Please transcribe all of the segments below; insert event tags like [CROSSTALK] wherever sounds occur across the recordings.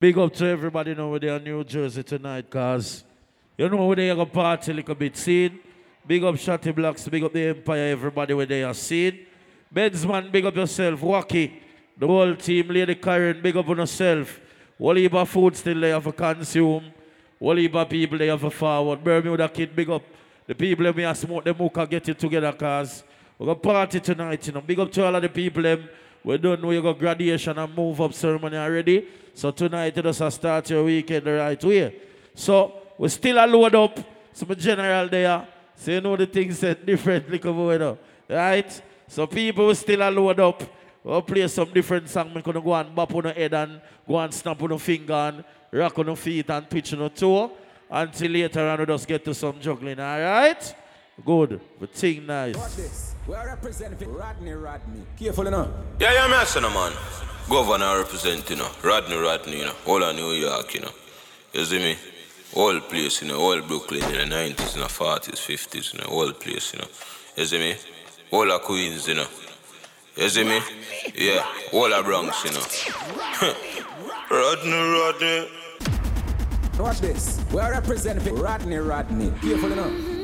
Big up to everybody now with in New Jersey tonight, cause you know where they are gonna party a little bit. Seen? Big up Shotty Blocks, big up the Empire, everybody where they are seen. Benzman, big up yourself. Wacky, the whole team, Lady Karen, big up on yourself. Waliba food still there for consume. Waliba people there for forward. Bermuda kid, big up. The people that me a smoke them hookah get it together cause we're gonna party tonight, you know. Big up to all of the people them. We don't know you got graduation and move up ceremony already. So tonight you just start your weekend the right way. So we still a load up. Some general there. So you know the things said differently [LAUGHS] come over Right? So people still a load up. We'll play some different song. We gonna go and bop on the head and go and snap on the finger and rock on the feet and twitch on the toe. Until later on we just get to some juggling, alright? Good. But think nice. We are representing Rodney Rodney. Careful enough. Yeah, yeah, man, son, man. Governor representing, you know. Rodney Rodney, you know. All of New York, you know. You see me? All place, you know. All Brooklyn in the 90s, you know. 40s, 50s, you know. All place, you know. You see me? All of Queens, you know. You see me? Yeah. All of Bronx, you know. Rodney Rodney. Watch this. We are representing Rodney Rodney. Careful enough.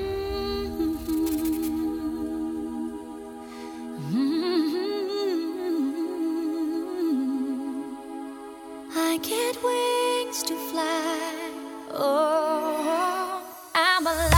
I get wings to fly. Oh, I'm alive.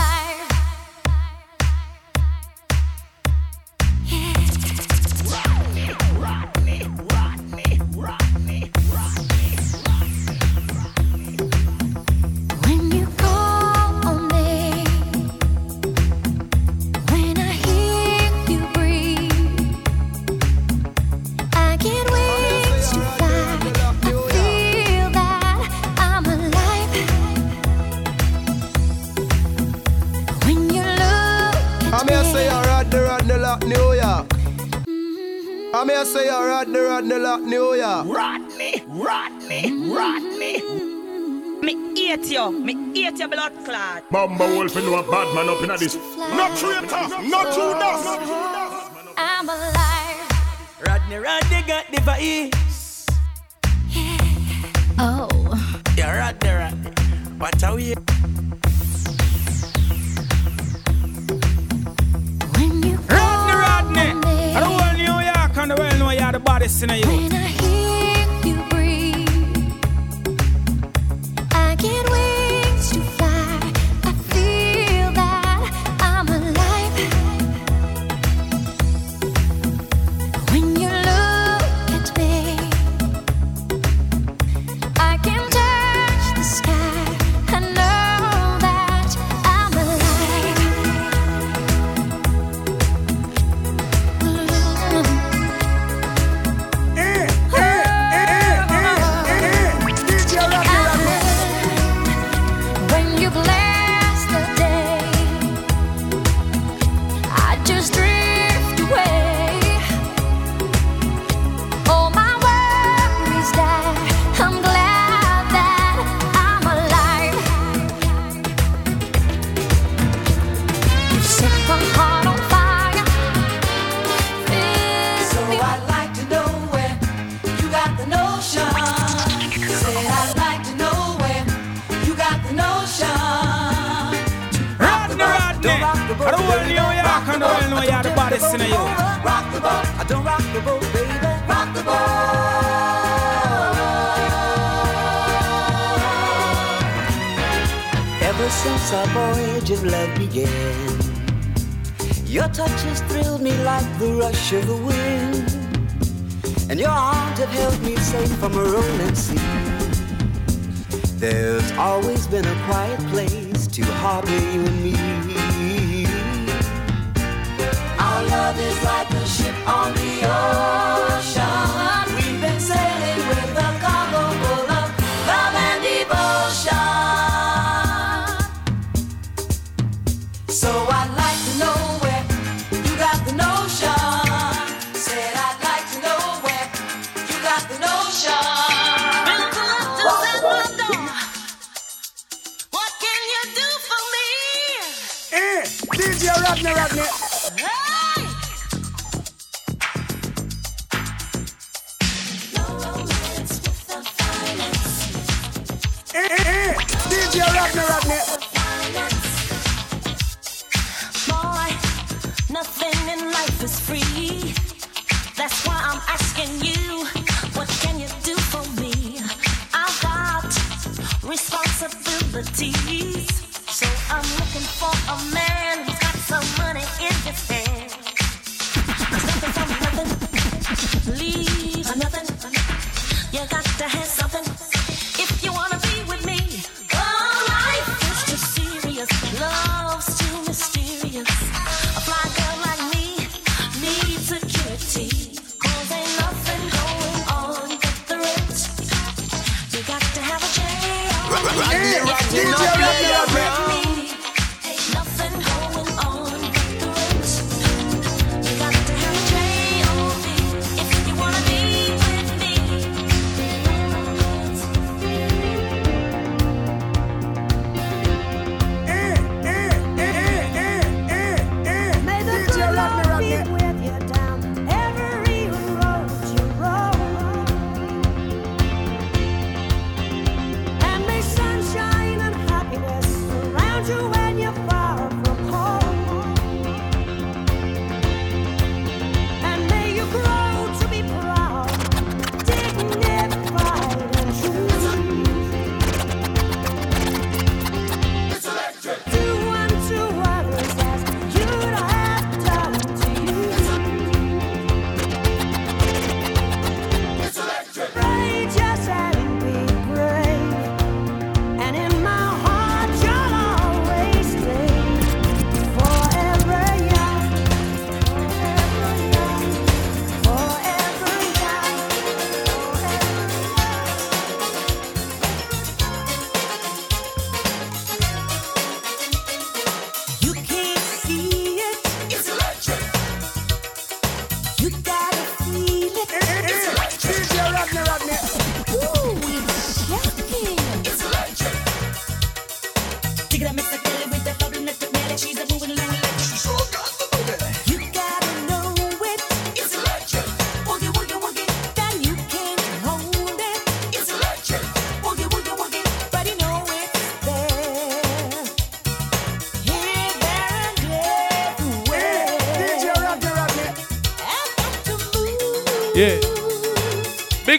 I'm here say you're Rodney Rodney Lock New oh, York. Rodney, Rodney, Rodney. Me hate you, me hate your blood clot. Bamba Wolf and a bad man up in this. Not traitor, not Judas. I'm alive. Rodney, Rodney got the vibes. Oh, Yeah, Rodney, Rodney. What are we? when you Rodney, Rodney. I don't want New York and the world know you're the baddest in you. Don't rock the boat, baby. Rock the boat. Ever since our voyage of love began, your touch has thrilled me like the rush of the wind, and your arms have held me safe from a rolling sea. There's always been a quiet place to harbor you and me. Love is like a ship on the ocean.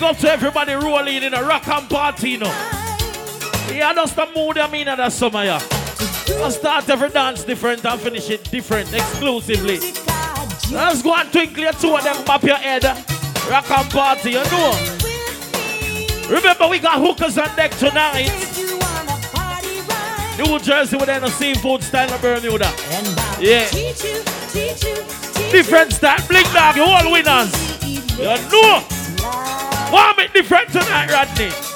big up to everybody rolling in a rock and party, you know. Yeah, that's the mood I mean in the summer, yeah. I start every dance different and finish it different, exclusively. Let's go and twinkle your two of them, map your head. Rock and party, you know. Remember, we got hookers on deck tonight. New Jersey with a seafood style of Bermuda. Yeah. Different style, blink dog, you all winners. You know different tonight, Rodney.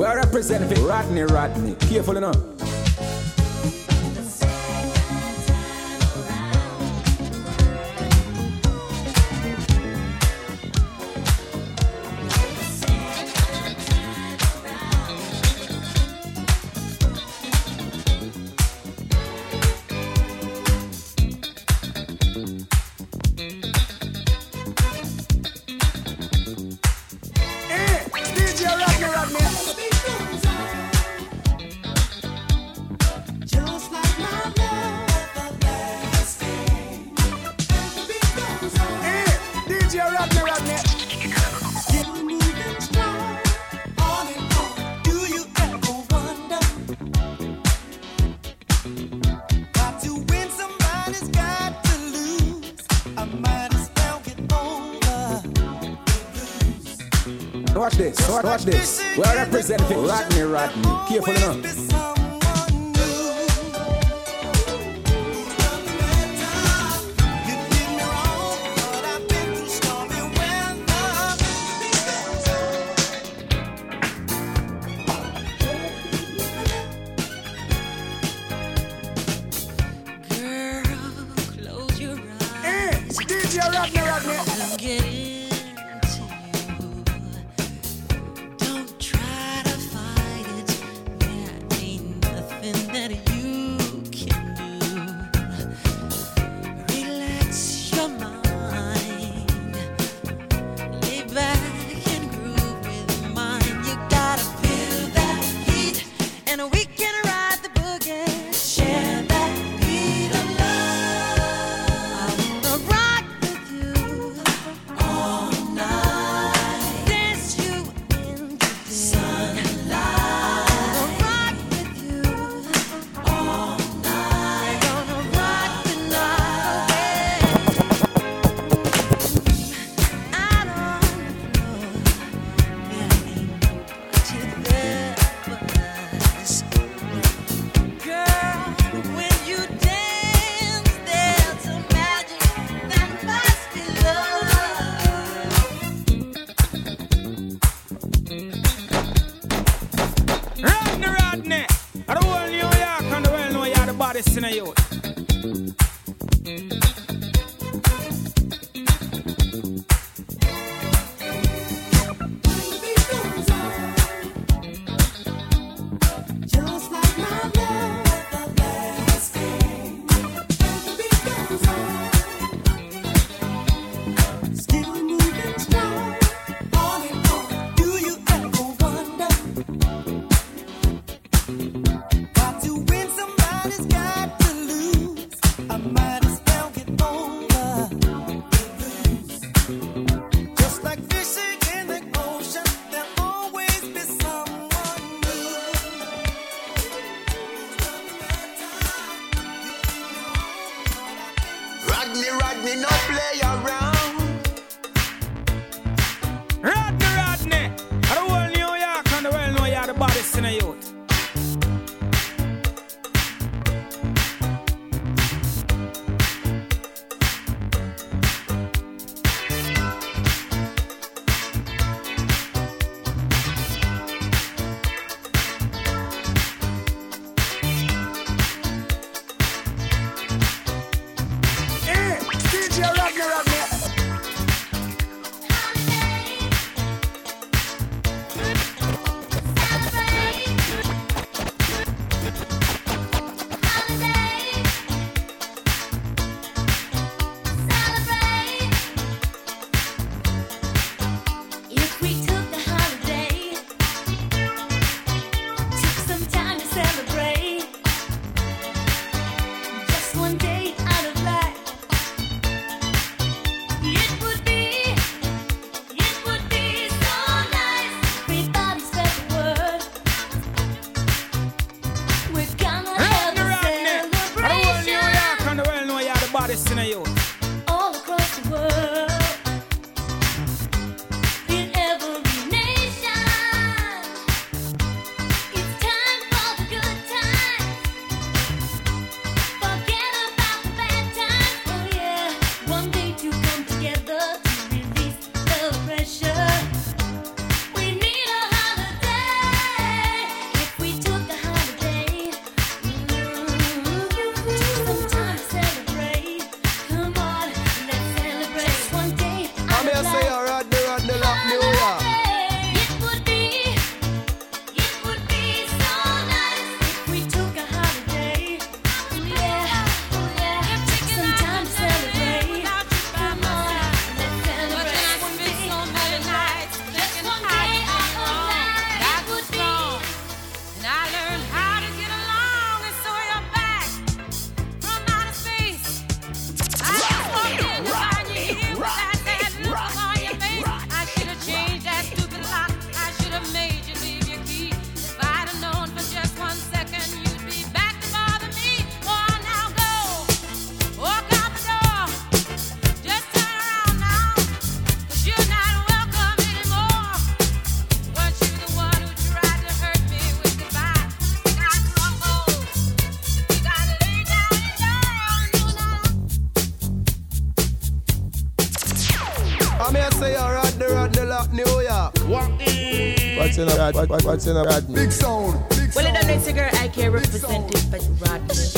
We are representing Rodney Rodney. Careful enough. Watch this. We're representing Rodney Rodney. Careful enough. Big sound. Big sound. Well, I don't know, it's a girl I can represent it, but Rodney.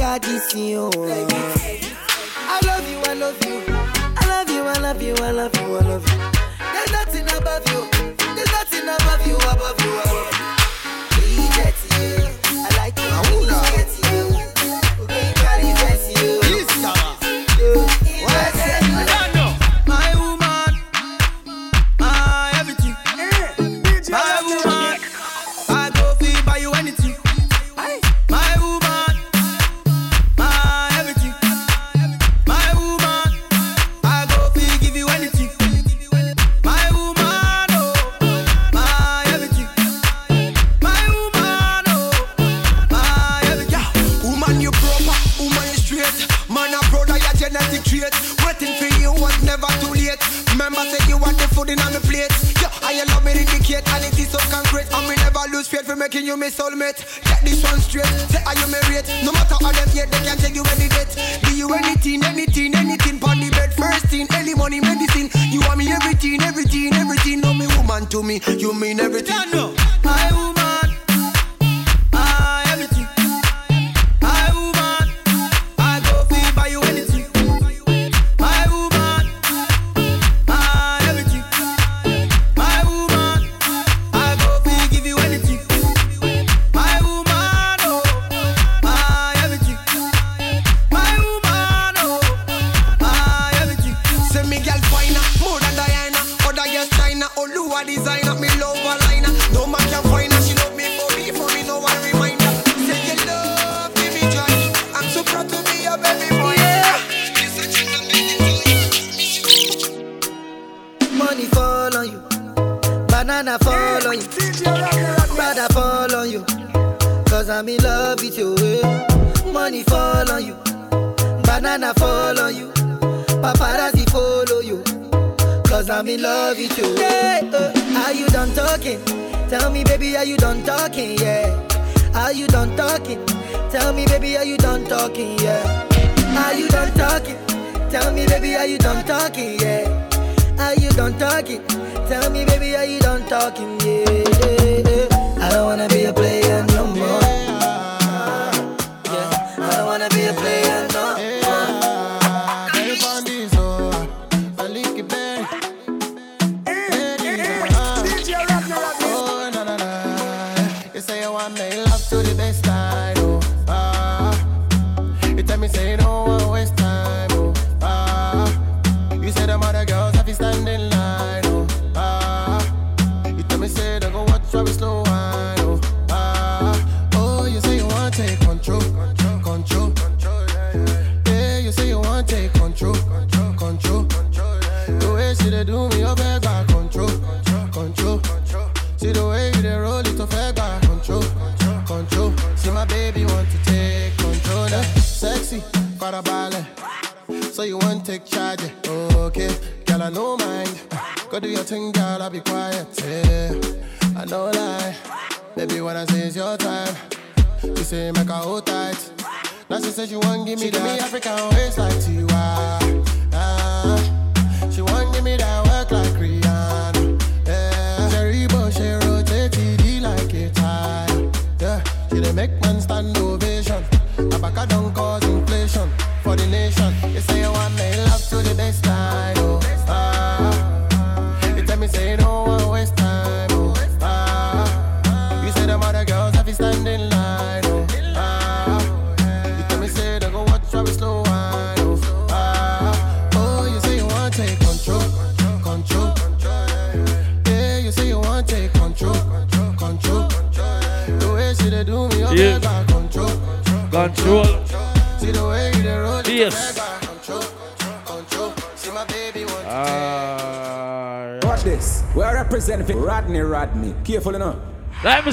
God is you. I love you, I love you. I love you, I love you, I love you, I love you. There's nothing above you. There's nothing above you, above you, above you.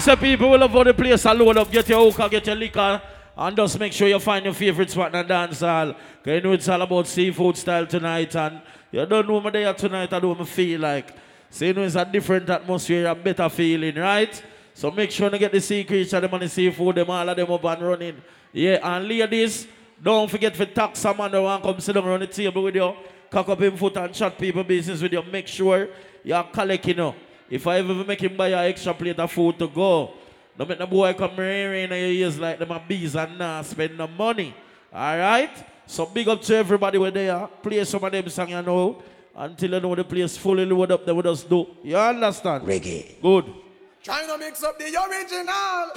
say people will love how the place alone up. Get your hookah, get your liquor. And just make sure you find your favorite spot in the dance hall. You know it's all about seafood style tonight. And you don't know me there tonight. I don't feel like. So you know it's a different atmosphere, a better feeling, right? So make sure you get the sea creature, them and the seafood, them all of them up and running. Yeah, and ladies, don't forget to tax Someone man that want come sit down around the table with you. Cock up him foot and chat people business with you. Make sure you're collecting you know. If I ever make him buy an extra plate of food to go, don't make the boy come rearing in your ears like them a bees and not spend no money. All right? So big up to everybody where they are. Play some of them songs you know. Until you know the place fully loaded up, they will just do. You understand? Reggae. Good. Trying to mix up the original.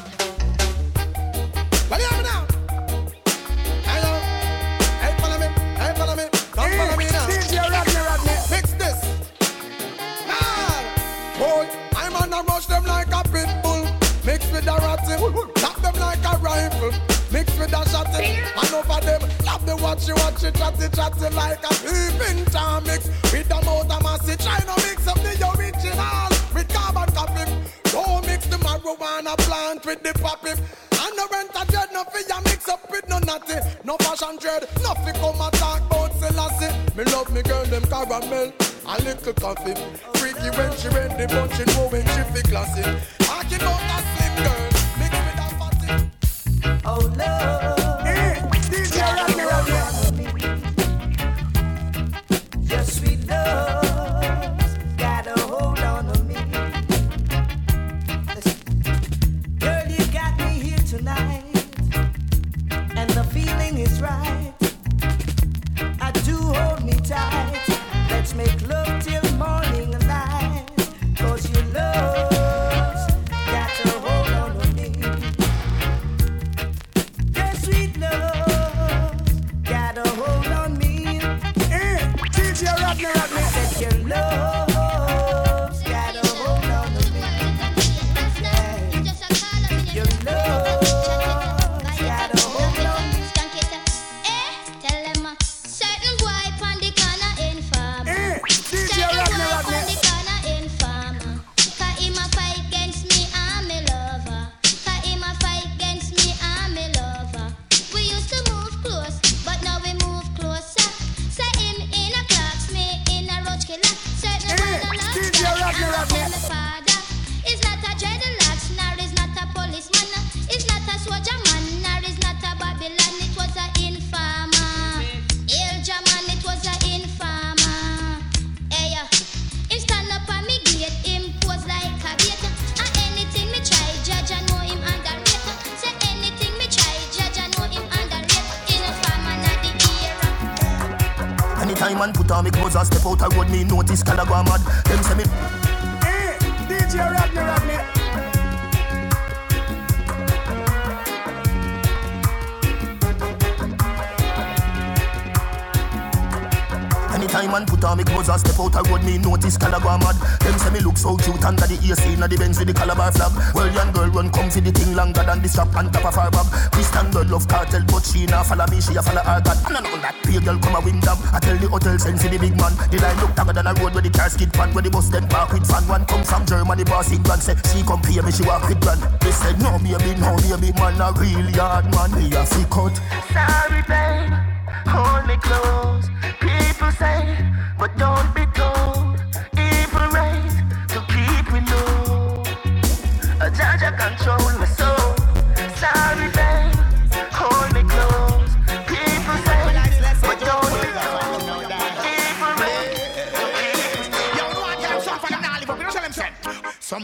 What do you have now? Hello. Hey, follow me. Hey, follow me. Come follow me now. boy. I'm on a rush them like a pit bull. Mix with a ratty, tap them like a rifle. Mix with a shotty, and over them, love the watchy it, chatty chatty like a peeping time mix. With the motor massy, try to mix up the original with carbon copy. Don't mix the marijuana plant with the poppy. And the rent a dread, no fear, mix up with no nothing. No fashion dread, nothing come attack, but Selassie. Me love me girl, them caramel, a little coffee. Freaky when she ready, but she know when she be classy. Talking about that slim girl, mix with that fatty. Oh, love. Yes, we love. Sweet love, till morning and night 'Cause you love got a hold on me. Mm. Teach your love notice color go mad. Them say me look so cute under the AC, inna the Benz with the Calabar flag. Well, young girl run come for the thing longer than the strap on top of her bag. Christian girl love cartel, but she nah follow me, she a follow her God. And I know that pay girl come a wind up. I tell the hotel send for the big man. The line look longer than a road where the car skid pan, where the bus then park with fan. One come from Germany, boss England say she come pay me, she walk with grand. They said no baby, no baby, man a really hard man. Me a fi cut. Sorry, babe, hold me close. People say, but don't be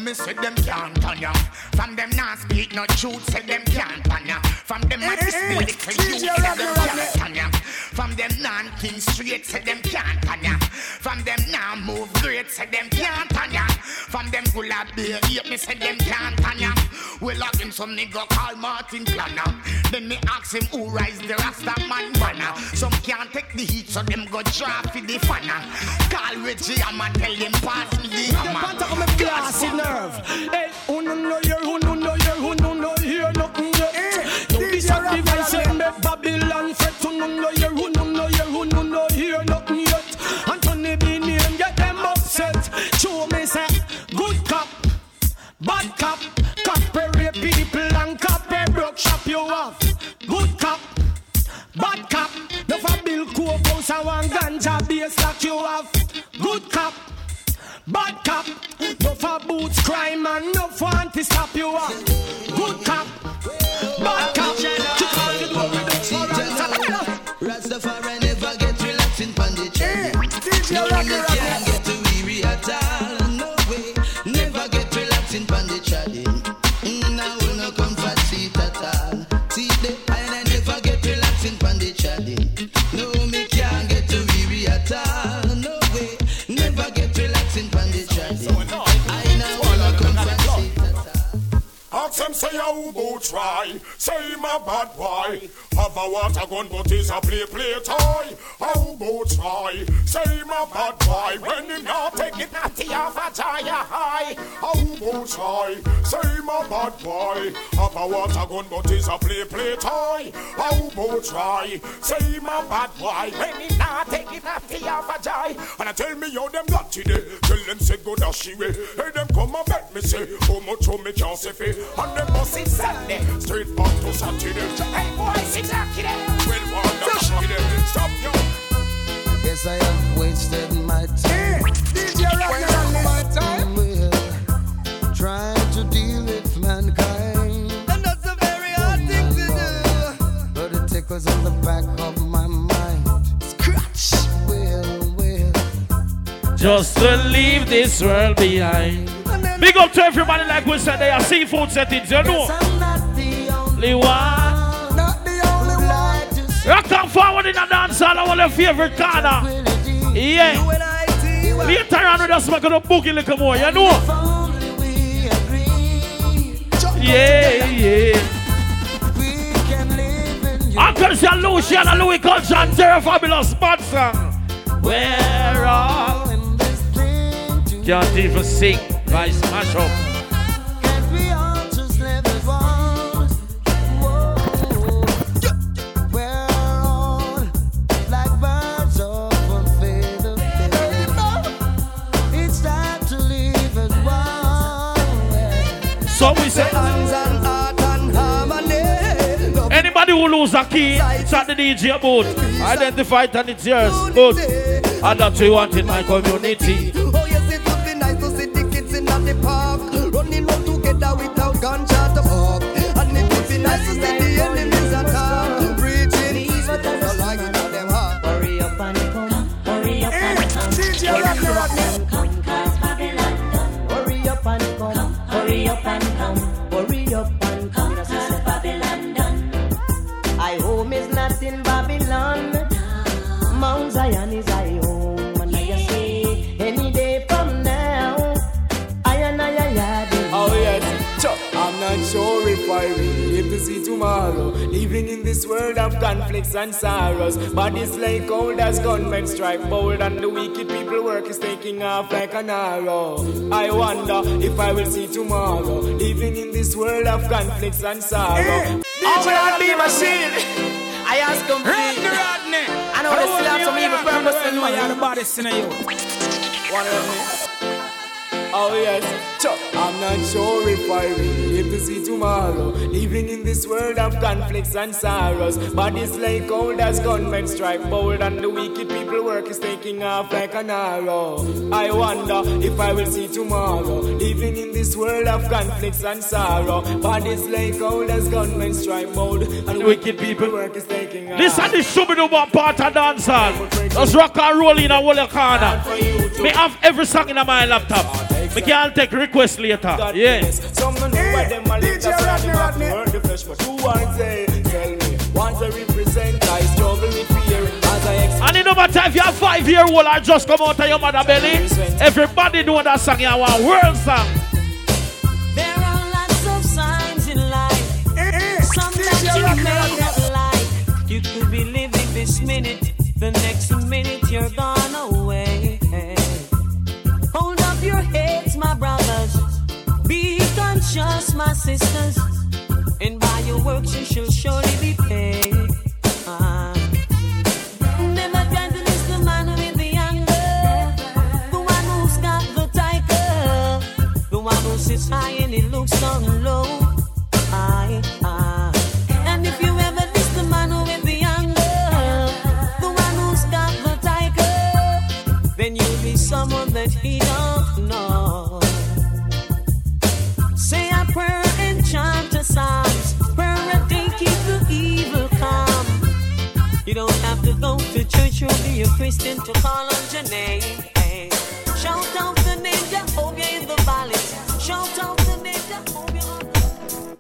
me say them can't turn ya. From them not speak no truth, say them can't turn ya. From them not speak the truth, say them can't turn ya. From them non king straight, say them can't turn ya. From them now move great, say them can't turn ya. From them full of beer, hate me, say them can't turn ya. We lock him some nigga called Martin Planner. Then me ask him who rise the Rasta man banner. Some can't take the heat, so them go drop for the fanner. Call Reggie, I'ma tell him pass me the hammer. Seafood settings, you know. Rock on forward in the dance hall, our favorite corner. Yeah. Later on, we just make a boogie little more, you know. Yeah, yeah. Uncle Sir Lucian and Louie Culture and Terror Fabulous Bad song. Where all can't even sing, lose it's at the DJ booth. Identify it and it's yours. Good. And that's what we want in my community. Conflicts and sorrows. Bodies like cold as gunmen strike bold, and the wicked people work is taking off like an arrow. I wonder if I will see tomorrow. Living in this world of conflicts and sorrow. DJ Lord be Rodney, my shield. I ask complete. Rodney, Rodney. I know they still have some evil purpose in know you're the mind. baddest in you. One of me. Oh yes, I'm not sure if I will live to see tomorrow. Living in this world of conflicts and sorrows. Bodies like cold as gunmen strike bold, and the wicked people work is taking off like an arrow. I wonder if I will see tomorrow. Living in this world of conflicts and sorrow. Bodies like cold as gunmen strike bold, and the wicked people work is taking off. Listen, this should be the one part of dance hall. Let's rock and roll in a whole corner. Me have every song in my laptop. Me can take request later. Yeah. Some know why them a live that's why them have to hurt the flesh But who wants say, eh, tell me Want to represent, I struggle with fear As I ex- And it no matter if you have five year old or just come out of your mother belly, everybody know that song you want world song. There are lots of signs in life. Some that you may not like. You could be living this minute, the next minute you're gone away. My sisters. And by your works you shall surely be paid. Never miss the man with the anger. The one who's got the tiger. The one who sits high and he looks down low. Aye, aye. Or be a Christian to call on. Hey. Eh? Shout out the name Jehovah in the valleys. Shout out the name Jehovah on the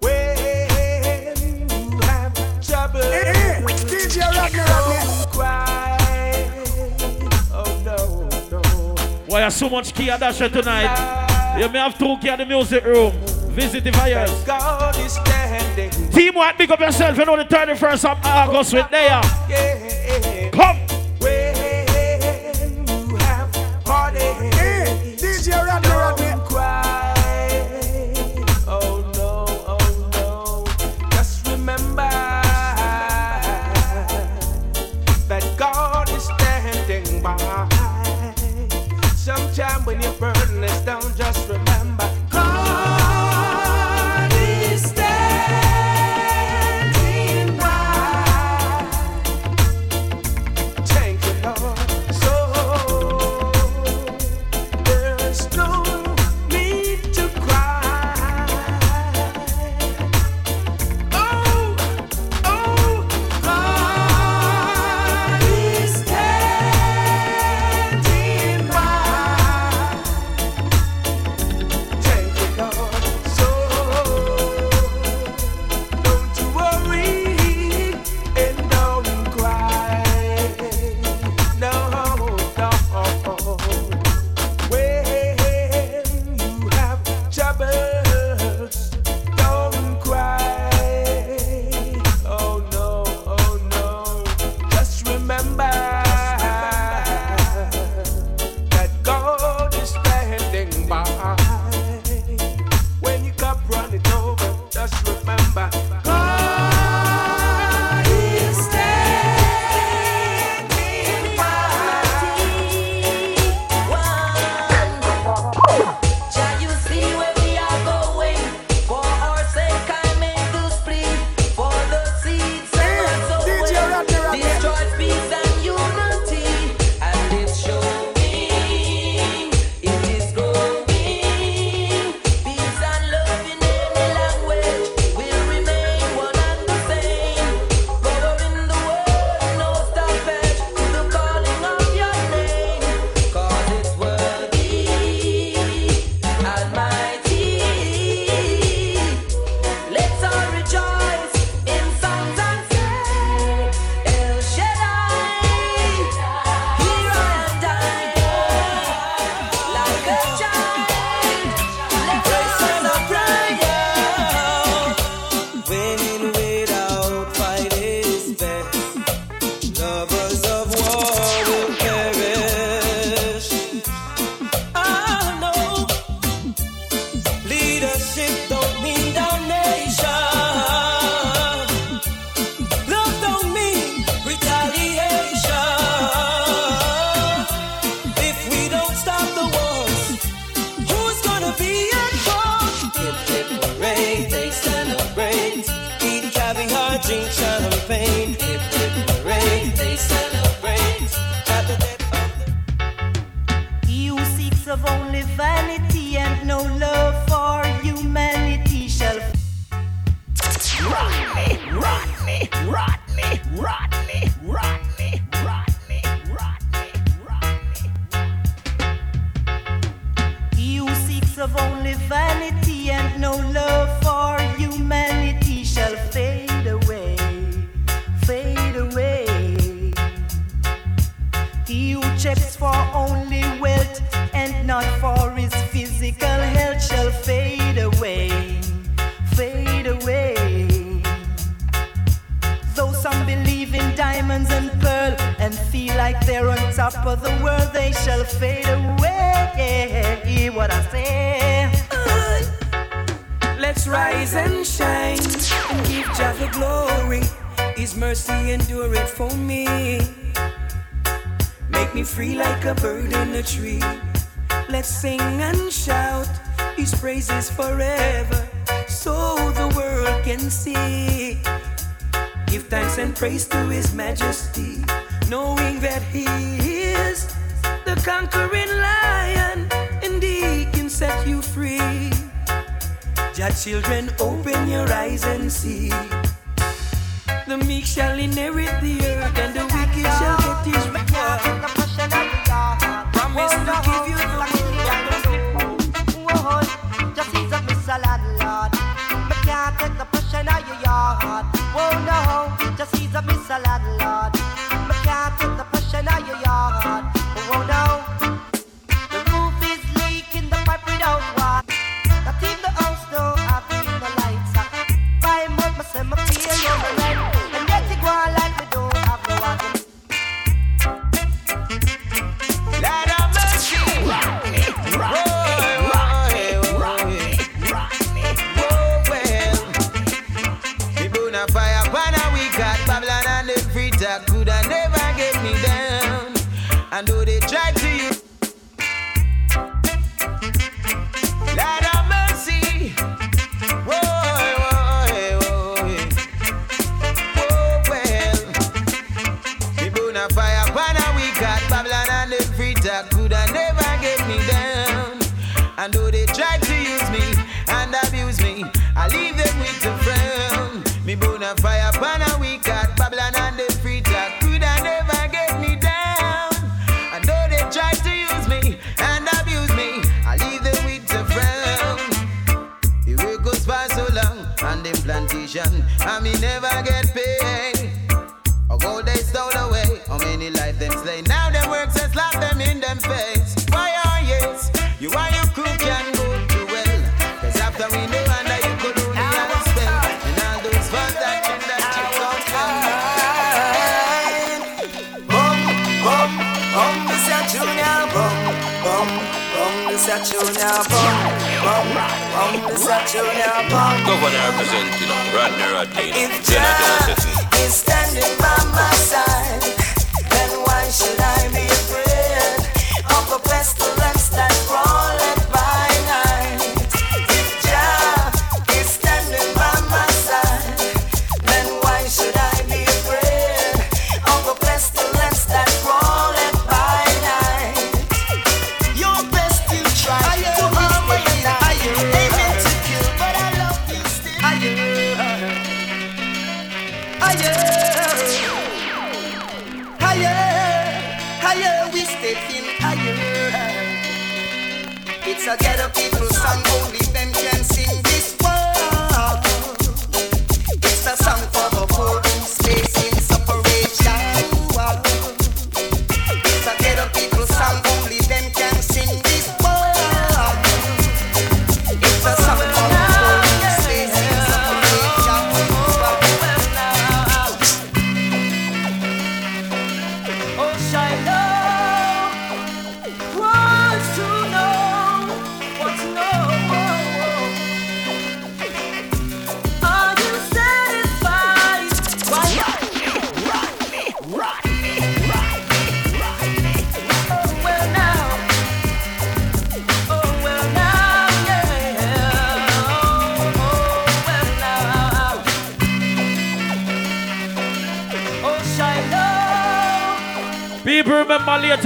When have trouble DJ Rodney, Rodney. Cry Oh no, no Why are so much key at that tonight? You may have two key at the music room. Visit the fires. God is standing Team big up yourself. You know the 31st of August with there. Yeah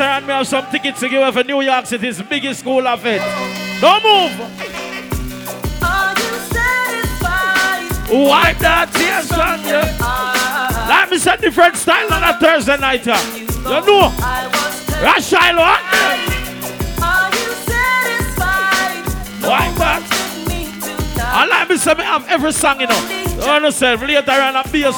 on, we have some tickets to give away for New York City's biggest school of it. Don't move. Are you satisfied? Wipe that tears from you. Let me set different style on a Thursday night. uh. You know. Rush Shiloh. Are you satisfied? Wipe that. I like me say me have every song, you know. You understand? Later on, I'll be a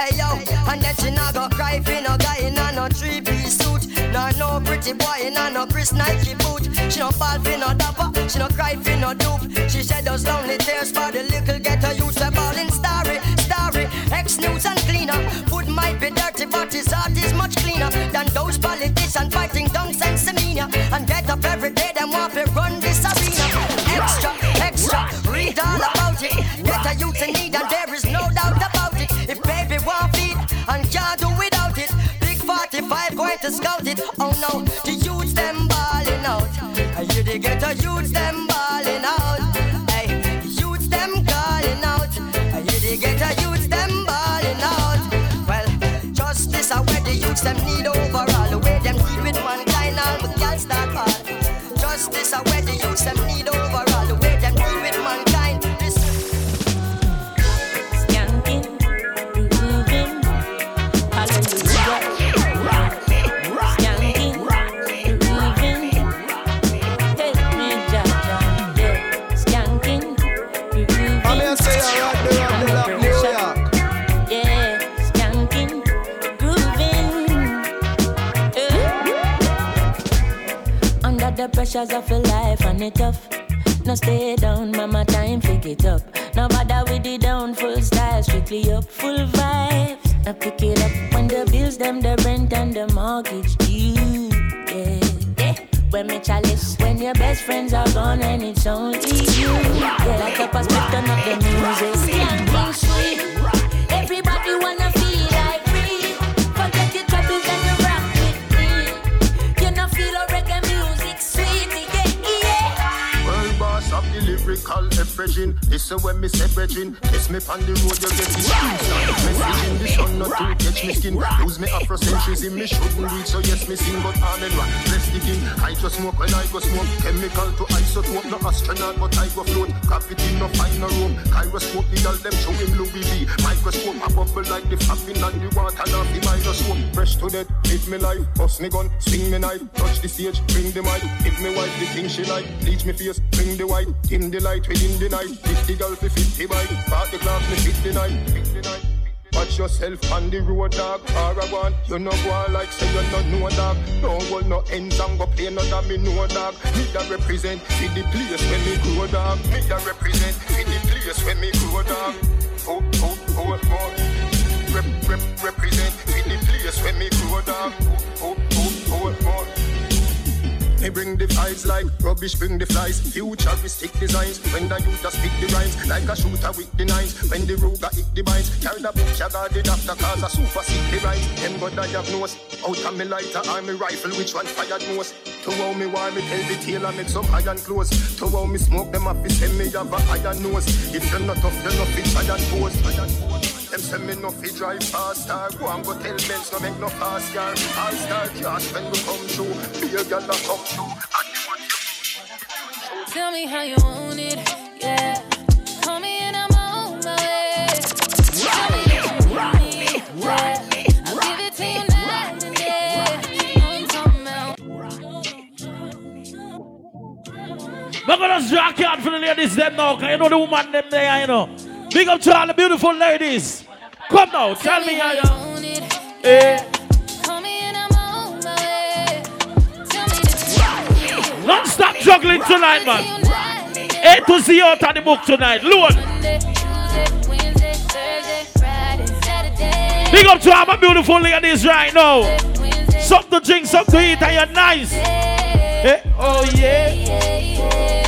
Hey yo, and that she not go cry for no guy in a no three piece suit. Nor no pretty boy in a no Chris Nike boot. She no fall for no dapper, she no cry for no dupe. She shed those lonely tears for the little ghetto youths. They ballin' starry, starry. Ex news and cleaner. Food might be dirty, but his heart is much cleaner than those politicians fighting and semina. And get up every day, them want to run this arena. Extra, extra, read all about it. Get a youth in need, and scout it. Oh no, the youths them balling out. I hear they get a youths them balling out. Hey, the youths them calling out. I hear they get a youths them balling out. Well, justice are where the youths them need overall. The way them deal with mankind, all the girls start fall. Justice are where the youths them need overall. Pressures of a life and it tough. No stay down, mama, time pick it up. No bother with the down, full style, strictly up, full vibes. I pick it up when the bills, them, the rent and the mortgage due. Yeah, yeah. When me chalice, when your best friends are gone and it's only you. Yeah, like a turn up the music. Skanking sweet. Lyrical effervescent. Listen when me say brethren. Kiss me on the road, you get it. Message in the sun, not to catch me skin. Use me Afrocentrism, me shouldn't reach. So yes, me sing, but I'm in rock. Bless the king. I just smoke when I go smoke. Chemical to isotope, no astronaut, but I go float. Gravity no find no room. Gyroscope, the girl them show him Louis V. Microscope, a bubble like the fapping and the water, not the microscope. Fresh to death, live me life. Bust me gun, swing me knife. Touch the stage, bring the mic. Give me wife the thing she like. Bleach me face, bring the white. Dim the light within the night. 50 girl for 50 bike. Party class me 50 night. 50 night. Watch yourself on the road, dog. Paragon, you know go on like say you not know, dog. Don't hold no ends and go play no that me know, dog. Me that represent for the place when me grow, dog. Me that represent for the place when me grow, dog. Oh, oh, oh, oh. Rep, rep, represent for the place when me grow, dog. Oh, oh. Me bring the vibes like rubbish, bring the flies. Futuristic designs. When the youth just pick the rhymes like a shooter with the nines. When the ruga hit the binds, carry the book, got the doctor cause a super sick the rhymes. Them got diagnose. Out of me lighter or me rifle, which one fired most? To how me why me tell the tailor make some iron clothes. To how me smoke them up, send me have a iron nose. If you're not tough, you're not fit, iron pose. Iron pose. Them say me no fit drive faster. Go and go tell men no make no fast car. All star cash when we come through. Be a girl that come through. Tell me how you want it, yeah. Call me and I'm on my way. Tell me that you want me, yeah. I'll give it to you night and day. Know I'm talking about. We're gonna jack out for the ladies them now, cause you know the woman them there, you know. Big up to all the beautiful ladies. Come now, tell me how you. Eh. Non stop juggling tonight, man. A to Z out of the book tonight. Lord. Big up to all my beautiful ladies right now. Something to drink, something to eat, and you're nice. Eh? Oh, yeah.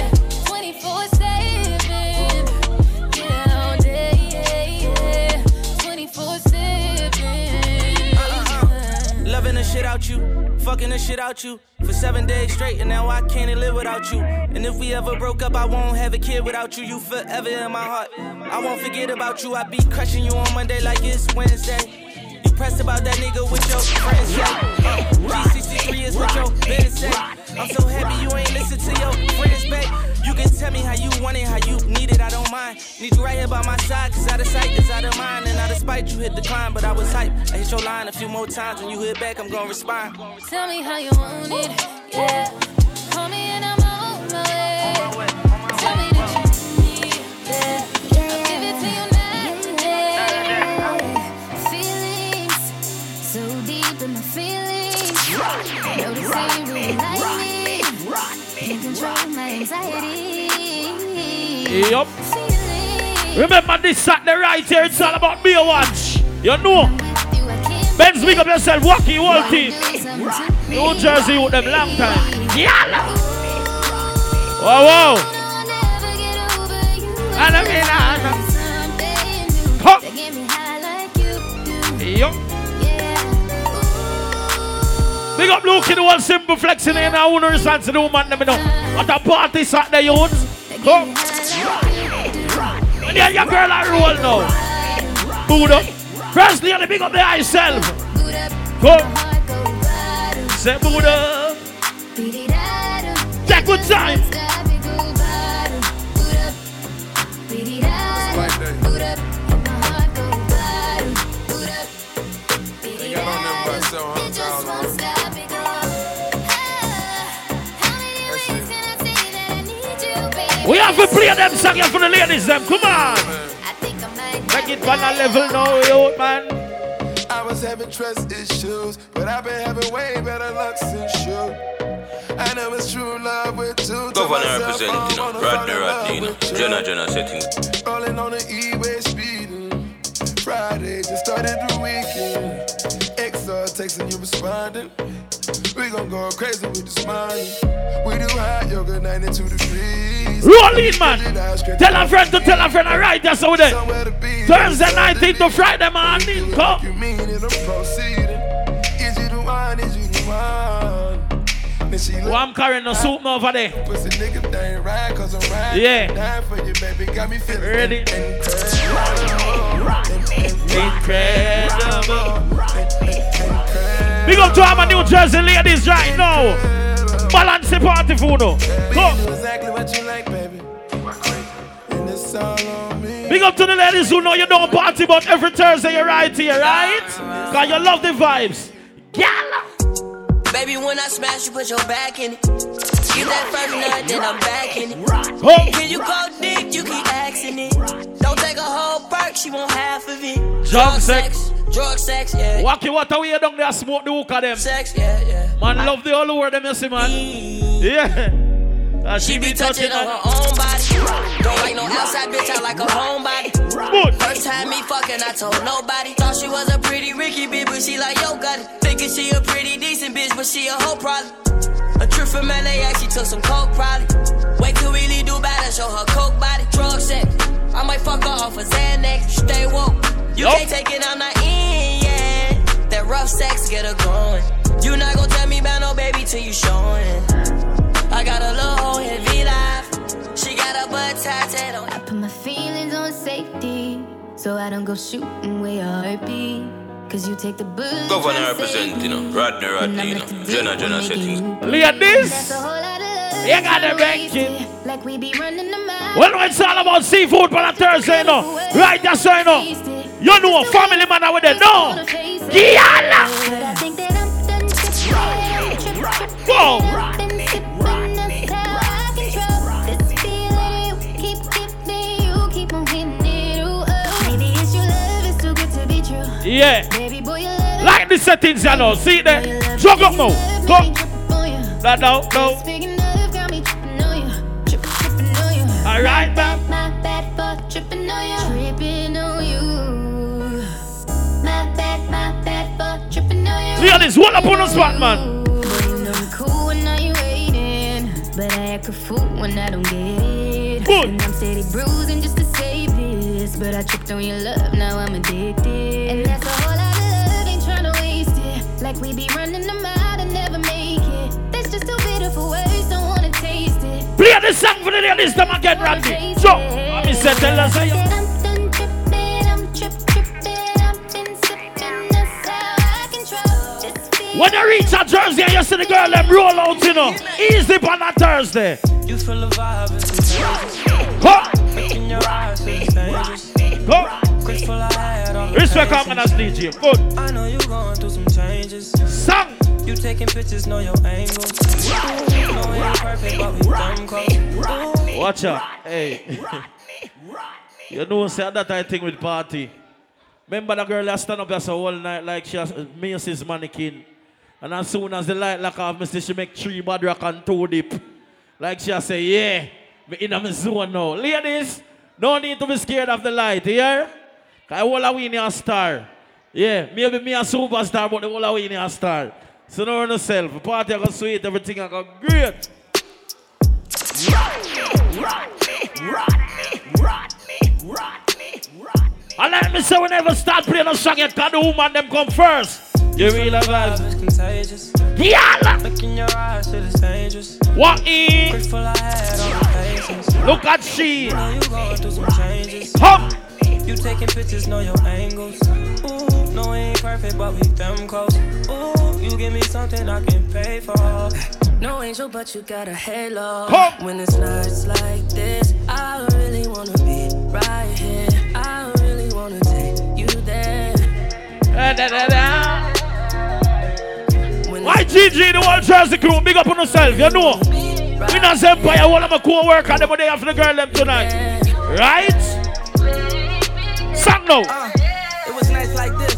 Fucking the shit out you for seven days straight, and now I can't live without you. And if we ever broke up, I won't have a kid without you. You forever in my heart. I won't forget about you. I be crushing you on Monday like it's Wednesday. You pressed about that nigga with your friends, yeah. Uh, G63 is what your business say. I'm so happy you ain't listen to your friends, babe. You can tell me how you want it, how you need it, I don't mind. Need you right here by my side, cause out of sight is out of mind. And out of spite, you hit decline, but I was hype. I hit your line a few more times. When you hit back, I'm gonna respond. Tell me how you want it, yeah. Call me and I'm on my way. Tell me anxiety. Yup. Remember this Saturday right here, it's all about beer watch. You know. Benz, big up yourself, Wacky, whole team. New Jersey with them long time. Yeah. Wow, wow. I mean, Come. Yup. Big up the one simple flexing in our own response to the woman. Let me know. What a party Saturday, youths. Come. Yeah, your girl I roll now. Boot up. Firstly, on the big up the yourself. Come. Say boot up. Take good time. We have to play them song here for the ladies, them. Come on. Make it on a level now, yo, man. I was having trust issues, but I've been having way better luck since you. I know it's true love with two. Governor representing, you know, Rodney Rodney, Jenna Jenna setting. Rolling on the E-way speeding. Friday just started the weekend. XR texting you responding. We gon' go crazy with this money. We do hot yoga 92 degrees. Roll in, man. Tell a friend to tell a friend, alright, that's over there. Thursday 19th to Friday morning. Come. You mean it, I'm proceeding. Is you the one? Is you the one? Then Oh, I'm carrying the soup now over there. Pussy nigga, they right, cause I'm right. Yeah. Dying for you, baby, got me feeling Ready? incredible. Big up to all my New Jersey ladies right now. Balance the party for now. Come. Do exactly what you like, baby. And it's all on me. Big up to the ladies who know you don't party, but every Thursday you're right here, right? Cause you love the vibes. Baby, when I smash, you put your back in it. Get that first nut, then I'm back in it. Oh. Can you go deep? You keep asking it. Don't take a whole perk, she want half of it. Drug sex. Drug sex, yeah. Wacky what away down there, smoke the hook of them. Sex, yeah, yeah. Man, love the whole word them, you see, man. Yeah. Uh, She be touching on her own body. Don't like no outside bitch, I like a homebody. First time me fucking, I told nobody. Thought she was a pretty Ricky bitch, but she like yo got it. Thinking she a pretty decent bitch, but she a hoe probably. A trip from LAX, she took some coke probably. Wait till we leave Dubai to show her coke body. Drug sex, I might fuck her off a Xanax. Stay woke, you can't take it, I'm not in. That rough sex get her going. You not gonna tell me about no baby till you showing. I got a little hoe heavy life. She got a butt tattooed on. I put my feelings on safety, so I don't go shooting where your heart be. Cause you take the bullet. Governor representing, you know, Rodney Rodney, you know, Jenna Jenna setting. Ladies, That's a whole lot of love. you got the ranking. Like we be running the mile. Well, it's all about seafood for a Thursday, you know. Right, that's right, you know. You know, a family man out there, no. But I think that done. Whoa. Been sipping, that's how I control this feeling you keep giving. You keep on hitting it. Ooh. Maybe it's your love, it's too good to be true. Yeah. Baby boy, your love Like the settings, you know. See there. Jog up now. Go. Down, down. Speaking of, got tripping on you. Hear this, hold up on the spot, man. You I'm cool when I you waiting, but I act a fool when I don't get it. And I'm steady bruising just to save this, but I tripped on your love, now I'm addicted. And that's a whole lot of love, ain't tryna waste it. Like we be running them out and never make it. That's just too bitter for words, don't wanna taste it. Play this song for the ladies, them again, Randy. So, say, tell us how you. When you reach a Jersey and you see the girl them roll out, you know, easy on a Thursday. You feel the vibe, it's contagious. Huh? Making your eyes feel dangerous. Go. Grateful I had all the Respect patience. I'm as DJ. Good. I know you going through some changes. Song. You taking pictures, know your angles. Ooh, know it ain't perfect, but we come close. Ooh. Watch out. Hey. [LAUGHS] you know, say that I think with party. Remember the girl that stand up there so whole night like she has Macy's mannequin. And as soon as the light lock off, me see she make three bad rock and two dip. Like she say, yeah, me in my zone now. Ladies, no need to be scared of the light, here. Cause all of we need a star. Yeah, maybe me a superstar, but the whole of we need a star. So know yourself. The party go sweet, everything I go great. And let me say we never start playing a song yet, cause the woman them come first. You real Vibe that? is contagious. Yeah. Making your eyes it's dangerous. What in? Grateful I had all the patience. Look at she. Know you going through some changes. Hop. You taking pictures, know your angles. Ooh, no, it ain't perfect, but we them close. Ooh, you give me something I can pay for. No angel, but you got a halo. Come. When it's nights like this, I really wanna be right here. I really wanna take you there. Da, da, da. Why GG, the whole Jersey crew, big up on yourself, you know. We not Empire, one of my co-worker, them day after the girl them tonight. Right? Song now. Uh, it was nice like this,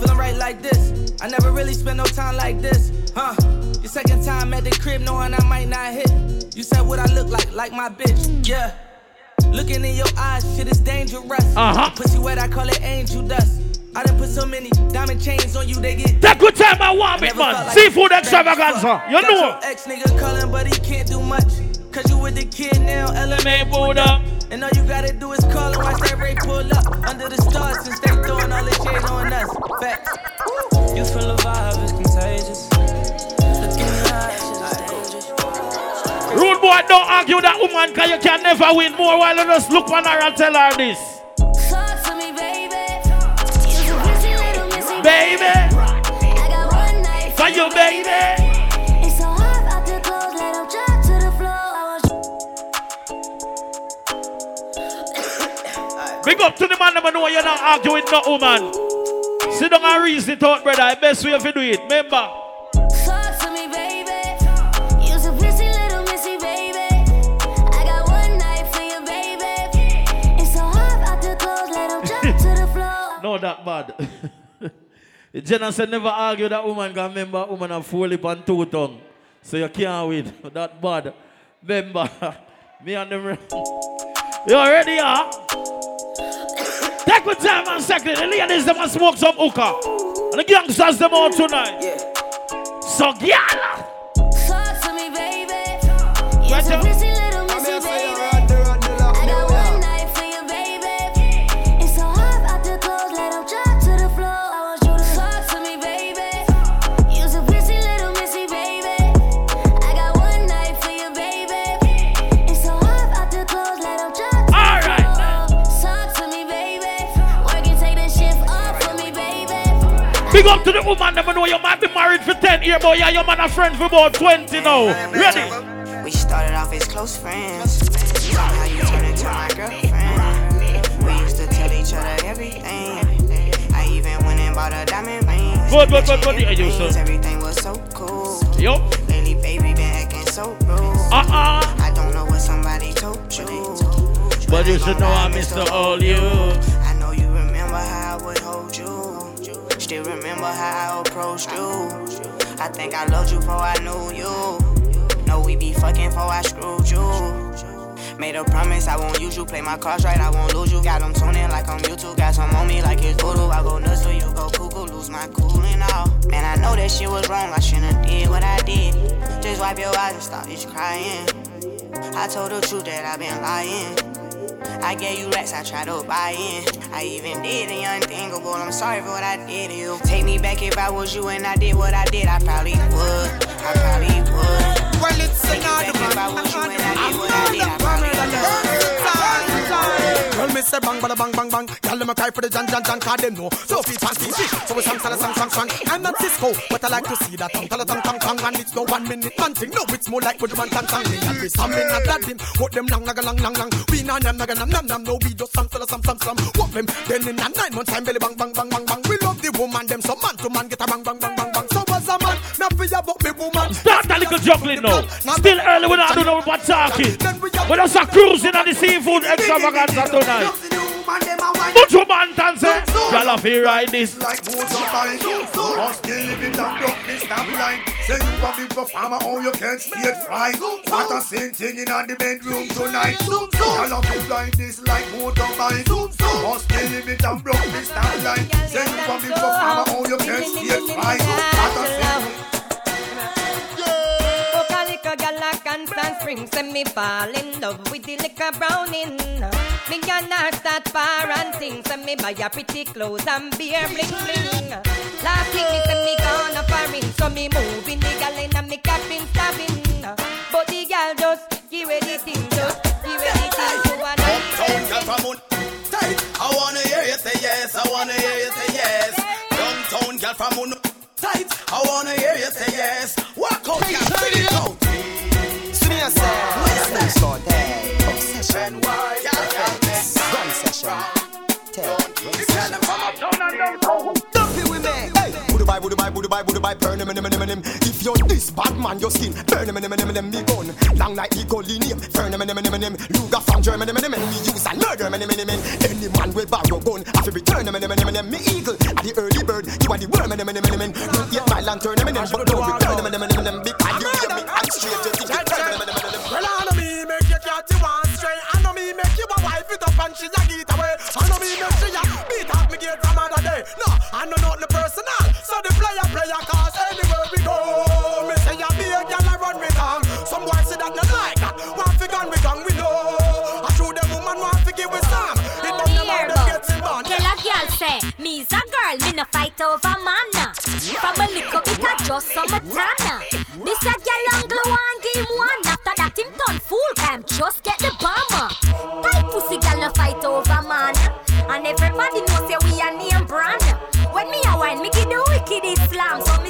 feeling right like this. I never really spent no time like this, huh? Your second time at the crib, knowing I might not hit. You said what I look like, like my bitch, yeah. Looking in your eyes, shit is dangerous. Uh-huh. Pussy wet, I call it angel dust. I done put so many diamond chains on you, they get. Take good time, I want it, man. Seafood extravaganza, you Got know. your ex nigga calling, but he can't do much. Cause you with the kid now, LMA boot up. And all you gotta do is call and watch that Ray pull up. Under the stars since they throwing all the shade on us. Facts. You feel the vibe is contagious. Look in your eyes, shit. Rude boy, don't argue that woman, cause you can never win more while you just look on her and tell her this. The floor. I want Big up to the man that know you're not arguing with no woman. Sit down and reason it out, brother. The best way to do it. Remember. Talk to me, baby. You're a busy little missy, baby. I got one night for you, baby. It's so hot out the clothes, let 'em drop to the floor. [LAUGHS] No, that bad. [LAUGHS] the general said never argue that woman can remember woman have four lip and two tongue. So you can't win. [LAUGHS] That bad. Remember, [LAUGHS] me and them. You ready, huh? Ah? [COUGHS] Take your time and second. The ladies them and smoke some hookah. And the youngsters them out tonight. So gyal. Big up to the woman that know you might be married for 10 years, boy. Yeah, your man a friend for about 20 now. Ready? We started off as close friends. You turned into my girlfriend. We used to tell each other everything. I even went and bought a diamond ring. Good, good, good, good. Yeah, you, sir. Everything was so cool. Yup. Lately, baby, been acting so rude. Uh-uh. I don't know what somebody told you. But you should know I miss the all you. I know you remember how I would hold you. Still remember how I approached you. I think I loved you before I knew you. Know we be fucking before I screwed you. Made a promise I won't use you. Play my cards right, I won't lose you. Got them tuning like I'm YouTube. Got some on me like it's voodoo. I go nuts till you go cuckoo. Lose my cool and all. Man, I know that shit was wrong. I shouldn't did what I did. Just wipe your eyes and stop this crying. I told the truth that I've been lying. I gave you racks, I tried to buy in. I even did the unthinkable. I'm sorry for what I did to you. Take me back if I was you and I did what I did. I probably would. I probably would. Well, it's Take me back if I was you and I did what I did. I probably would. Girl, me say bang, bada bang, bang, bang. Girl, them a cry for the Jan, Jan, Jan, cause them know. So feet fancy shit. So we sang, sang, sang, sang, sang. I'm not Sisqo, but I like to see that tongue, tell tongue, tongue, tongue, and it's no one minute man thing. No, it's more like with the man, tang, tang. Me and me, some men not that him. What them lang, lang, lang, lang, lang. We na, na, na, na, na, na, no, we just some, some, some, some, some. What them? Then in a nine months time, belly bang, bang, bang, bang, bang. We love the woman, them some man to man get a bang, bang, bang, bang, bang. So as a man, not for your me woman. Start that little juggling now. Still early, we not do no more talking. We just cruising on the seafood extravaganza tonight. Mucho man dance. Y'all have to ride this. Like boats of fire, must kill if it don't broke this stop line. Say you a big performer, oh you can't stay fry. What a same thing in the bedroom tonight. Y'all have to ride this like boat of fire. Must kill if it don't broke this stop line. Say you performer, oh you can't stay fry. What a same a constant spring Send me fall in love with the liquor browning Me can not start far and things Send me buy a pretty clothes and beer bling bling Last week me send me gone foreign So me moving the gal in a me cabin stabbing But the gal just give away the thing Just give away the thing to a Uptown girl from un- tight. I wanna hear you say yes. I wanna hear you say yes. Downtown girl from un- tight. I wanna hear you say yes. Walk out, girl, bring it out. A say, when. Obsession, gun session. Dumpy women. Hey, Budu bye, budu bye, budu bye, budu burn him, him, him, him. If you're this bad man, your skin, burn him, him, him, him, me gun. Long like eagle name, burn him, him, him, him, him. Luger from Germany, him, him, him, me use and murder him, him, him, him. Any man with borrow gun, I feel return him, him, him, him, him. Me eagle, at the early bird, you are the worm, him, him, him, him, him. Don't get my lantern, him, him, him, but don't return him, him, him, him. Because you hear me, I'm straight, make you a wife it up and she a get away. I know me make she a beat up me gate from other day. No, I know not the personal. So the player player cause anywhere we go. Me say ya be a gal a run me down. Some boys say that you like that. Want fi gun we gun we know. I show them woman want fi give with some. It don't them them getting born. Tell a girl say, me's a girl, me no fight over man. Uh. From a little bit of just some tana. Uh. This a girl and glow and game one. After that him turn fool time, just get the everybody know say we a name brand. When me a wine, me give the wicked slam. So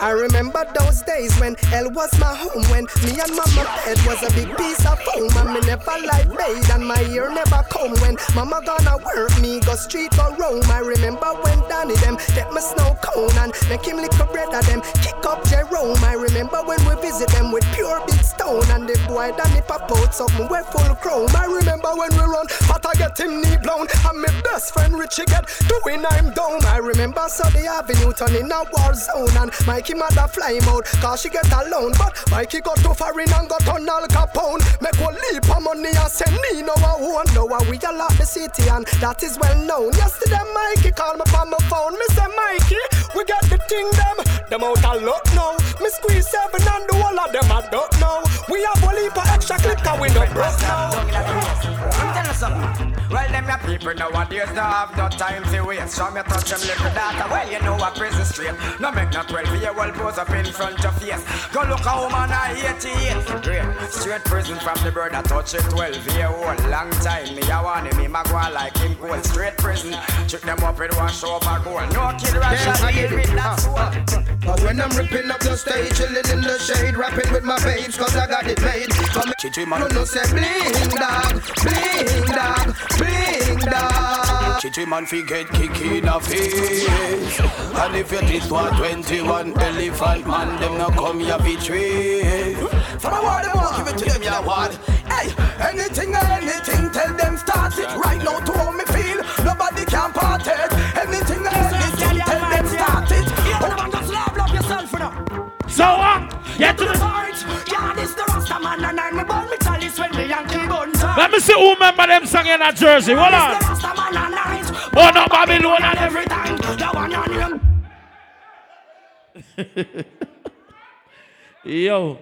I remember those days when hell was my home When me and mama bed was a big piece of foam And me never like bathe and my ear never come When mama gonna work me go street or roam. I remember when Danny them get me snow cone And make him lick a bread of them kick up Jerome. I remember when we visit them with pure big stone And the boy Danny pop out something we full chrome. I remember when we run but I get him knee blown And my best friend Richie get doing I'm down. I remember Sunday Avenue turning a war zone And Mikey mother fly out Cause she get alone But Mikey got too far in and got on Al Capone. Make one leap of money and send me no one. No we a lot the city and that is well known. Yesterday Mikey called me from my phone. Me say Mikey we got the thing them. Them out a luck now. Me squeeze seven and the whole of them I don't know. We have a leap of extra click and we no broke now. I'm telling you something. Well, them your people nowadays don't have no time to waste. So me touch them little data. Well, you know what prison straight. No make no 12 year old pose up in front of face. Go look a woman at 88. Great. Straight prison from the bird that touch it 12 year old. Long time. Me a want him. Me ma go like him cold. Straight prison. Check them up and wash over gold. No kid rush and deal with that soul. But when I'm ripping up the stage, chilling in the shade, rapping with my babes, cause I got it made. Come Chichi man, no say bling dog, bling dog, bling dog. Chichi man fi get kick in the face. And if you this one 21 eh, elephant man, them no come here betray. From a word, them walk, give it to them, yeah, what? Hey, anything or anything, tell them start it right now to how me feel. Nobody can part it. Anything or anything, tell them start it. Hold on, just love, love yourself, you know. So what? Get to the point. Yeah, this the Rasta man and I'm a Let me see who remember them song in a Jersey. Hold on. Oh no, Babylon and every time. [LAUGHS] Yo,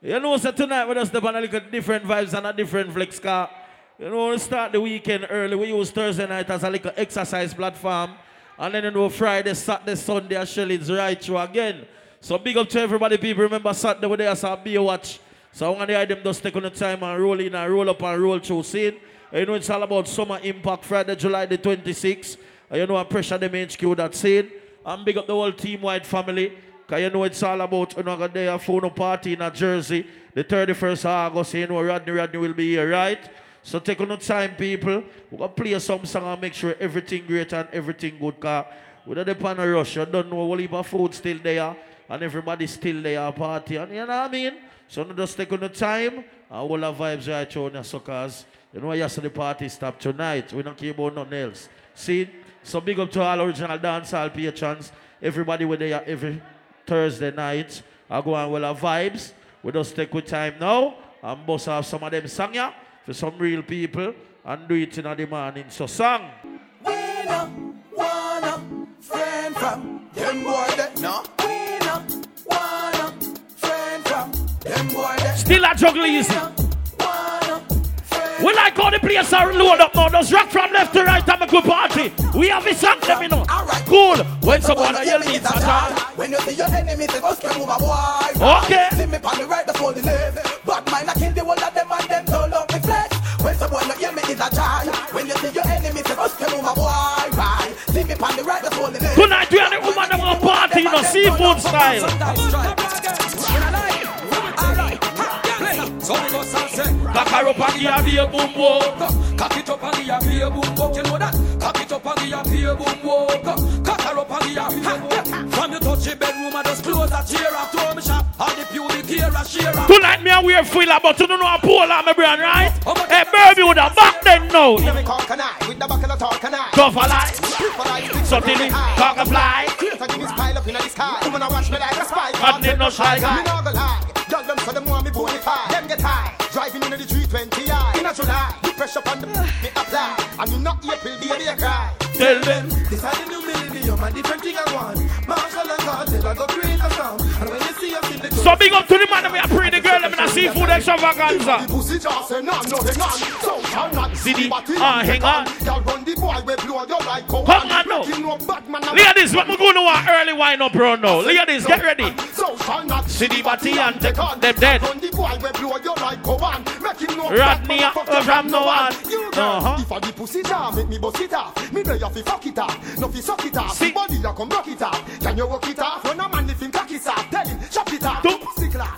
you know, so tonight we just on a little different vibes and a different flex car. You know, we start the weekend early. We use Thursday night as a little exercise platform. And then you know Friday, Saturday, Sunday, and Shellings right through again. So big up to everybody, people. Remember Saturday we there saw be a watch. So I want to them just take on the time and roll in and roll up and roll through scene. You know it's all about summer impact Friday, July the 26th. And you know I pressure them HQ that scene. And big up the whole team wide family. Cause you know it's all about another day there phone party in a Jersey. The 31st of August, you know Rodney Rodney will be here, right? So take on the time, people. We're gonna play some song and make sure everything great and everything good. Cause we don't depend on rush. You don't know what heap of food still there and everybody still there party. And you know what I mean? So no just take on the time and all the vibes right through the suckers. You know yesterday the party stop tonight. We don't care about nothing else. See? So big up to all original dancehall patrons. Everybody with there every Thursday night. I go on with our vibes. We just take with time now and bust off some of them song yeah, for some real people and do it in the morning. So song. We no wanna friend from them boy that no. We no wanna friend from them boy that Still a juggle easy. We like how the place are load up now. Just rock from left to right and a good party. We have a song them, you know. Cool. When someone yell me, it's a time. When you see your enemy, say go scream over boy. Okay. See me on the right, that's all the live. Bad mind, I kill the whole of them and them don't love me flesh. When someone hear me, it's a child. When you see your enemy, say go scream over boy. Right. See me on the right, that's all the live. Tonight we are the woman them on party, you know, seafood style. Cock her up and give her a boom boom. Cock it up and give her a boom boom. You know that? Cock it up and give her a boom boom. Cock her up and give her a boom. From you touch the bedroom, I just close a chair. I throw me shop. All the pubic hair a share. Tonight me a wear filler, but you don't know a pole on my brand, right? Hey, Bermuda, back then now. Let me cock an with the buckle of talk and. Go for life. Something in cock a fly. Create a give me pile up in the sky. Woman, I watch me like a spy. Hot name no shy guy. Me no go lie. Pressure on the me apply. And you not April, baby, I cry. Tell them. This is the new millennium, a different thing I want. Marshall and Cartel, I go create a sound. And when you see us in the So big up to the man we seafood extravaganza. Pussy just say no, no, hang on. So shall not See the ah, hang on. Girl, run the boy, we blow you like a Come on now. No bad man, Look at this, what we going to want early wine up round now. Look at this, get ready. Shall the and them dead. Run the boy, we blow you like a one. Making no Rodney bad man, fuck you from no one. Uh-huh. if I the pussy make me bust it off. Me know you fi fuck it off, no fi suck it off. Body you come rock it off. Can you walk it off? When a man if him cock it off, tell him chop it off. Pussy clap,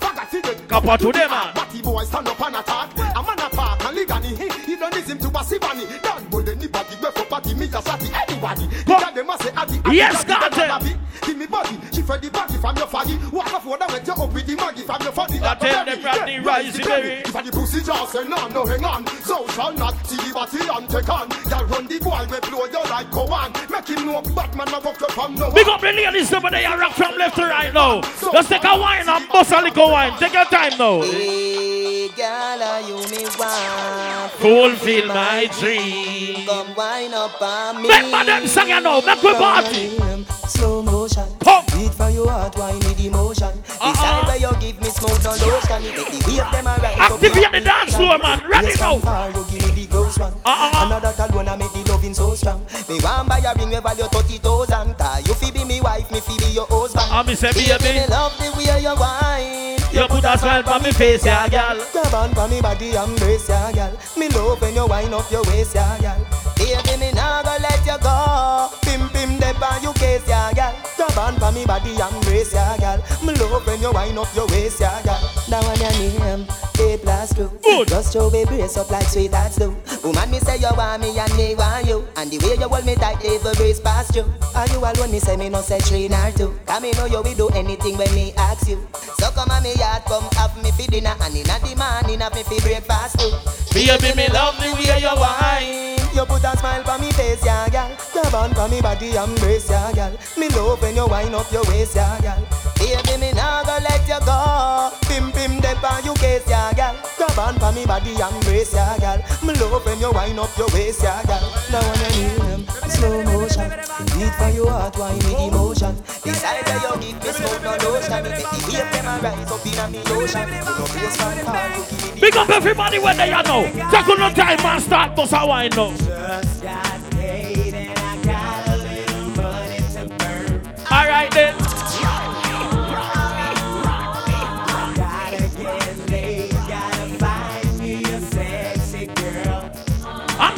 faggot fi dead. Kappa to them, man. Batty boy stand up and attack. A man attack and ligani. He, don't listen to Basibani. Don't boy anybody for party. Me just party anybody. The girl them a say addy. addy, Yes, addy, addy, Kartel. addy. Eh. Give me body. She fed the body from your faggy. Walk off water when you up with the maggie from your funny. I tell them Rodney rise the berry. If I the pussy just say no, no hang on. So shall not see the body and take on. Girl run the boy we blow you like go on. Make him know Batman a fuck you from no Big up the ladies over there, rock from left to right now. Just take a wine and bust a little wine. Take your time now. Hey, girl, are you me want? Fulfill my dream. Come wine up on me. Remember them song you know, make we party. Slow motion. Beat for your heart, wine with emotion. Uh-uh. Time where you give me smoke on lotion. You make the wave them around. Activate the dance floor, man. Ready Yes, now. from you give me the gross one. Uh-uh. Another tall one, I make the loving so strong. Me want buy a ring, we value 30,000. Cause you fi be me wife, me fi be your husband. I me say, Baby, me love the way you wine. You put a smile on me face, yeah, girl. Grab on for me body, embrace ya, girl. Me love when you wind up your waist, ya, girl. Baby, me nah go let you go. Pim pim dep on you case, ya, girl. Grab on for me body, embrace ya, girl. Me love when you wind up your waist, ya, girl. That one your name, A plus two. Just show me brace up like sweet sweethearts do. Woman, me say you want me and me want you. And the way you hold me tight, every brace past you. Are you alone? Me say me no say three nor two. Cause me know you will do anything when me ask you. So come on me yard, come have me for dinner. And inna the morning, have me for breakfast too. Baby, me love the way you wine. You put a smile on me face, yeah, girl. Grab on for me body, embrace, yeah, girl. Me love when you wind up your waist, yeah, girl. Baby, me nah go let you go. Pim pim dep on you case, yeah, girl. Grab on for me body and brace ya, gal. Me love when you wind up your waist, ya, gal. Now when you need them, slow motion. Beat for your heart, wine with emotion. Decide that you give me smoke no lotion. If it the them and rise up in a me ocean. You know face man hard to give me Big up everybody where they are now. Take on no time and start bust a wine now. All right then.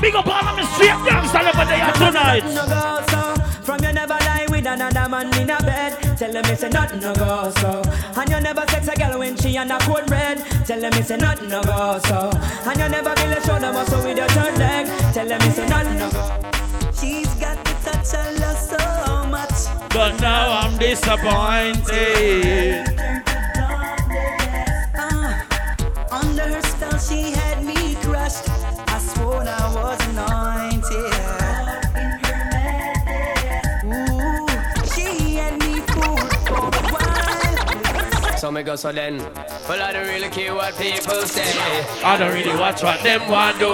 Big up all of my straight gangsters over there tonight. No go so. From you never lie with another man in a bed. Tell them it's a nothing no go so. And you never sex a girl when she on a cold red. Tell them it's a nothing no go so. And you never feel a shoulder muscle with your third leg. Tell them it's a nothing no go. She's got the touch I love so much. But now I'm disappointed. Uh, under her spell, she had me anointed. Ooh, she had me fooled for a while. So me go so then. Well, I don't really care what people say. I don't really watch what them want do.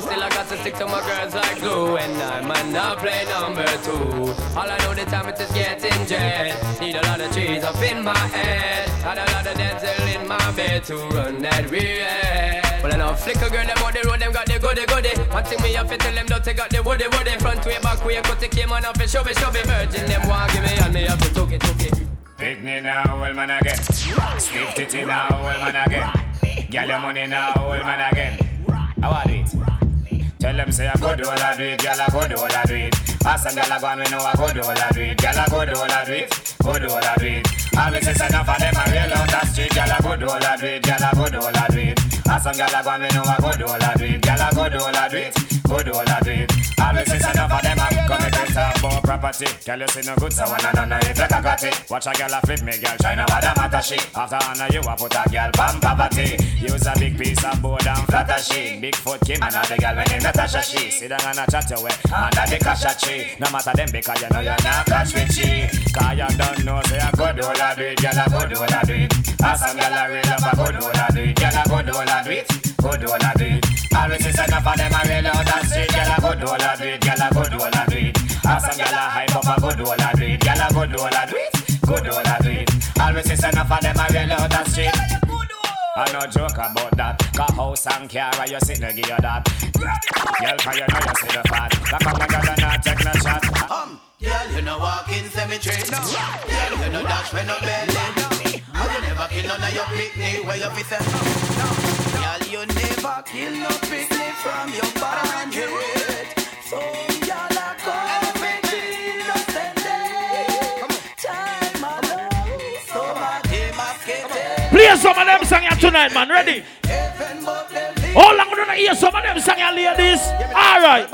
Still, I got to stick to my girls like glue. And I might not play number two. All I know the time it is just getting jet. Need a lot of trees up in my head. Had a lot of dental in my bed to run that real. Well, I know flicker girl, them on the road, them got the goody goody. One thing me have to tell them, don't take out the woody woody. Front way, back way, cut the came on up and show me, show me. Virgin, them want give me, and me have to took it, took it. Pick me now, old man again. Stiff titty now, old man again. Get your money now, old man again. How are it? Tell them say I go do all I do it, girl I go do all I do it. Ask some girl I go and we know I go do all I do it, girl I go do all I do it, go do all I do it. Always say enough of them I real on the street, girl I go do all I do it, girl I go do all I do it. Ask some girl I go and we know I go do all I do it, girl I go do all I do it, go do all I do it. Always say enough of them I come and talk about property. Girl you see no good so one none it like a got it. Watch a girl a flip me, girl try no bother matter she. After honor you a put a girl pan poverty. Use a big piece of board and flatter she. Big foot and the girl when him Natasha she. Sit down and a chat your way under the cash tree. No matter them because you know you're not catch with she. Cause you don't know say I go do all I do it, girl I go do all I do it. Ask some girl I real up I go do all I do it, girl I go do all I do it, go do all I do it. Always is enough of them I real out that street, girl I go do all I do it, girl I go do all I do it. Ask some girl I hype up I go do all I do it, girl I go do all I do it, go do all I do it. Always is enough of them I real out that street. I no joke about that. Cause house and car, you sit there give you that. Girl, cause you know you see the fat. That come and girl and not take no shot. Um, girl, you know walk in cemetery. No. Girl, you know dash when no belly. No. You never kill none of your picnic where you fit them. No. Girl, you never kill no picnic from your band head. So, Play some of them song here tonight, man. Ready? How long we gonna hear some of them song here, ladies? All right.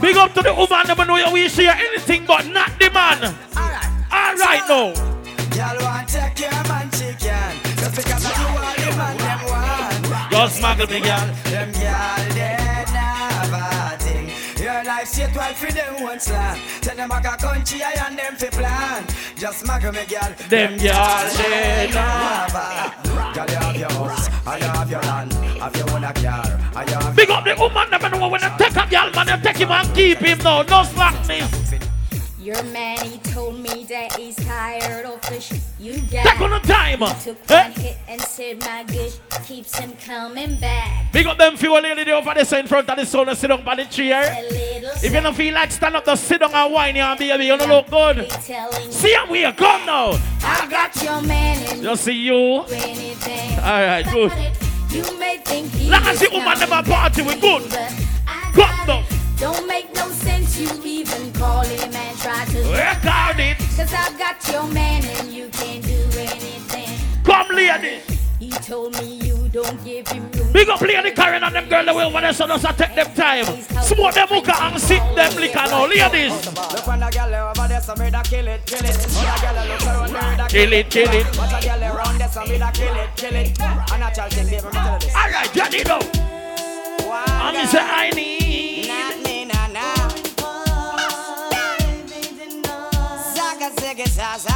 Big up to the woman, never know you wish here anything but not the man. All right, now. Girl want take your man chicken Just because I do all the man them want Just smuggle me, girl. Them girl they never think Your life straight well for them one slang Tell them back a country I and them fi plan. Just smuggle me girl. Them girl they never. Girl you have your house And you have your land Have your own a car And you have Big up the woman, never know when they take a girl, man, they take him and keep him now. No me. Your man, he told me that he's tired of the shit you got. Take on the time. He took Eh? one hit and said my good keeps him coming back. Big up them few lady over there in front of the sun and sit down by the chair. If you don't feel like stand up, just sit down and whine here, baby. You don't look good. See him we are? come now. I got your man Just see you. All right, good. You may think he Like I is see woman never party with good. Come got now. It. Don't make no sense you even call him and try to Record it. Cause I've got your man and you can't do anything. Come, lady. He told me you don't give him room. Big up lady Karen and them girl that will want us so just take them time. Smoke them hookah and sip them liquor now, ladies. Look on the girl over there, some da kill it, kill it. Other girl look around there, da Kill it, kill it. Watch a girl around there, some da kill it, kill it. And a child thing, baby, me tell you this. All right, Johnny, no. And me say I need. Zaga, zigga, zaza.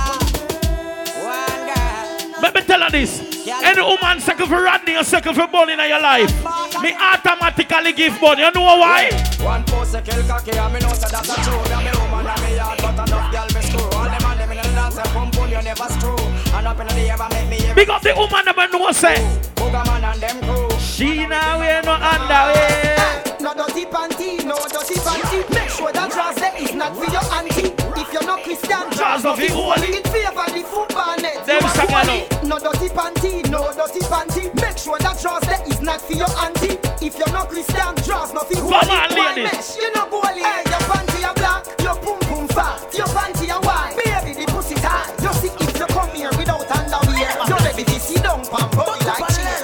One girl. tell her this. Any woman second for Rodney or second for Bunny in your life, me automatically give Bunny. You know why? One post a kill cocky and me know say that's a true Me a me woman and me yard but enough girl me screw All them and them in the dance say pum pum you never screw And up in the ever make me Big up the woman that know say. Booga man and them crew She now wear no underwear. No dirty dirty. Make sure that dress there is not for your auntie. If you're not Christian, Dress of the holy. It favor the football net. Them You are sang holy. No dirty panty, no dirty panty. Make sure that dress there is not for your auntie. If you're not Christian, dress not for Come holy. on, Why ladies. You know goalie. Hey, your panty are black, your pum pum fat, your panty are white. Baby, the pussy tight. You see if you come here without underwear, your baby this sit down pam body like cheese.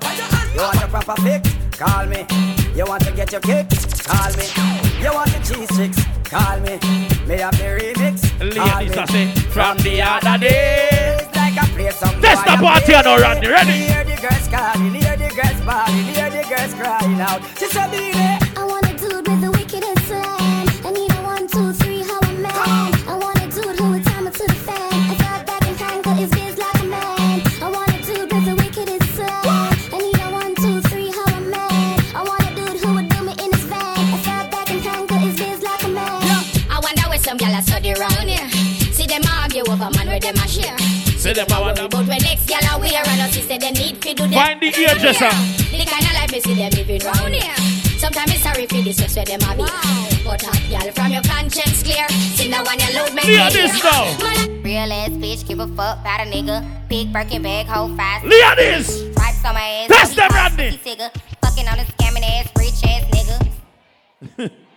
By your hand. You want a proper fix? Call me. You want to get your kicks? Call me. You want the cheese sticks? Call me. Me have the remix. Call Ladies, I me. say, from the other day. It's like I play some Test the party, and I know, Rodney. Ready? Hear the girls calling, hear the girls bawling, hear the girls crying out. She said, Say them I wanna But when next gyal a wear and us say they need to do them. Find the hairdresser. The kind of life me see them living round here. Sometimes it's sorry for this sex where them a be. But hot gyal from your conscience clear. See now when you load me. Hear this now. Real ass bitch, give a fuck about a nigga. Big Birkin bag, hold fast. Leah this. Stripes on my ass. Test them, pussy Rodney. Tigger. Fucking on a scamming ass, rich ass nigga. [LAUGHS]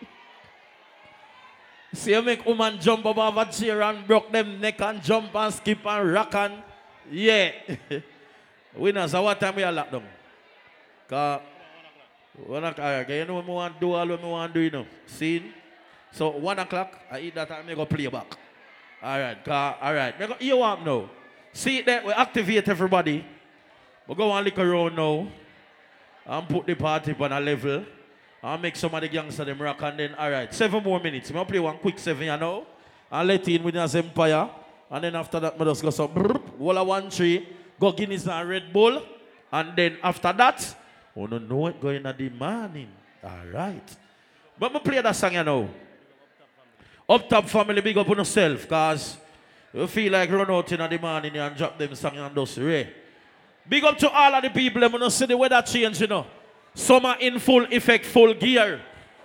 See you make woman jump above a chair and broke them neck and jump and skip and rock and yeah. [LAUGHS] Winners, so what time we are locked down? Cause one o'clock, you know what I want to do all what I want to do, you know. See? So one o'clock, I eat that and I go play back. Alright, cause alright. Me go you want now. See that we activate everybody. We go and lick around now and put the party on a level. I'll make some of the gangsters them rock and then alright. Seven more minutes. I'll play one quick seven, you know. And let in with us Empire. And then after that, I just go some brrr, wall of one tree, go Guinness and Red Bull. And then after that, we don't know it going at the morning. Alright. But I play that song, you know. Up top family, big up on yourself, cause you feel like run out in the morning and drop them song and just ray. Big up to all of the people, I'm gonna see the weather change, you know. Summer in full effect, full gear.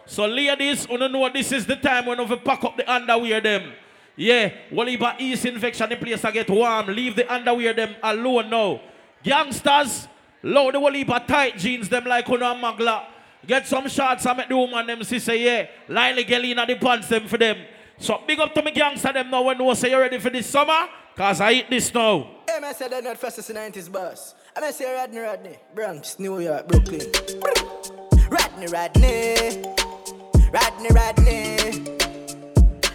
So ladies, you know this is the time when we pack up the underwear them. Yeah, well if a east infection the place I get warm, leave the underwear them alone now. Youngsters, load the heap tight jeans them like on a magla. Get some shots and make the woman them see say yeah, Lily girl in the pants them for them. So big up to me gangster them now when you say you're ready for this summer, cause I eat this now. Hey, man, say they're not fastest in 90s boss. I may say Rodney Rodney, Bronx, New York, Brooklyn. Rodney Rodney, Rodney Rodney.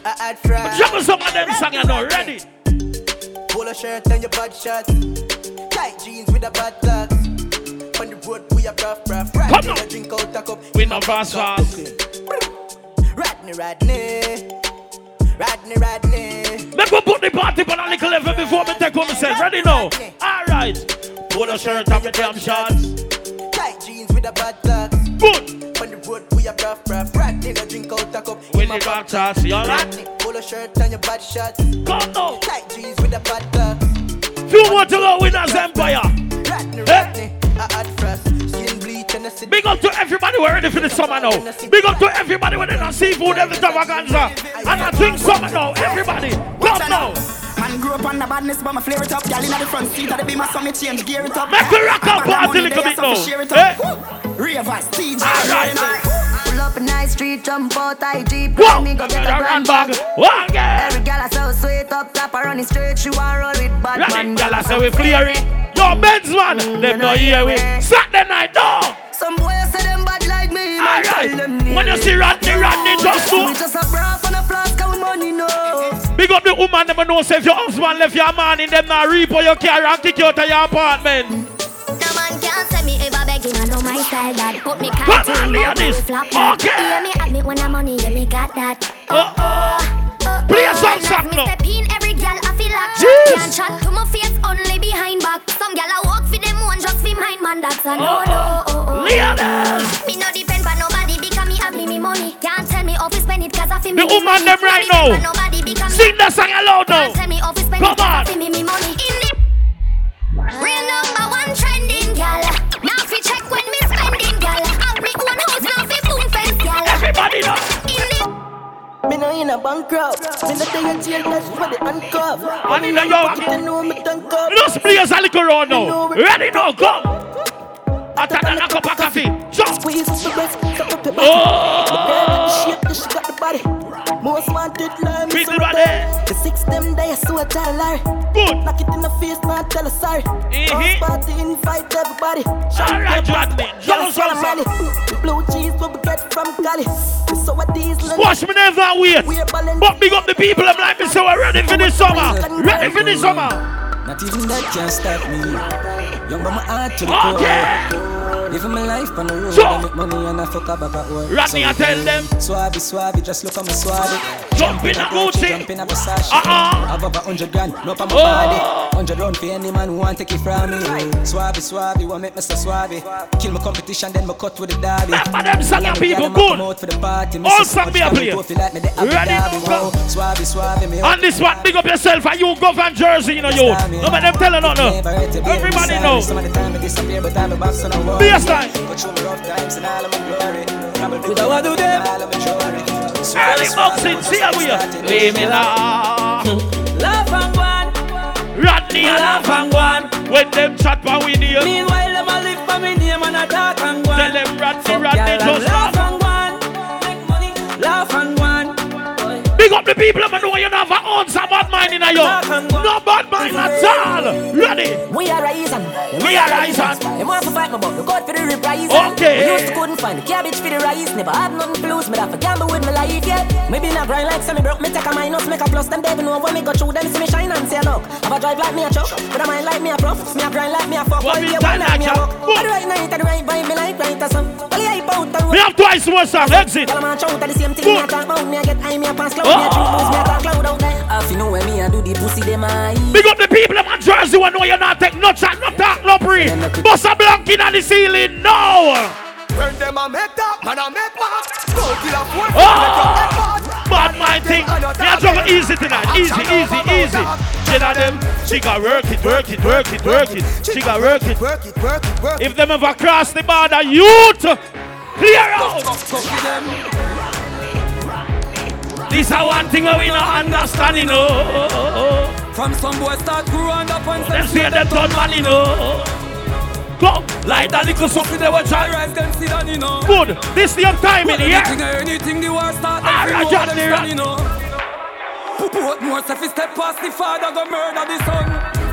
I had fries. Jump some of them song you know, ready. Polo shirt and your bad shots. Tight jeans with a bad clocks. On the road, we are rough, rough. Rodney, I drink out a cup. We no fast fast. Rodney Rodney, Rodney Rodney. Let me put the party on a little level before me take home myself. Ready now? Alright. Polo shirt and my damn shorts. Tight jeans with a bad clocks. Good. On the road, we are rough, rough. Rodney, I drink out a cup. When the back shots, you alright? Polo shirt and your bad shots. Come now. Tight jeans with a bad clocks. Few more to go winners empire. Rodney, Rodney, I had frost. Skin bleach and a sit. Big up to everybody we're ready for the summer now. Big up to everybody with the seafood, every extravaganza. And I drink summer now. Everybody, come now. Man grew up on the badness, but my flare it up. Girl in the front seat of the beamer, so me change gear it up. Make we rock up party little bit now. Share it Eh? up. Ravers, DJ. Pull up in nice street, jump out, I jeep. Whoa! Me go get a run grand bag. One girl. Every girl I so sweet up top, I run it straight. She want roll with bad man. Running gyal, I say we clear it. Yo, Benz man, them no hear we. Saturday night, no. Some boys say them bad like me. man, Alright. When you see Rodney, Rodney just do. We just a bra and a flask of money, no. Big up the woman, them know say if your husband left your man in them now reap or your car and kick you out of your apartment. No man can't say me ever begging, I know my style that. Put me on, in, but flop. Okay. Yeah, me me when I'm money, yeah, me got that. Oh, oh. Play a song, song me now. every gal I feel like Jeez. Can't chat to my face, only behind back. Some gal I walk for them one, just for mine, man, that's a no, no. Leonard. Me no depend but nobody because me have me, me money. Can't spend it cause I feel me The me woman them right now. but nobody because me Sing the song aloud now. Can't tell me how to spend Come I on. feel me, me money. In the Real number one trending gal. Now fi check when me spending gal. Have me own house now fi boom fence gal. Everybody know. In the Me no in a bankrupt. Me no stay in jail, that's for the handcuff. And in the yard. You know me tank up. Just play a little round now. Ready now, go. Hotter than a cup of coffee. Jump. Squeeze up the breast, suck up the Oh. body. Shape the she got the body. Most wanted line, Beat the so body. bad. The six them there, so I tell Larry. Good. Knock it in the face, not tell her sorry. Mhm. House party, invite everybody. All right, Rodney. Yellow Jump, jump, Money. The blue cheese what we get from Cali. So what these Squash me never wait. But big up the people. I'm like me, so we're ready for this summer. Ready for this summer. Not even that can stop me. Young but my heart to the Okay. Living my life on the road, So- I make money and I fuck up about work. Rodney, I tell them. Swabby, swabby, just look at me swabby. Jump in a Gucci. Jump in uh-huh. a Versace. Uh-uh. Have about 100 grand, no on my Oh. body. 100 round for any man who want take it from me. Swabby, swabby, what make me so swabby? Kill my competition, then me cut with the derby. Remember them Young people good. out for the party. All see so song much me a family play. trophy like me, Ready, go. Swabby, swabby, me And this one, big up yourself. And you go from Jersey, you know you. No man them tell you nothing. Everybody know. Some of the time I disappear, but I'm a boss on a wall. Baseline. Go through my rough times and all of my glory. Travel With do them? all of my jewelry. Early boxing, see how we are. Leave me laugh. Laugh and one. Rodney and laugh and one. When them chat for we near. Meanwhile, them a live for me name and a talk and one. Tell them Rodney, Rodney just laugh up the people, I know you don't have an ounce of bad mind in you. No bad mind at all. Ready? We are rising. We are rising. Them want to fight me, but look out for the reprise. Okay. To couldn't find the cabbage for the rice. Never had nothing to lose. Me have to gamble with my life, yeah. Maybe not grind like semi broke. Me take a minus, make a plus. Them devil know when me go through them. See me shine and say look. Have a drive like me a truck, but a mind like me a prof. Me a grind like me a fuck. Me yeah, one like me a. But the right night, the right vibe, me like right or some. Well, yeah, hype out and We have twice more song. Exit. Tell 'em I shout the same thing. Me a talk about me a get high, me a pass cloud, oh. me a true boost, me a talk cloud out there. If you know where me a do the pussy, them I. Big up the people in Jersey who know you're not take no chat, no talk, no pre. Bust a blank in on the ceiling now. When them a make that, man a make back. Go kill a fool, Oh! Bad mind thing. Yeah, juggle easy tonight. Easy, easy, easy. Ten of them, she got work it, work it, work it, work it. She got work it. Work it, work it, work it. If them ever cross the border, youth, clear out. This is one thing we not understand, you know. From some boy start growing up and Them say them done man, you know. Go, like that little something they were trying. rise them sit down, you know. Good, this the young time in here. Anything anything the war start, Ah, every right, war Johnny, them stand, right. you know. Put more stuff is step past the father go murder the son.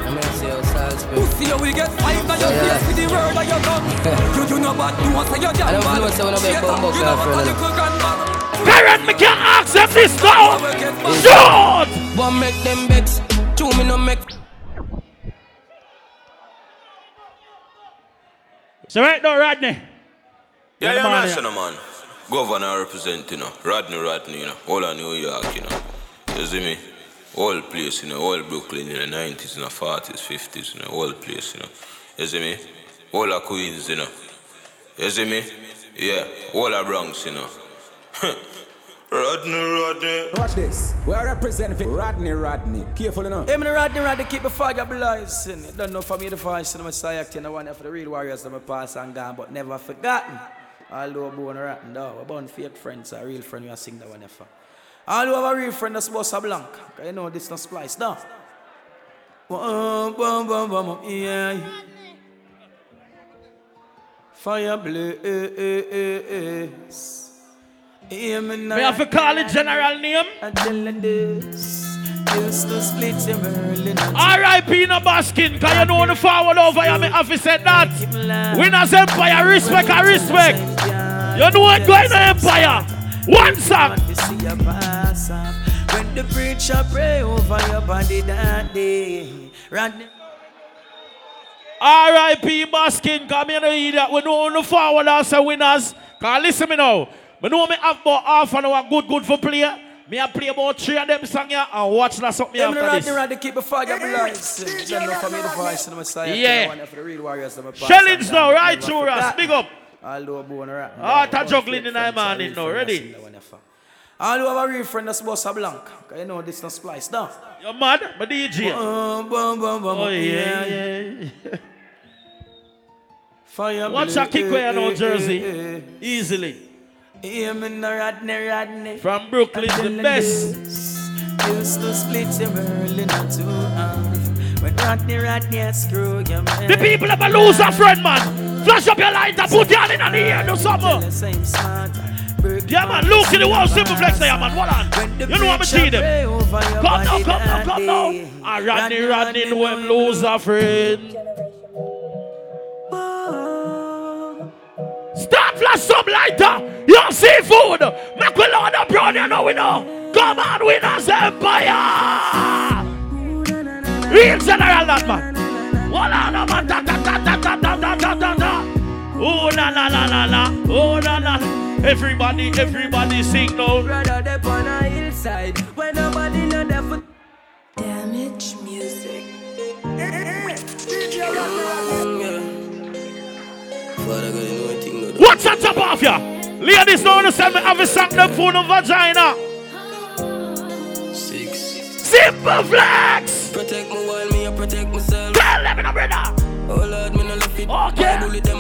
Pussy, you get five now your face with the word of your tongue. [LAUGHS] You do know bad, you want say your I don't jam know bad. say when I make Shut bumbo up, you know clap, what brother. a little grandma. Parent, me can't ask them this now. Shoot! One make them vex, two me no make. So right now, Rodney. Yeah, Yeah, yeah, man, man, yeah. man. Governor represent, you know. Rodney, Rodney, you know. All of New York, you know. You see me? All place, you know. All Brooklyn in the 90s, you the 40s, 50s, you know. All place, you know. You see me? All of Queens, you know. You see me? Yeah. All of Bronx, you know. [LAUGHS] Rodney, Rodney. Watch this. We are representing Rodney Rodney. Careful enough. Hey, me the Rodney Rodney keep the fire blazing. You don't know for me the voice in my side acting the one for the real warriors that me pass and gone, but never forgotten. Although born rotten though, We're born fake friends, a real friend we are sing the one for. Although have a real friend that's boss a blank. 'cause you know this no splice now. Bum, bum, bum, bum, bum, yeah. Fire blaze. Hear me now. We have to call it general name. I tell this. Used to split your Merlin. R.I.P. no basking, cause you know the forward over here, me have to say that. Winners Empire, respect and respect. You know what going on Empire? One song. When the preacher pray over your body that day. R.I.P. Baskin, come here to hear that. We know the forward as a winners. Cause listen me now. We know me have about half an hour good good for play. Me I play about three of them song here and watch that something Them after this. Rodney keep a fire blind. Then no for me the voice in the Messiah. Yeah. One for the real warriors. them a Challenge now, right through us. Big up. All over bone rap. Ah, ta juggling in the morning now. Ready? All over real friend that's Bossa Blanc. Cause you know this no splice down. You mad? My DJ. Bum, bum, bum, bum, Oh, yeah, yeah. Fire Watch a kick where you know. Jersey. Easily. Hear me no Rodney, Rodney. From Brooklyn, the best. Used to split your Merlin in two half. When Rodney, Rodney screw your man. The people lose a friend, man. Flash up your light and put your hand in the air, do something. Yeah, man, look at the wall, simple flex there, man. Hold on. You know what I'm saying them. Come now, come now, come now. Ah, Rodney, Rodney, know him lose a friend. Start flash some lighter. Your seafood. Make we load up brown, you know we know. Come on, winners empire. Real general that man. Hold on, man. Da, da, da, da, da, da, da, da, da, da. Oh, la, la, la, la, la. Oh, la, la. Everybody, everybody sing now. Brother, they on a hillside. When nobody know there for damage music. What's on top of ya? Ladies don't understand me have a song them phone of vagina. Six. Simple flex. Protect me while me, I protect myself. Tell them, no brother. Oh Lord, me no left it. Okay.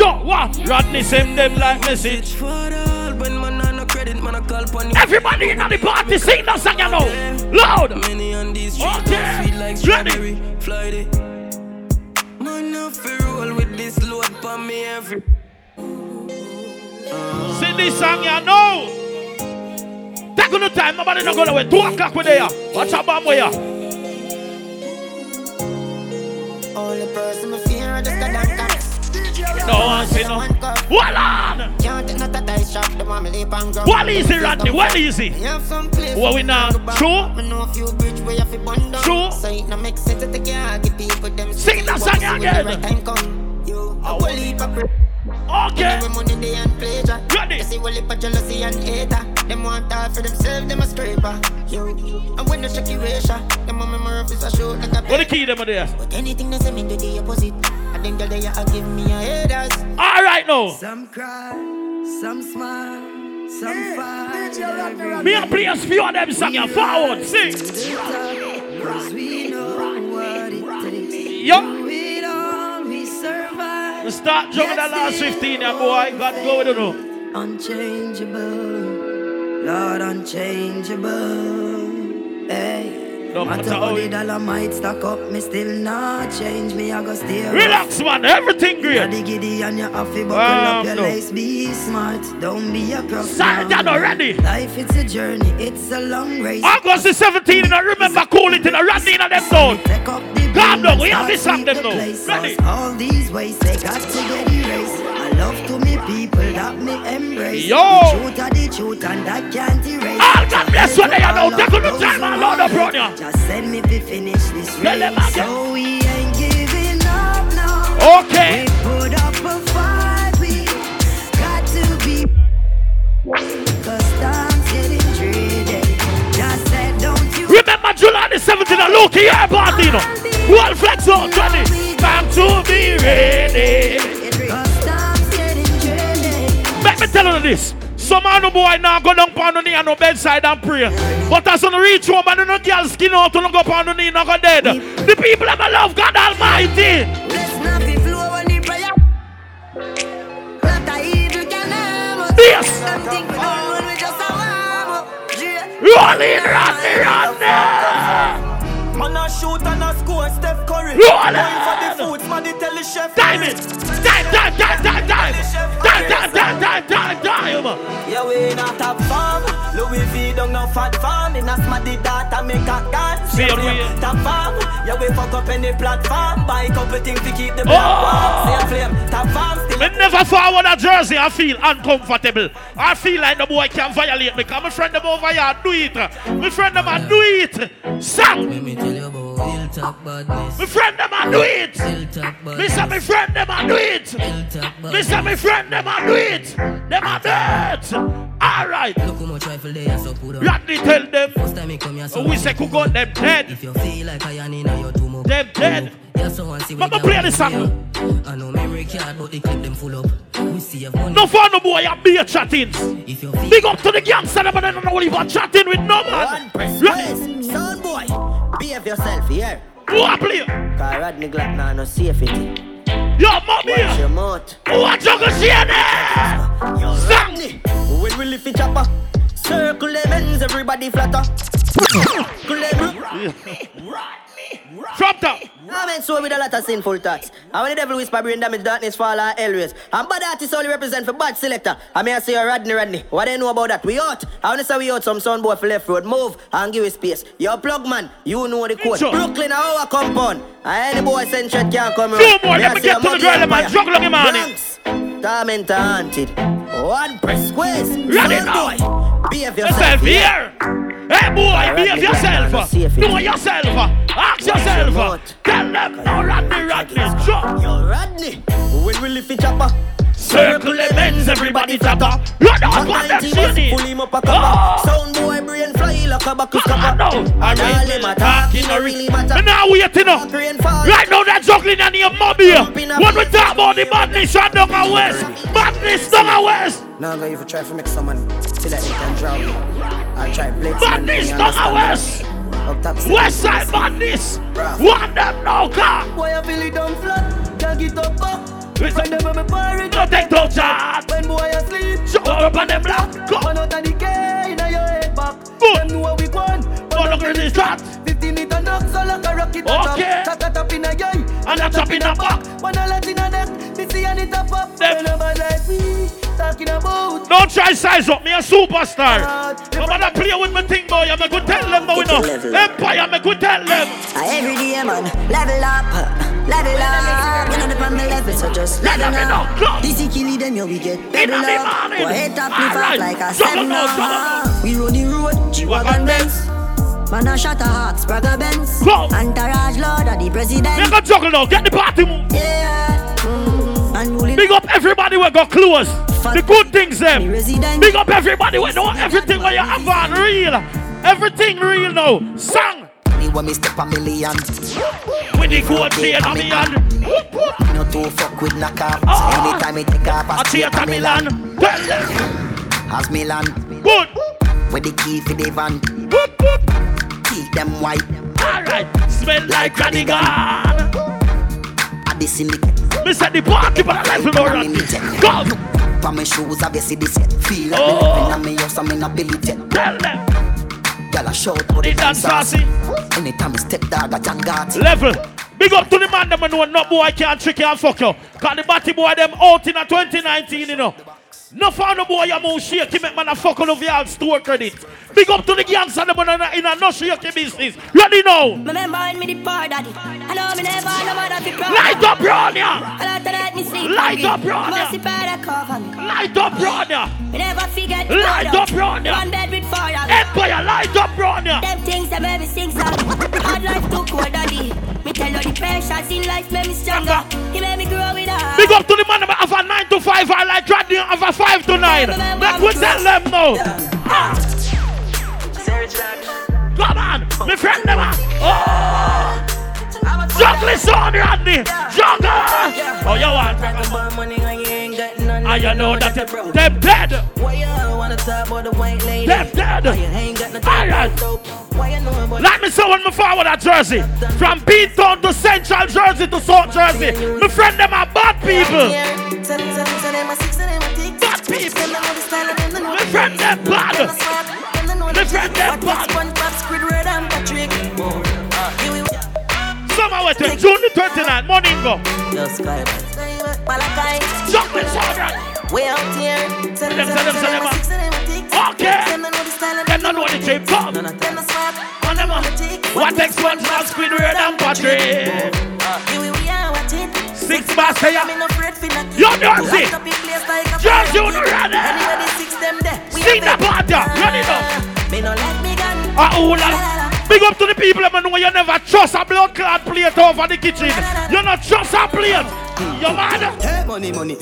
So what? Rodney send them like message. Everybody in the party sing that song, you know. Loud. Okay. like Ready. Man, I feel roll with this load for me every. Sing this song, you know. Take on the time. Nobody not gonna wait. Two o'clock with there. Watch out, bomb where all the person me fear, I just got that no one say no. What on. What is it, Rodney. Well easy. What we now? True. True. Sing that song again. Okay. Ready. See well if jealousy and hater. Them want all for themselves, them a scraper. Yo. And when they shake you ratio, them a memory is a show like a What the key them are there? But anything they say me do the opposite. I think that they a give me a haters. All right now. Some cry, some smile, some fight. Me a play a few of them song you forward. Sing. Cause we know what it takes. Yo. Do it we survive. We start jumping the last 15 yeah, boy. God go with you know. Unchangeable, Lord, unchangeable. Hey. No matter matter how how the it- dollar might stack up, me still not change. Me, I go stay. Relax, man. Everything great. You're the giddy and you have to buckle Um, up your no. lace. Be smart, don't be a crook. Sergeant now. already. Life it's a journey, it's a long race. August the 17th, and I remember cool it in a Randy in a them down. Calm down, we have this song them now. Ready? All these ways they got to get erased. I love to me people that me embrace. Yo. The truth are the truth and that can't erase. All God bless what they are now. Take look time and load up on ya. Just send me to finish this race. So we ain't giving up now. Okay. We put up a fight. We got to be. Cause time's getting dreary. Just said, don't you Remember July the 17th, a look here, party. One flex on, Johnny. Time to be ready. Tell you this. Some man no boy now go down on the knee and no bedside and pray. But as on reach home and no girl skin out to go on the knee and go dead. The people that love God Almighty. Let's not be flow on the prayer. Lot of evil can harm us. Yes. Some think we don't know we just a warm up. Yeah. Rolling, Rodney, Rodney. Man a shoot and a score, Steph Curry. Roll Going for it. the food, somebody tell the chef. Time it. Time, time, time, time, time. Time, time, time, time, time, time. Yeah, we not top farm. Louis V don't know fat farm. In a smarty data make a gun. See you, we- Top farm. Yeah, we fuck up any platform. Buy a couple things to keep the Oh. block warm. See a flame. Top farm still. Me never forward a jersey. I feel uncomfortable. I feel like the boy can violate me. Cause my friend them over here do it. My friend them a do it. Sang. Let me tell you about Hilltop badness. My friend them a do it. Hilltop Me badness. say my friend them a do it. Hilltop Me say my friend them a do it. Them a do it. All right. Look how much rifle they are so put up. Rodney tell them. First time me come here, so We say could go them dead. If you feel like I am in your tomb. Them dead. Yeah, so and see Mama play can the song. I know memory card, but the clip them full up. We see have money. No for no boy a be a chatting. If you Big up to the gangster, but I don't know what even chatting with no man. Right. Son boy, behave yourself here. Who a play? Cause Rodney Glock now no safety. Yo, mommy. Watch your mouth. Who a juggle shady? Rodney, when we lift the chopper, circle them ends, everybody flatter. Circle them. From top. I mean, so with a lot of sinful thoughts. And when the devil whisper brain damage, darkness fall and hell raise. And bad artists only represent for bad selector. I mean, I say Rodney Rodney. What do you know about that? We out. I want to say we out some son boy for left road. Move and give it space. Yo, plug man, you know the code. Sure. Brooklyn, our compound. And any boy send shot can't come around. more, Me let me get to the girl, man. Juggle on him, man. Bronx, Tormentor haunted. One press squares. Ready boy, behave yourself. Yourself here. Hey boy, behave yourself. man, see if it- Do it yourself. Ask yourself. Tell them no Rodney Rodney. Drop. Yo, Rodney, when we lift the chopper. Circle them ends, everybody. You know Hot what them 90 was shady. Pull him up a Oh. cover. Sound boy brain fly like a back of Come on ah, now. scupper. And all them a no really matter. Now waiting up. Rain. Right now they're juggling on your mob here. When we talk about the madness and down a west. Madness down a west. Now I'm going to try to make some money till I can drown me. I'll try blitz Madness down a west. West side madness. One them now car. Boy, I feel it down flat. Can't get up up. Listen. When them a pirate. No take no chance. When boy asleep. Shut up on them block. Go. One out of the K in your head back. Good. Them know what we want. Go look at this shot. 15 meter knock, so like a rocket Okay. Tap tap tap in a guy. And a chop in a back. One a lot in a neck. Me see and it up up. Them. When like me talking about. Don't try size up me a superstar. No matter play with me thing boy, I'm going to tell them now, you know. Empire, I'm going to tell them. Every day, man, level up, level up. You know the on the level, so just level Level up. up. This is killing them, yo, we get In level up. morning. Go head top, lift Alright. up like a Juggle seven up. We roll the road, G-Wagon Benz. Man, a shot a heart, Spragga Benz. Entourage Lord of the President. Make a juggle now, get the party move. Yeah. Big up everybody we got close. The good things them. Big up everybody we know everything where you have on real. Everything real now. Song. When me step a million. With the gold chain on me hand. Whoop, whoop. No two fuck with knockoff. Ah. So anytime me take I take straight a a Milan. Milan. Tell them. As Milan. Good. With the key for the van. Keep them white. Alright. Smell like Radigan. At the syndicate. Me said the party but I like to know. Go. For my shoes, I see the set. Feel like Oh. me living on me house, I'm in a belly. Tell them. Girl, I shout for the It dance saucy. Anytime I step dog, I John Gotti. Level. Big up to the man them know no boy can't trick you and fuck you. Cause the batty boy them out in a 2019, you know. No found no boy you move shake, make man a fuck all of y'all store credit. Big up to the gangster them in a, in a no shake business. Ready now. Remember when me the poor daddy. I know me never no mother fi proud. Light up, Bronya. A lot of night me sleep. Light up, Bronya. Must be better cover me. Light up, Bronya. Never forget. the Light up, Bronya. One bed with me. Empire, light up, Bronya. Them things that make me sing song. Hard life too cold, daddy. Me tell you the pressures in life make me stronger. He made me grow with a Big up to the man that have a 9 to 5, I like Rodney have a 5 to 9. Let me tell them. Ah. Come on, my friend them. ah. Oh. Juggle. Juggle. Oh, you want? And you know that them dead. Why you wanna talk about the white lady? Dead. Why you ain't got no Like me say when me forward that jersey. From Beatown to Central Jersey to South Jersey. My friend them are bad people. Bad people. My friend them bad. My friend them bad. Some of it. June the 29th, morning go. Yo, Sky. Malachi. Chocolate sound We out here. Send them, send them, send them. Okay. Them know the trip come. Them no smart. On them. What takes one man Squidward and Patrick? Six bars say ya. Me no afraid fi knock Yo, it. Nancy. Lock up in place like a George, you fire ready? pit. Anyway, the six them there. Sing have it. part ya. Ready now. Me no like me gun. Ah, oh, la. Big up to the people that know you never trust a blood clot plate over the kitchen. You not trust a plate. Your man. Hey, money, money.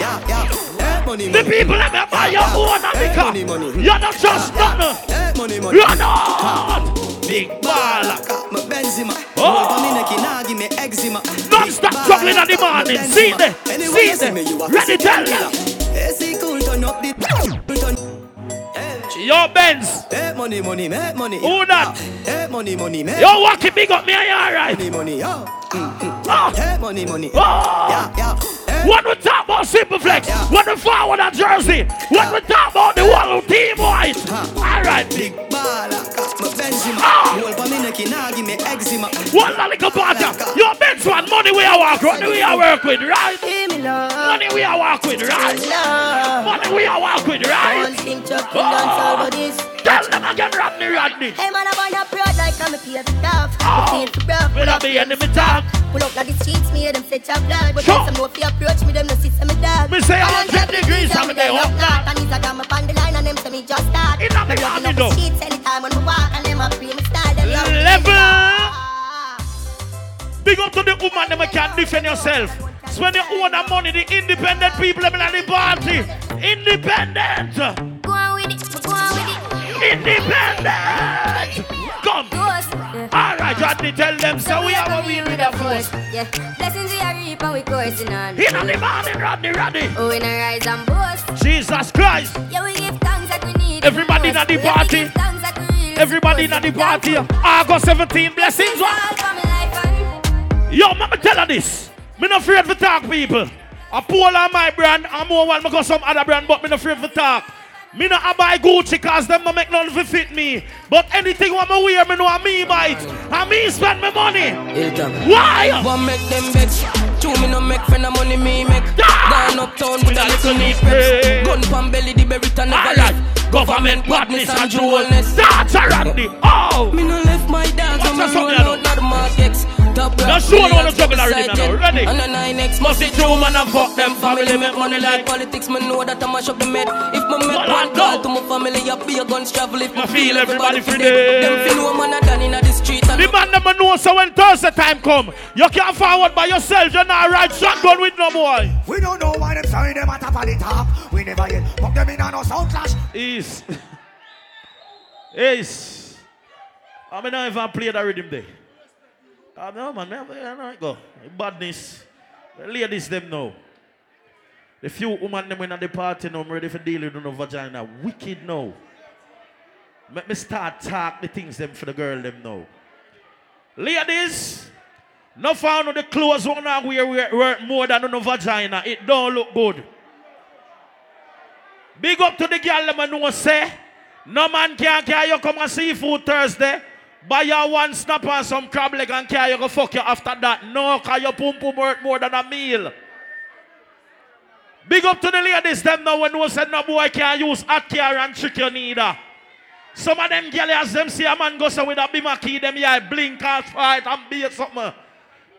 Yeah, yeah. Hey, money, The people that may buy your own Hey, money, America. money. You not trust nothing. Money, money. You not. Big baller. My Benzema. Oh. Oh. Me neck, nah, give me eczema. Non-stop juggling in the morning. See there. Anyway, See me, there. Ready, tell killer. them. Cool, turn up the. Turn. Yo, Benz. Hey, money, money, make money. Who that? Hey, money, money, make Yo, walk it big up me. Are you alright? money, money, yo. Mm, mm. Ah. Hey, money, money. Oh. Yeah, yeah. When we talk about Simple Flex, when we forward a jersey, when we talk about the one who team white. Alright, big. Baller, my Benzema. Ah. Hold for me neck, nah, give me eczema. One little butter. Your Benz one, money we are work, money we are work with, right? Money we are work with, right? Money we are work with, right? All Tell them again, Rodney, Rodney. Hey man, I wanna proud like I'm a pay the stuff. Oh. I feel for rough. Will I be enemy talk? Pull up like the streets, me them fetch a blood. But Sure. some more fi approach me, them no see some dog. Me say 100 degrees, I'm there, up now. And Instagram up on the line and them say me just start. In the Me up though. the streets anytime when we walk and them a free me style. Them. Level. Ah. Big up to the woman that can defend yourself. Spend your own money, the independent people them in the party. Independent. Independent. Come. Ghost, yeah. Alright, Rodney, tell them so we have a wheel with a force. Yeah, blessings we are reap and we coursing on. In the morning, Rodney, Rodney. Oh, we not rise and boast. Jesus Christ. Yeah, we give thanks that we need. Everybody in the we party. thanks that we really Everybody in the party. August 17, blessings. What? all for my life and Yo, mama tell her this. Me not afraid to talk, people. I pull on my brand, I'm more one because some other brand, but me not afraid to talk. Me not a buy Gucci cause them no make none fit me. But anything what me wear, me know a me buy it. And me spend my money. Why? One make them vex. Two me no make friend of money me make. Ah! Gone uptown with a little pay. preps. Gun pan belly the berry and never left. Government badness and drolness. That's a Randy. Oh! Me no left my dogs What's that song roll you know? out not Mark X. Top Now black show them millions, how to juggle top already, man. Ready? And a 9X Must be true, man, and fuck them family, make money like Politics, me know that I mash up the med. If me make one I call to my family, I be a guns travel. If me I feel everybody everybody free free dead. there. Them feel no man a done in the street. The man them know so when Thursday time come, you can't forward by yourself. You're not right shotgun with no boy. We don't know why them sorry them at top of the top. We never yet put them in on no sound clash. Is is. I mean, I even play that rhythm there. I know, man. I know it go. Badness. The ladies them know. The few women them in at the party now, I'm ready for dealing with no vagina. Wicked now. Let me start talk the things them for the girl them know. Ladies, no found the clothes one now wear wear more than no vagina. It don't look good. Big up to the girl them know say, no man can carry you come and see food Thursday. Buy you one snap and some crab leg and carry you go fuck you after that. No, cause your pum pum worth more than a meal. Big up to the ladies them now when no said no boy can use hot care and trick you neither. Some of them girls as them see a man go so with a bima key them yeah blink out fight and be something.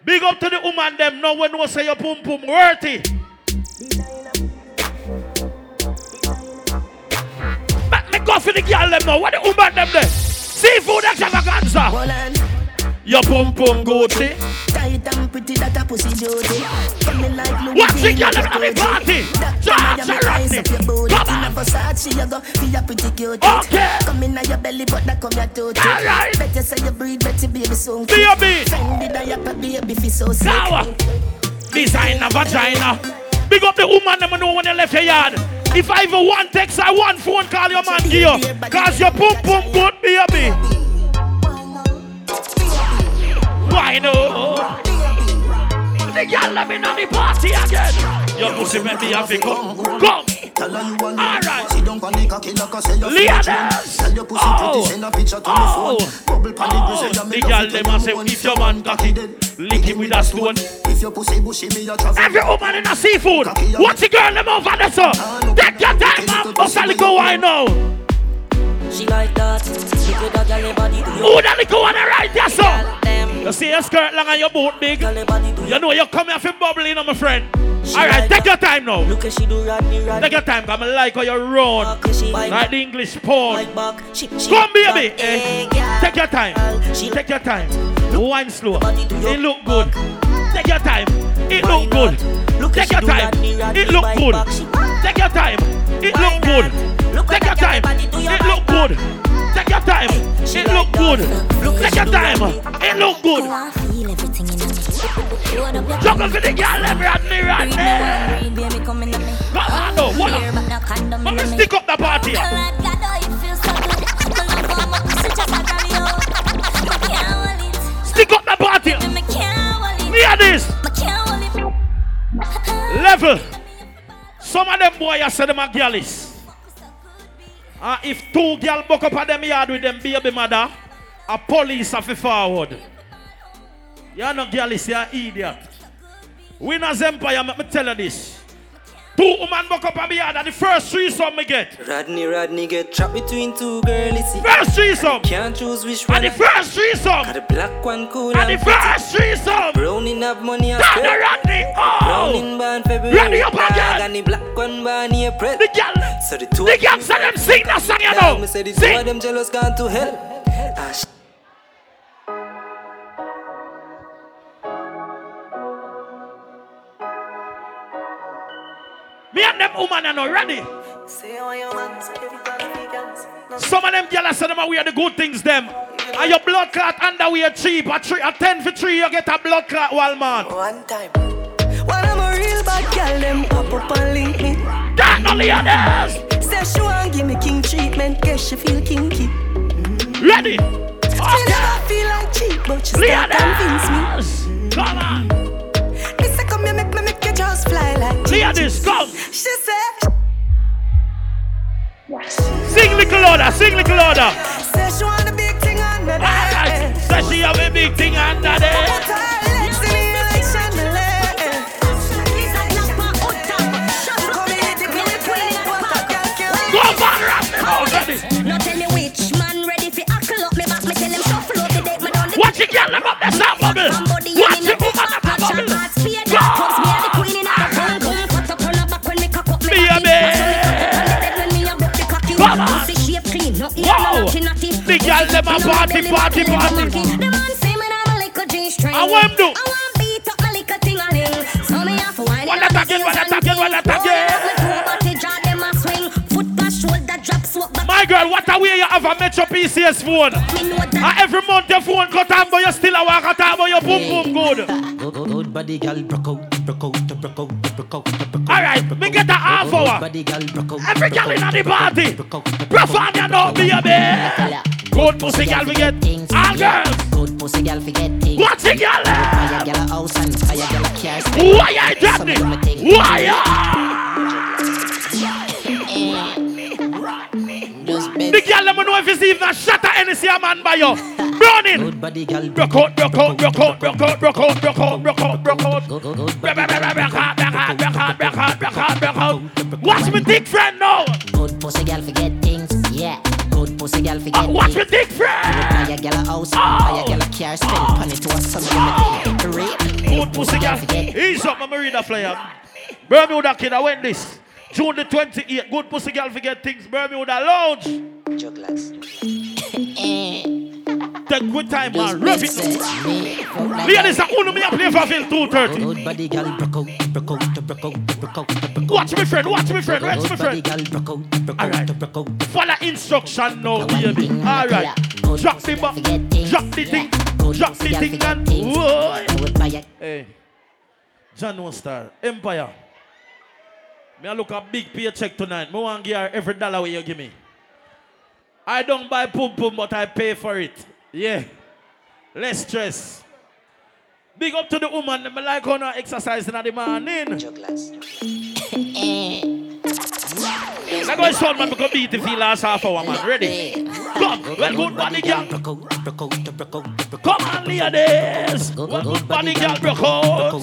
Big up to the woman them now when no say your pum pum worthy. Me go for the girl them now. What the woman them there? Seafood extravaganza. Your pum pum Gucci. Tight and pretty that a pussy duty. Coming like Louis What's the girl at the party? That Charge time I her eyes Rodney. up your. Come In on. a Versace you go, be a pretty cute. Okay. Come in your belly, but that come your tooth. Alright. Better say you breathe, better baby soon. Baby. Fendi diaper, baby fi so sick. Now, uh, designer vagina. Big up the woman them know when you left your yard. If I even one text, I one phone call your man give you. Cause your pum pum good baby. Why no? The girl let me on the party again. Your pussy make me have to come. Come. Alright. down pon the cocky like I say you Leaders! Tell your pussy Oh! pretty, send a picture to me phone. Bubble pon the Oh, the girl them a say if your man cocky lick him with a stone. If your pussy bushy, me a travel. Every woman in a seafood, watch the girl them over there, sir. Take your time, man. Bust a little wine now. She like that. She could have gal body Who that little one right there, sir? You see your skirt long and your boot big. You know you come here for bubbling, you know, my friend. All right, take your time now. Look at she do Rodney Rodney. Take your time, come like how you run. Like the English porn. Come, baby. Eh, Take your time. She Take your time. Wine slow. It look good. Take your time. It look good. Take your time. It look good. Take your time. It look good. Take your time. It look good. Take your time. It look good. Take your time. It look good. Juggle for the girl, them Rodney, Rodney. Come on, no, what? Let me stick up the party. Stick up the party. Hear this. Level. Some of them boys I say them are girlies. Uh, if two girl buck up at them yard with them baby mother, a police have to forward. You're not girlies, you're idiot. Winners Empire, let me tell you this. Two woman buck up at me yard and the first three some me get. Rodney, Rodney get trapped between two girlies. First threesome. Can't choose which one. And the first threesome. The black one cool And the first threesome. Browning have money and Down the. Rodney. Oh. Browning born February. Ready up again. And the black one born April. The girl. So the two The girl say them sing that song, you know. Me say the two of them jealous gone to hell. Ah, Me and them woman are not ready. Some of them girls say them we are wear the good things them. And your blood clot underwear cheap. A, three, a 10 for 3 you get a blood clot Walmart. One time. When I'm a real bad girl, them pop up and link me. That no leaders. Say she want give me king treatment, guess she feel kinky. Ready? She ah. never feel like cheap, but she still convince me. Come on. Make me make you just fly like Ladies, come. She said. Sing little louder, sing little louder. Say she want a big thing on the day. Say she have a big thing under there. Go back, rap them out, ready. No tell me which man ready fi hackle up me back. Me tell him shuffle up the deck. Me done the Watch it, girl, them up the sound bubble. Watch it, woman, up the bubble. No ear, Wow. no naughty naughty. The girl, them a party, party, party. The man say me my little G-string. I want him do. I want beat up my little ting-a-ling. So me have to wind One attack it, one attack it, one attack it. My girl, what a way you have a Metro PCS phone. And every month your phone cut off, but you still a walk out, but your boom boom good. Good, body, girl, broke out, broke out, broke out, broke out, broke out. All right, me get a half hour. body, girl, broke out. Every girl in the party. Perform you know, baby. Good pussy girl we get. All girls. Good pussy, girl, forget things. Watch it, girl. Girl, a house and fire, girl, a car. Why it? Why? The girl let me know if it's even a at any see a man by you. Burning. Good body, girl, Broke out, broke out, broke out, broke out, broke out, broke out, broke out, broke out. Broke out, broke out, broke out, broke out, broke out, broke out, broke out. Watch me dick friend now. Good pussy, girl, forget things. Yeah. Good pussy, girl, forget Watch things. me dick friend. Fire, girl, a house and fire, girl, a car. Spend money to a son, me thing. Good pussy girl. Ease up, my reader flyer. Bermuda kid, I went this. June the 28th. Good pussy girl forget things. Bermuda Lounge. [LAUGHS] Take good time, man. Rev it. Ladies, I only me a play for Phil 230. Good body, girl, broke out, broke out, broke out, broke out, broke out. Watch me friend, watch me friend, watch me friend. girl, broke out, broke out. Follow instruction now, baby. All right. Drop the back, drop the thing, drop the thing, and whoa. Hey, John No Star, Empire. Me I look a big paycheck tonight. Me want give her every dollar where you give me. I don't buy pum pum, but I pay for it. Yeah. Less stress. Big up to the woman. Me like how now exercising in the morning. [LAUGHS] Let go son man because beat if he last half hour man. Ready? Come, well good body girl. Come on, ladies. Well good body girl broke out.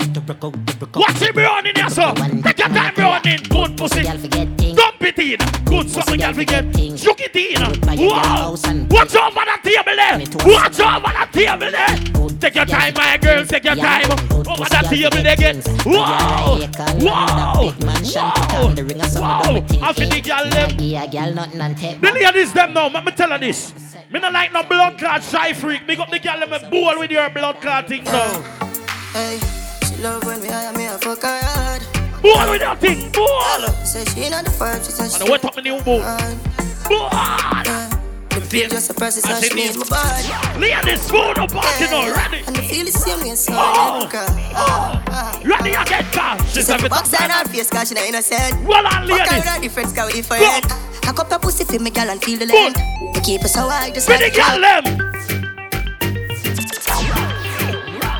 Watch here, so. Take your time burning. Good pussy. Dump it in. Good something girl forget. Shook it in. Wow. Watch over the table there. Watch over the table there. Take your time, my girl. Take your time. Over the table there again. Wow. Wow. Wow. Wow. I feel the girl them. The ladies them now. Let me tell her this. Me not like no blood clot shy freak. Me got the girl them a bowl with your blood clot thing now. Hey, she love when me hire me a fuck her hard. Bowl with your thing. Bowl. Say she not the first, she said she And wet up my new. Bowl. Uh, the feel just a person, so she needs my body. Ladies, food up party now. Ready? And the feel the same way, so Oh. oh. Ready again, car. She said, box on her face, cause she not innocent. Well on, Fuck her ladies. with her different, cause we different. Cock up your pussy for me, girl, and feel the length. You keep it so high, just For the like girl.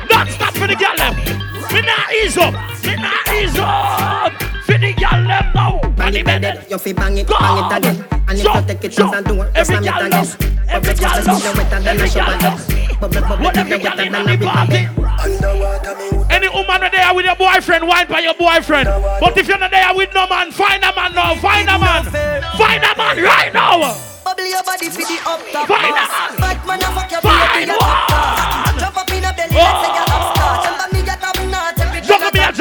Don't stop for the girl them. Me ease up. Me not ease up. For the girl them now. Bang it, bang it, you fi bang it, bang it again. And if you take it to the door, just Every slam it loves. Every girl Bubble loves. just wetter than a Every girl shower. loves. Bubble, bubble, What every girl wetter in than the party. Any woman right there with your boyfriend, wine by your boyfriend. But if you're not there with no man, find a man now. Find a man. Find a man right now. Bubble your body for the up top. Find a man, I fuck your Find baby, you top class. Jump up in a belly, let's say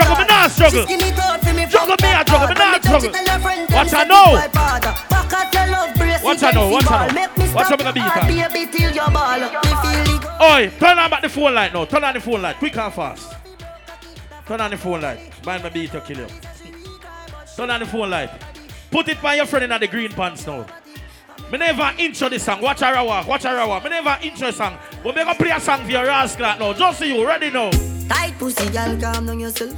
day Juggle me, I I juggle me, nah struggle. Skin it out for me, Juggle me, I juggle me, nah struggle. Watch I know. Back at your love bracelet, Watch I know, watch I know. Make me Watch stop how me gonna beat hard, her. baby, till your ball. Me feel the Oi, turn on back the phone light now. Turn on the phone light. Quick and fast. Turn on the phone light. Mind my beat to kill you. Turn on the phone light. Put it by your friend in the green pants now. Me never intro this song. Watch her walk. Watch her walk. Me never intro song. But me gonna play a song for your rascal now. Just so you ready now. tight pussy, girl, calm down yourself.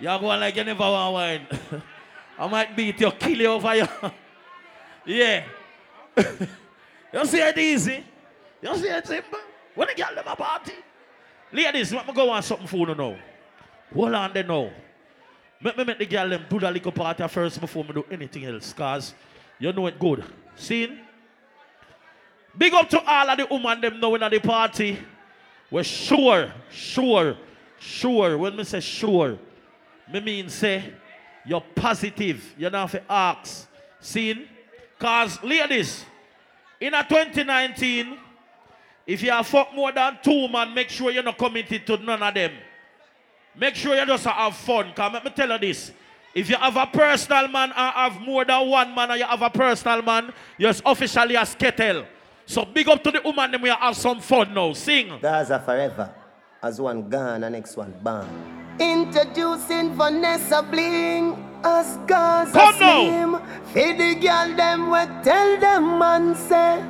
Y'all going like you never want wine. [LAUGHS] I might beat you, kill you over here. [LAUGHS] yeah. [LAUGHS] you see it easy? You see it simple? When the girl them a party. Ladies, let me go on something for you now. Hold on there now. Let me make the girl them do the little party first before me do anything else. Cause you know it good. See? Big up to all of the women them knowing at the party. We're sure, sure, sure. When me say sure, me mean say you're positive. You don't have to ask. See? Cause ladies, in a 2019, if you have fuck more than two man, make sure you're not committed to none of them. Make sure you just have fun. Come let me tell you this. If you have a personal man or have more than one man or you have a personal man, you're officially a skettle. So big up to the woman them we have some fun now. Sing. Gaza forever. As one gone, the next one bang. Introducing Vanessa Bling as Gaza Come Slim. Feed the girl them we tell them man say.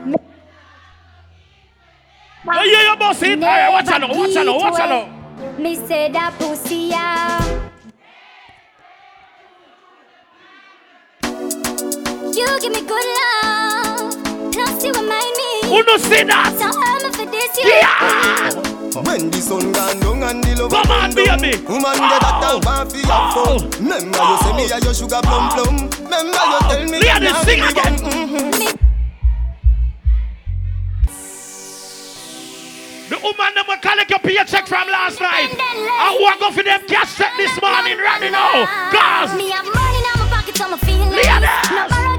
Oh yeah, you boss it. Hey, watch out now, watch out now, watch out now. Me say that pussy yeah. You give me good love, plus you remind me. Who no see that? So hurt me for this, you. Yeah. When the sun gone down and the love Come on, baby. Woman get that down want fi have fun Remember you say me a your sugar plum plum Remember you tell me Ladies, you sing again. fun. Mhm. The woman them will collect your paycheck from last night. I walk off for them cash check this morning, ready now. Cause Me have money in my pocket, so me feel Ladies.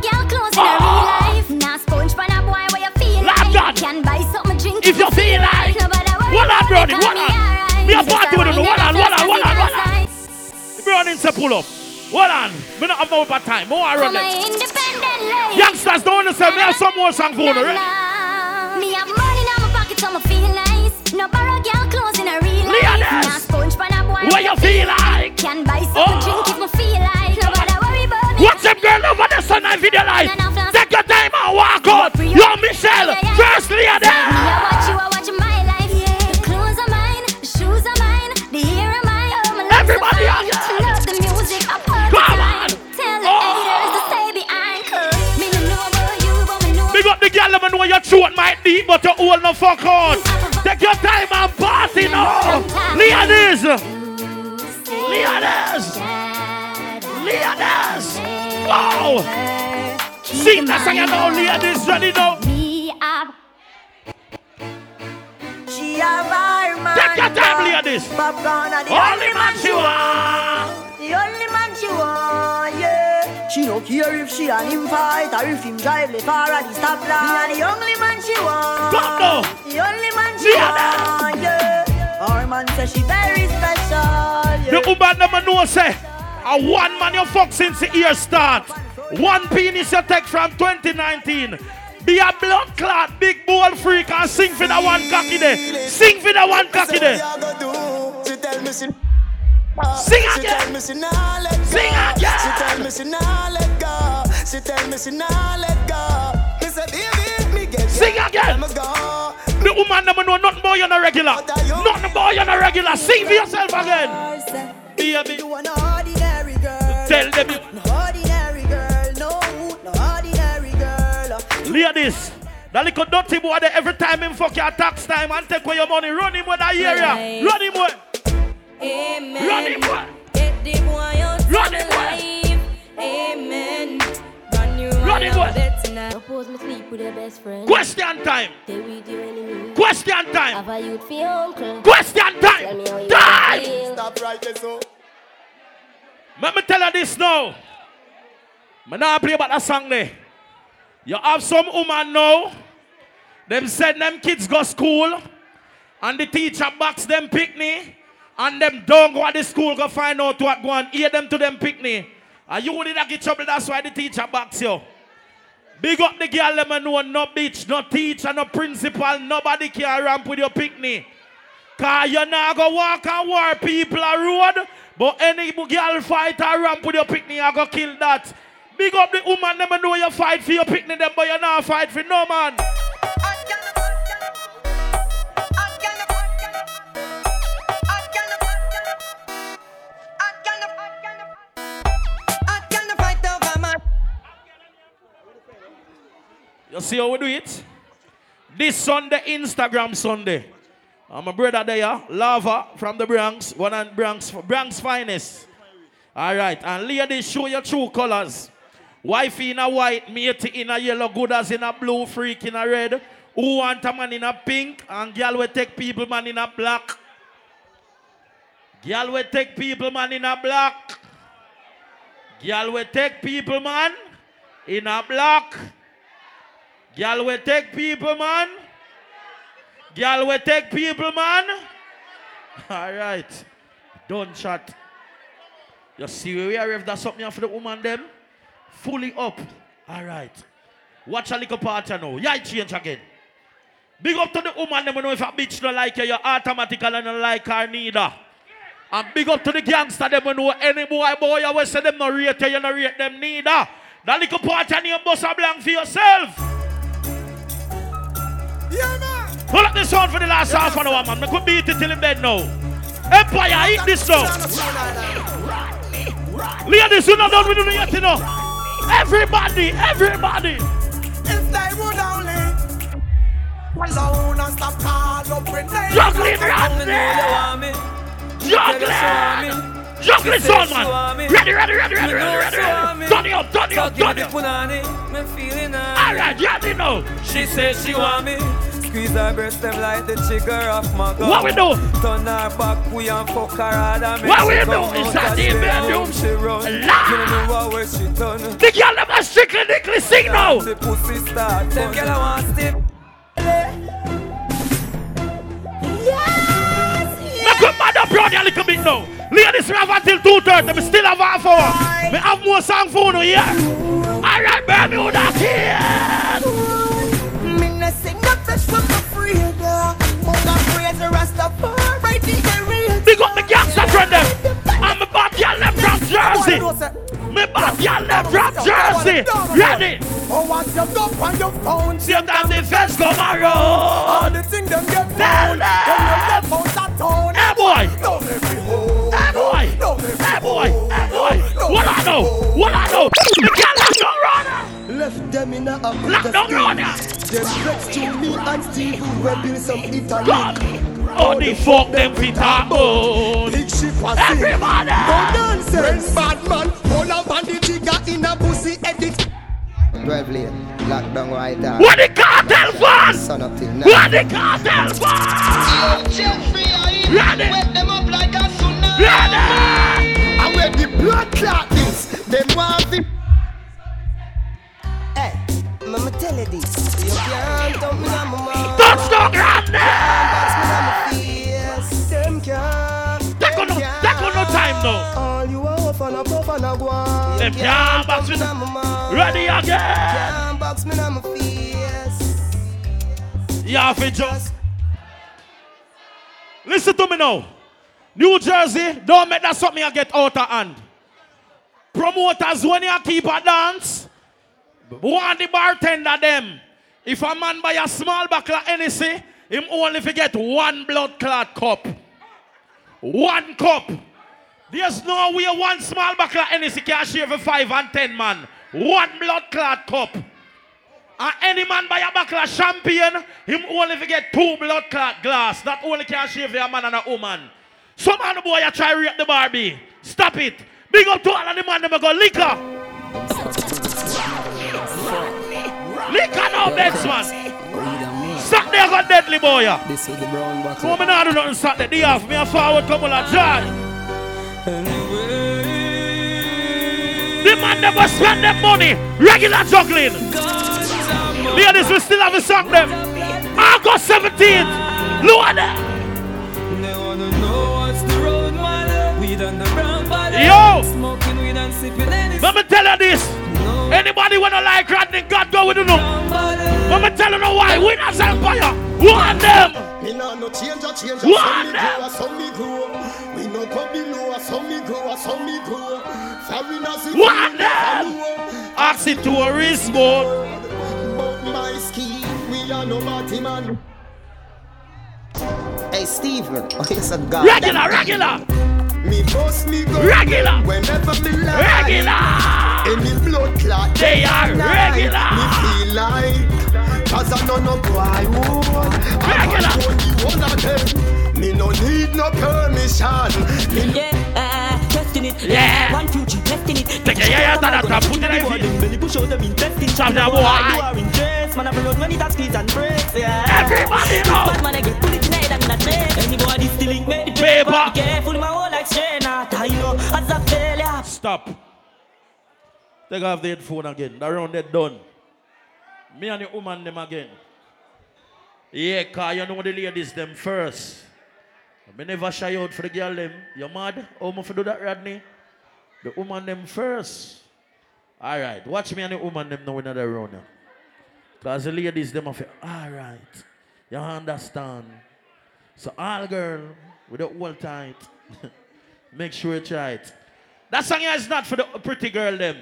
If you feel like, Nobody worry hold on, about Brody, it, hold call me on. alright. Me a Just party with you, up on, hold on, hold on, be on. Browning say pull up. Hold on. Me not have no bad time. More I run Come them. on, independent lady. Youngsters don't understand. Me have some more song for you, ready? Me have money in my pocket, so me feel nice. No borrow girl clothes in a real life. Ladies. Now sponge for a boy What oh. you feel like? Can buy Oh. drink if me feel like. Nobody worry about me. Watch them girl over the sun and video light. Take your time and walk out. Yo, Michelle, first lady. Me, I watch you, I my life. The clothes are mine, shoes are mine, the hair are mine. My lips Everybody on mine. Love the music, I put the Come on. Tell the Oh. haters to stay behind. 'cause me no know about you, but me know Big up the girl, let me know your throat might deep, but your hole no fuck out. Take your time and party now. Ladies. Ladies. Ladies. Wow! Sing that song you know, ladies, ready now. Me have She have her man. Take your time, ladies. Popcorn are the Only man she want. The only man she want, yeah. She don't care if she and him fight or if him drive left her at the stoplight. Me are the only man she want. Come now. The only man she want, yeah. Our man says she very special, yeah. The woman never know say, a one man you fuck since the year start. One penis you take from 2019. Be a blood clot, big ball freak and sing for the one cocky there. Sing for the one cocky there. She tell me she Sing again. tell me she nah let go. Sing again. She tell me she nah let go. She tell me she nah let go. Me say baby, me get Sing again. Let me go. The woman never know nothing more than a regular. Nothing more than a regular. Sing for yourself again. Baby. Tell them you. No ordinary girl, no, no ordinary girl. Ladies, that little dirty boy there every time him fuck your tax time and take away your money. Run him with that area. Right. Run him with. Amen. Run him with. Get the boy out Run him it, my life. Amen. Brand new Run one it, out boy. there. Suppose me sleep with your best friend. Question time. They with your enemy. Question time. Have a youth for your uncle. Question time. me how you Time. Stop right there, so. Let me tell you this now. Me not play about that song there. You have some woman now. Them send them kids go school. And the teacher box them picnic. And them don't go to the school go find out what go and Hear them to them picnic. And you did get trouble. That's why the teacher box you. Big up the girl them and know no bitch, no teacher, no principal. Nobody can ramp with your picnic. Cause you not go walk and war people a road. But any girl fight or ramp with your picnic, you go kill that. Big up the woman, them know you fight for your picnic, them, but you not fight for no man. You see how we do it? This Sunday, Instagram Sunday. I'm a brother there, Lava from the Bronx, one of Bronx, Bronx finest. All right, and ladies, show your true colors. Wifey in a white, mate in a yellow, good as in a blue, freak in a red. Who want a man in a pink, and girl will take people man in a black. Girl will take people man in a black. Girl will take people man in a black. Girl will take people man. Girl will take people man. All right. Don't chat. You see where we are if that's something for the woman them? Fully up. All right. Watch a little part you know. Yeah, change again. Big up to the woman them you know if a bitch don't like you, you automatically don't like her neither. And big up to the gangster them you know any boy boy you will say them no rate you, you no rate them neither. That little part you name bust blank for yourself. Yeah, man. Pull up the sound for the last half an hour, man. We could beat it till in bed now. Empire, eat this now. Ladies, you not done with it yet, you know. Everybody, everybody. If they would only stop call up with names. Juggling Rodney. Juggling. Juggling son, man. Ready, ready, ready, ready, ready, ready. Turn it up, turn it up, turn it up. All right, you already know. She says she want me. Squeeze her breast them like the trigger of my gun. What we do? Turn her back, we and fuck her hard and What we do come is out that and the stay bedroom home she run. lie. You don't know what way she done. The girl them a strictly nickly sing now. The pussy start. Them girl I want step. Make up mad up round here a little bit now. Ladies, we have until 2.30. We still have half hour. We have more song for you here. All right, baby, who that here? Me no sing no fresh from the freedom. Mother praise the Rastafari, the real. Big up the gangster friend them. I'm a bad girl left from Jersey. Me bad girl left from Jersey. Ready? Oh, what you up on your phone? See that the fence come All the things them get Tell found. When you left out that town. Hey boy. Don't let me hold. Hey boy. Don't let me Hey boy. Hey boy. What I know? What I know? The no runner. Left them in a Africa Lock down Them flex to me and Steve who will build some Italy. Oh, the fuck them fit a bone. Big ship a sing. Everybody. No nonsense. When bad man pull up on the trigger in a pussy edit. Drive lane, lock down right there. What the cartel for? Sun up till now. What the cartel for? Jeffrey, I Ready. wet them up like a tsunami. Ready. And when the blood clot this, them want the Hey, mama tell you this. You can't dump me on my mouth. Touchdown, Grande. Box me on my face. Them can't. Take on no, take on no time now. All you off and a puff and a guan. Them can't box me. Ready again. Can't box me on my face. You have to just. Listen to me now. New Jersey, don't make that something I get out of hand. Promoters, when you keep a dance, want the bartender them. If a man buy a small bottle of Hennessy, him only forget one blood clot cup. One cup. There's no way one small bottle of Hennessy can share for five and ten man. One blood clot cup. And any man buy a bottle of champagne, him only forget two blood clot glass. That only can shave a man and a woman. Some man boy a try rape the Barbie. Stop it. Big up to all of the man them go liquor. Liquor now, beds man. Saturday I got deadly boy. This is the brown bottle. Come on, I do nothing Saturday. Day off me a forward come on joy. The man never spend them money. Regular juggling. Ladies, we still have a song them. August 17th. Lord. They wanna know what's the road, man. Weed on the brown bottle. Yo. Smoking weed and sipping any. Let me tell you this. Anybody wanna like Rodney, God go with you. Let me tell you know why. We not empire. One them. Me nah no change a change a One some me grow, a some me grow. We no come below, a some me grow, a some me grow. Foreigners in One the them. Ask it to a wrist mode. But my scheme, we are nobody man. Hey, Steven. Oh, it's a god. Regular, regular. Me boss me go Regular. Whenever me lie Regular. Any blood clot They are night, regular. Me feel like Cause I know no boy would Regular. I only one of them Me no need no permission Me Yeah, testing it. Yeah. One future, testing it. Take it, yeah, yeah, that, that, put it in Boy, them belly push out them intestine. Chop that You are in dress, man. I road when it has squeeze and breaks. Yeah. Everybody know. Bad man, I get pull it in head and in a tray. Anybody stealing, make the Paper. Be careful, my whole like strain. I know as a failure. Stop. Take off the headphone again. That round that done. Me and the woman them again. Yeah, cause you know the ladies them first. Me never shy out for the girl them. You mad? How for do that, Rodney? The woman them first. Alright, watch me and the woman them now in another round now. Cause the ladies them have alright. You understand? So all girl with the whole tight. [LAUGHS] Make sure you try it. That song here is not for the pretty girl them.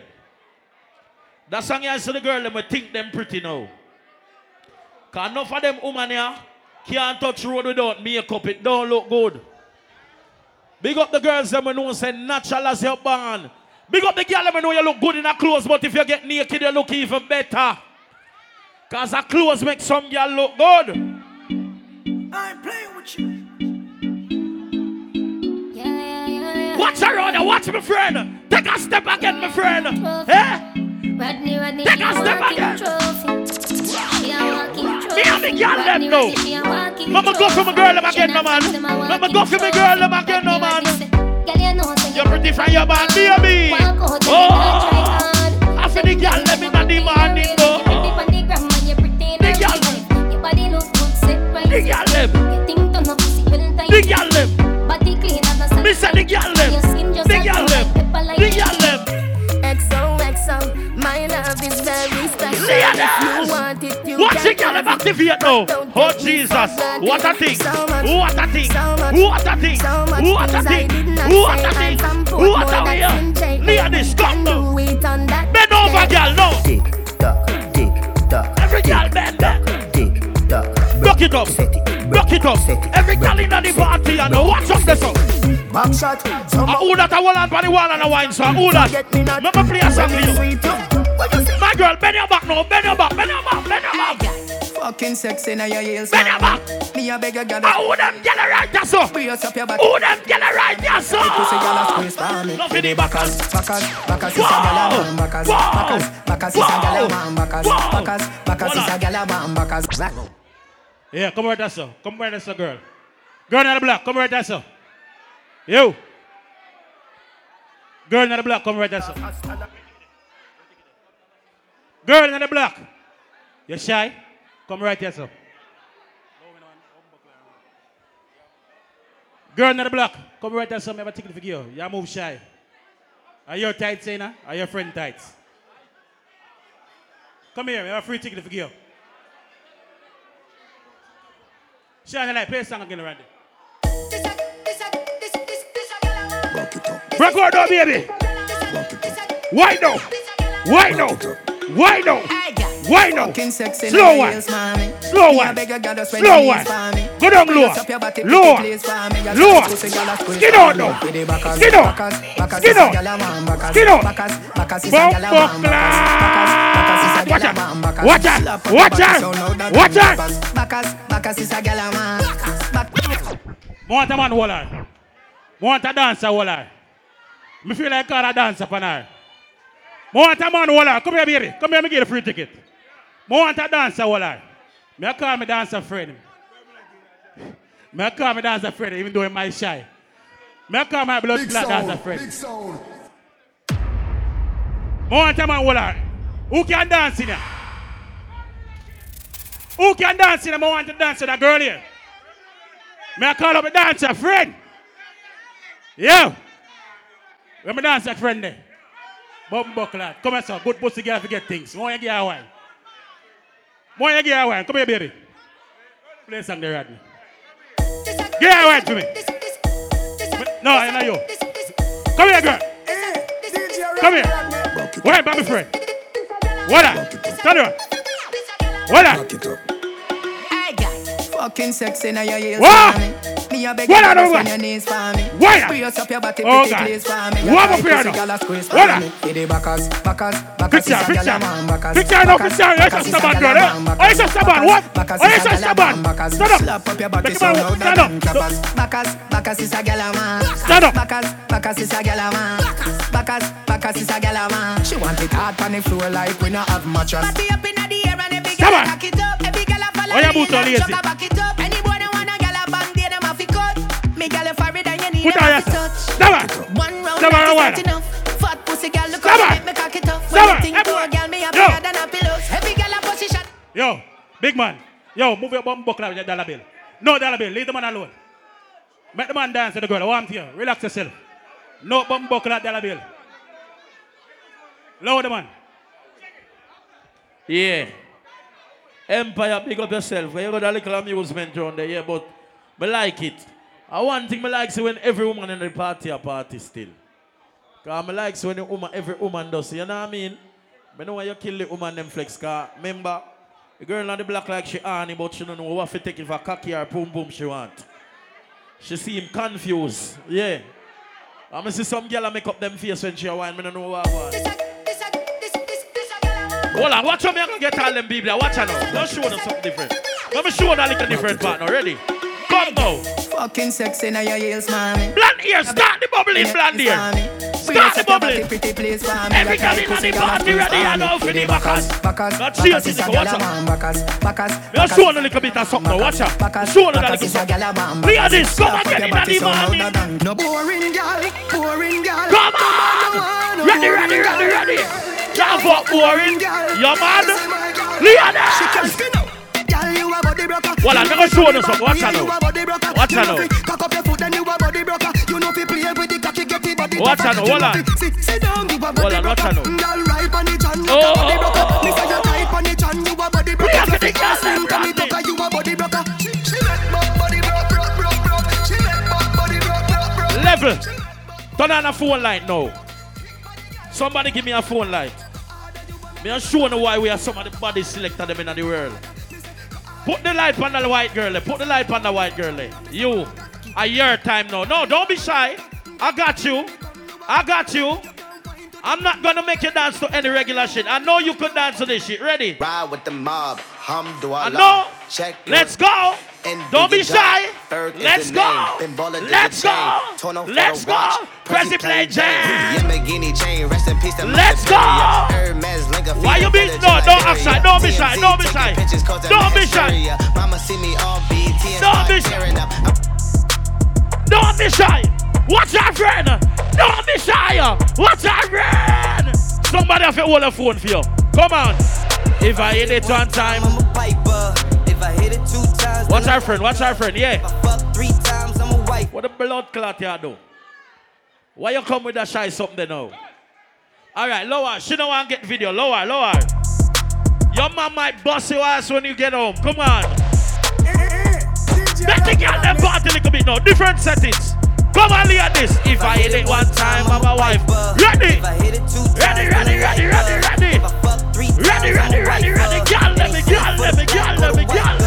That song here is for the girl them who think them pretty now. Cause enough of them woman here can't touch road without makeup. It don't look good. Big up the girls them who know say natural as you're born. Big up the girl them who know you look good in her clothes, but if you get naked, you look even better. Cause her clothes make some girl look good. I'm playing with you. Watch around you, watch my friend. Take a step again, my friend. Eh? Rodney, Rodney, Take a a step walking again. Me and the girl them walking Mama go for my girl them again, no man. Mama go for my girl them again, no man. You You're pretty from your band, and Oh, you. I feel the girl them in the morning, though. The you The the girl. Your body look good, set right. The girl them. You think turn up pussy well tight. The girl them. Body clean as a. Me say the girl them. Girl it. activate now. Oh, Jesus. What a thing. What a thing. What a thing. What a thing. What a thing. and What a than thing. Jay. Ladies, come now. Do it on that Bend over, girl, no. Tick tock, tick tock. Every girl bend back. Tick tock. Rock it up. Rock it up. Every girl in the party and watch up this up. Back shot Uh, who that a hold on for the wall and a wine song? Who that? Let me play a song for you. My girl, bend your back now, bend your back, bend your back, bend your back. Fucking sexy now your heels. Bend your back. Me a beg a girl. How them gyal right there, so? Brace up your body. Who them gyal right there, so? The pussy gyal a squeeze for me. Love for the backers. Backers, backers is a gyal a man. Backers, backers, backers is a gyal a man. Backers, backers, backers is a gyal a man. Backers. Yeah, come right there, sir. Come right there, sir, girl. Girl in the black, come right there, sir. You. Girl in the black, come right there, sir. Girl in the black. You shy? Come right here, sir. Girl in the black, come right there, sir. Have a ticket for you. You move shy. Are your tights, eh, Sana? Are your friend tights? Come here, me have a free ticket for you. Shine the light, play a song again, Randy. Record now, baby. Why no? Why no? Why no? Why no? Slow one. Slow one. Slow one. Go down lower. Lower. Lower. Skin out now. Skin out. Skin out. Skin out. Bumbo class. Watch out. Watch out. Watch out. Watch out. Backers, backers is a gyal a man. Want a man, hold. Want a dancer, hold. Me feel like I a dancer for now. Want a man, hold. Come here, baby. Come here, me get a free ticket. Want a dancer, hold on. Me I call me dancer friend. Me I call me dancer friend, even though I'm my shy. Me I call my blood Big clot sound, dancer friend. big sound. Want a man, hold. Who can dance in here? Who can dance in here? I want to dance with a girl here. Me I call up a dancer friend. Yeah. Where my dancer friend there? Bum buckler. Come here, sir. Good pussy girl forget things. More you get a wine. More you get a wine. Come here, baby. Play a song there, Rodney. Get a wine to me. No, I know you. Come here, girl. Come here. Wait, baby friend. What up? Stand up. What up? Fucking sexy now your heels What? For me. Me a beg What you I to do bend what? your knees for me. Why? Brace up your body, Oh, pretty God. please for me. What up Your here pussy now? gyal a squeeze for What up? me. Hit the backers, backers, backers Picture, is a gyal picture. a man. Backers, Picture, no, backers, picture. Yes, backers is a stubborn gyal girl, eh? oh, a man. Oh, yes, Backers, stubborn. What? backers Oh, is yes, a gyal a stubborn. man. Backers, Stand up. slap up your body Make so him loud stand that up. them clappers. Backers, backers is a gyal a man. Stand up. Backers, backers is a gyal a man. Backers, backers is a gyal a man. She want it hard on the floor like we not have mattress. Body up in the air and every Come girl on. cock it up. Every girl a follow Oh, yeah, me boot on and lazy. chuck a back it up. Me girl a for it and you need Put a on fi your touch. Come on. One round Come on, that is one. not enough. Fat pussy girl look Come how on. she make me cock it up. Come When on, you think to a everyone. girl, me a Yo. bigger than a pillows. Every girl a position. Yo, big man. Yo, move your bum buckler with your dollar bill. No dollar bill. Leave the man alone. Make the man dance with the girl. I want you. Relax yourself. No bum buckler dollar bill. Lower the man. Yeah. Empire, big up yourself. You got a little amusement around there, yeah, but I like it. And one thing I like is when every woman in the party a party still. Because I like when the woman, every woman does, you know what I mean? I know why you kill the woman them flex, because remember, the girl on the block like she Annie, but she don't know what to take if a cocky or boom boom she want. She seem confused, yeah. I see some girl make up them face when she a wine, I don't know what I want. Hold on, watch how me I gonna get all them people. Watch out now. Don't show them something different. Let me show them a little different part now. Ready? Come now. Fucking sexy now your heels, mommy. Blonde ear, start the bubbling, blonde ear. Start the bubbling. Pretty place for me. Every girl in the party ready and out for the backers. Backers, Not backers serious, is a nigga, gyal watch a out. man. Backers, backers, Me backers show them a little bit of something. Watch out. Backers, Show a little is a gyal a man. Look at this. Come up again your in the morning. No boring girl, boring girl. Come on. Ready, ready, ready, ready. Can't fuck boring. You mad? Leon. She can spin up. Girl, you a body broker. Well, I'm gonna show them something. Watch out You now. Watch You out now. Cock up your foot, then you a body broker. You know fi play with the cocky, get the body Watch out now, You hold on. Sit, down, you a body Hold on, watch broker. Girl, right on the chan, you Oh. a body oh, oh, broker. Oh, me say you tight on the chan, you a body broker. The Fi slim them tummy branding. tucker, you a body broker. She she make my body broke, broke, broke, broke. She make my body broke, broke, broke. Level. Turn on a phone light now. Somebody give me a phone light. Me a show you why we are some of the body selector them in the world. Put the light on the white girl. Put the light on the white girl. You. A your time now. No, don't be shy. I got you. I got you. I'm not gonna make you dance to any regular shit. I know you could dance to this shit. Ready? Ride with the mob. Hamdulillah. I know. Check. Let's go. And Don't be shy. Let's go. Let's go. Let's go. Press it play jam. Let's go. Why you be no? Don't be shy. Don't be shy. Don't be shy. Don't be shy. Mama see me on BT. Don't be shy. Don't be shy. Watch out, friend. Don't be shy. Watch out, friend. Somebody have to hold a phone for you. Come on. If I hit it one time. If I hit it two times, Watch our friend. Watch our friend. Yeah. fuck three times, I'm a wife. What the blood clot you do? Why you come with that shy something now? All right, lower. She don't want to get video. Lower, lower. Your mom might bust your ass when you get home. Come on. Let the girl them party a little bit now. Different settings. Come on, look at this. If I hit it one time, I'm a wife. Ready? Ready, ready, ready, ready, ready. Ready, ready, ready, ready. Girl, let me, girl, let me, girl, let me, girl.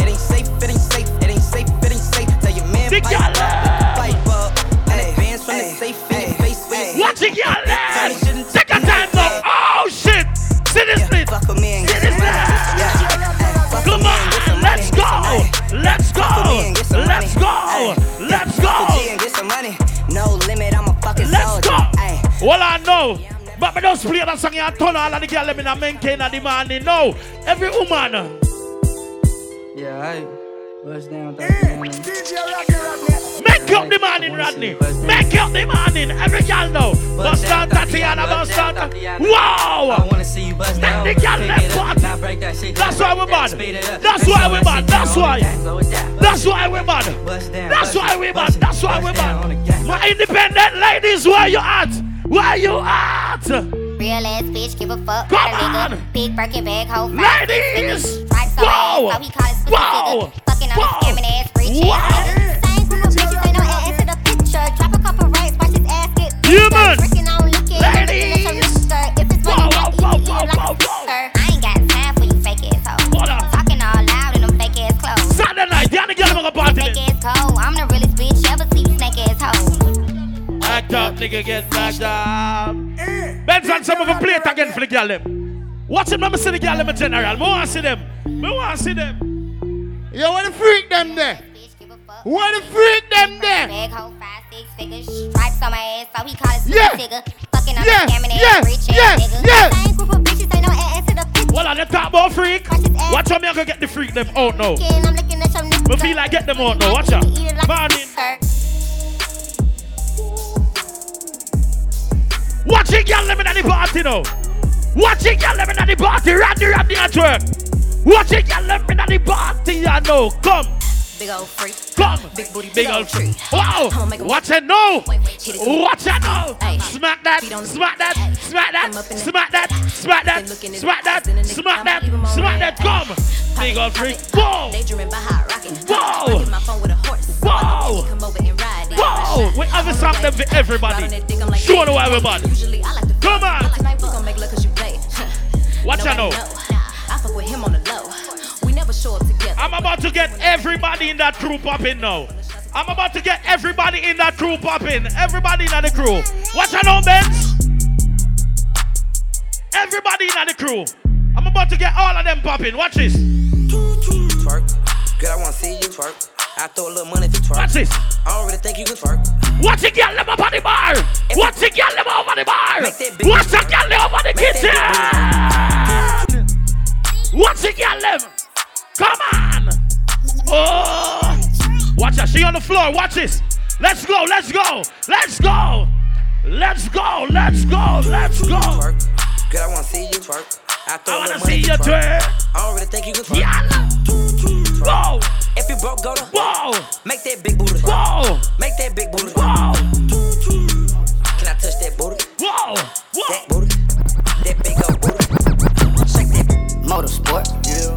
It ain't safe, it ain't safe, it ain't safe, it ain't safe. Tell your man The up, pipe up. And advance from the safe in your face. Watch it, girl. Take a time now. Oh, shit. See this shit. Fuck with me and See this some money. shit. Yeah. Come on, let's go. Let's go. Let's go. Let's go. and get some money. No limit, I'm a fucking Let's go. Well, I know. But me just play that song and turn all of the girl them in a maintain at the morning. No. Every woman. Yeah, I bust down Make up the morning, Rodney. Make up the morning. Every girl know. Bust down Tatiana, bust down. Wow. I wanna see you bust down. That the girl left it up, party. now break that shit That's why we're bad. Speed it up. That's why we're bad. That's why. Slow it down. That's why we're bad. That's why we're bust bad. That's why we're down bad. My independent ladies, where you at? Where you at? Real ass bitch, give a fuck. Come a on. nigga. Big Birkin bag, hoe. Ladies. Whoa. ass, so he call spooky Whoa. nigga. Fucking on Whoa. scamming ass, free Whoa. shit. Same group of bitches, ain't no add into the picture. Drop a couple rights, watch his ass get Yeah, man. Nigga, get back up. Eh. Benz and some of them play it again for the girl them. Watch them, let me see the girl them in general. Me want to see them. Me want to see them. Yo, what the freak them there? What the freak them there? Bag hoe, five, six figures. Stripes on my ass, so he call it super Yeah. nigga. Fucking on Yeah, the scamming yeah, ass, rich yeah, ass nigga. yeah. Same group of bitches, ain't no ass to the picture. Well, I let talk about freak. Watch how me I go get the freak them out now. I'm looking at some Me feel like get them out now. Watch out. Morning. Watch it, girl, them in the party now. Watch it, girl, them in the party. Randy, Randy at work. Watch it, girl, them in the party. You know, come. Big old freak. Come. Big booty, Big old tree. Wow. Watch it now. Watch it now. Smack that. Smack that. Smack that. Smack that. Smack that. Smack that. Smack that. Smack that. Come. Big old freak. Whoa. Daydreaming about hot rocking. Whoa. I hit my phone with a horse. Whoa. Come over and ride it. Whoa. We have a song them for everybody. Show them everybody. Usually I like to Come on. Tonight we gon' make love cause you play. Watch out now. I fuck with him on the low. We never show up together. I'm about to get everybody in that crew popping now. I'm about to get everybody in that crew popping. Everybody in the crew. Watch out now, Benz. Everybody in the crew. I'm about to get all of them popping. Watch this. Twerk. Girl, I wanna see you twerk. I throw a little money to twerk. Watch this. I don't really think you can twerk. Watch it, girl, them up on the bar. Watch it, girl, them over the bar. That Watch it, girl, them over the kitchen. Watch it, girl, them. Come on. Oh. Watch her. She on the floor. Watch this. Let's go. Let's go. Let's go. Let's go. Let's go. Let's go. Girl, I wanna see you twerk. I I wanna see you twerk. I don't really think you can twerk. Yeah. Whoa. If you broke, go to Whoa. Make that big booty. Whoa. Make that big booty. Whoa. Can I touch that booty? Whoa. That booty. That big old booty. Shake that. Motorsport,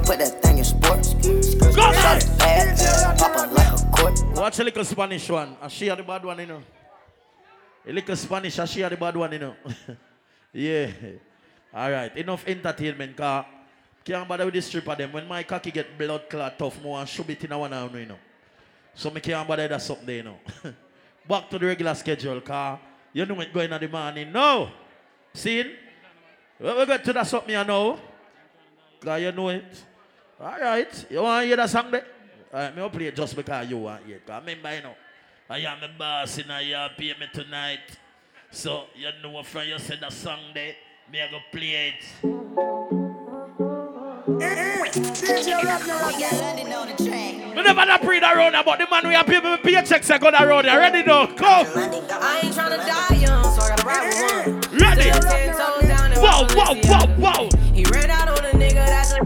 put that thing in sports. Go on. Shut it pop up like a court. Watch a little Spanish one. I share the bad one, you know. A little Spanish, I share the bad one, you know. [LAUGHS] yeah. All right. Enough entertainment, car. Can't bother with this strip of them. When my cocky get blood clot tough, more and shove it in a one hour, you know. So me can't bother that something you know. [LAUGHS] Back to the regular schedule, car. You know it going on the morning. No. See? Well, we get to that something you know. Cause you know it. Alright. You want to hear that song there? Alright, me will play it just because you want hear it. Cause remember, you know, I am a boss and I pay me tonight. So, you know from you said that song there, me I go play it. Me never not that road about the man we have people with paychecks I got that road. You ready now? Come. I ain't tryna die young, so I gotta ride with one. Ready? Still ten toes down and Wow, one wow, pussy wow, out. wow. He ran out on a nigga that's a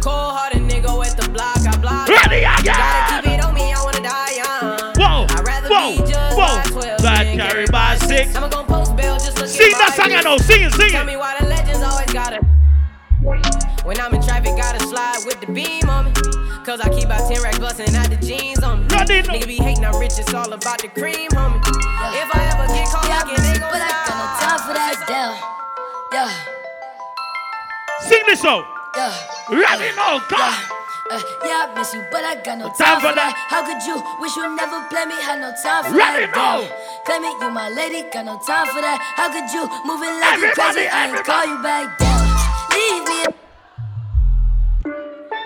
cold hearted nigga at the block. I block. Ready again. Gotta keep it on me, I wanna die young. Whoa, I'd rather whoa, be judged whoa. by 12 That carry by six. I'ma post bail, just look Sing that song, I know. Sing it, sing Tell me why the legends always gotta. When I'm in traffic, gotta slide with the beam on me. Cause I keep about 10 racks bustin' out the jeans on me. Nigga be hating, I'm rich, it's all about the cream, homie. If I ever get caught Yeah, looking, they gon' but I got no time for that. Damn. Yeah. Sing this out. Yeah. Ready now, come. Uh, yeah, I miss you, but I got no Time time, for for that. that. How could you wish you never play me? Had no time for Ready that. now. Damn. Claim it, you my lady, got no time for that. How could you move it like you crazy? I ain't call you back down. Leave me.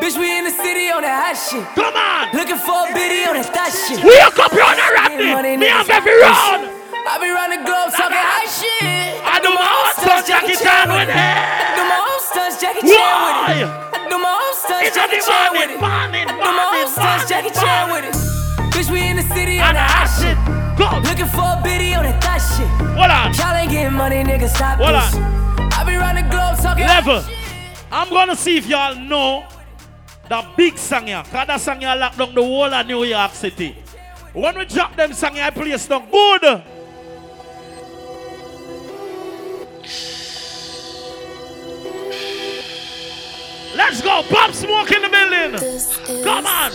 Bitch, we in the city on that hot shit. Come on. Looking for a biddy on that thot shit. Wake up, you're on the rap Getting Me have every round. I be round the globe talking hot shit. I do my own stunts, Jackie Chan with it. I do my own stunts, Jackie Chan with it. I do my own stunts, Jackie Chan with it. I do my own stunts, Jackie Chan with it. Bitch, we in the city on that hot shit. Go. Looking for a biddy on that thot shit. Hold on. Y'all ain't getting money, nigga, stop Hold this. I Level. I'm gonna see if y'all know the big song here. Cause that song here locked down the whole of New York City. When we drop them song here, I play down good. Let's go, Pop Smoke in the building. Come on.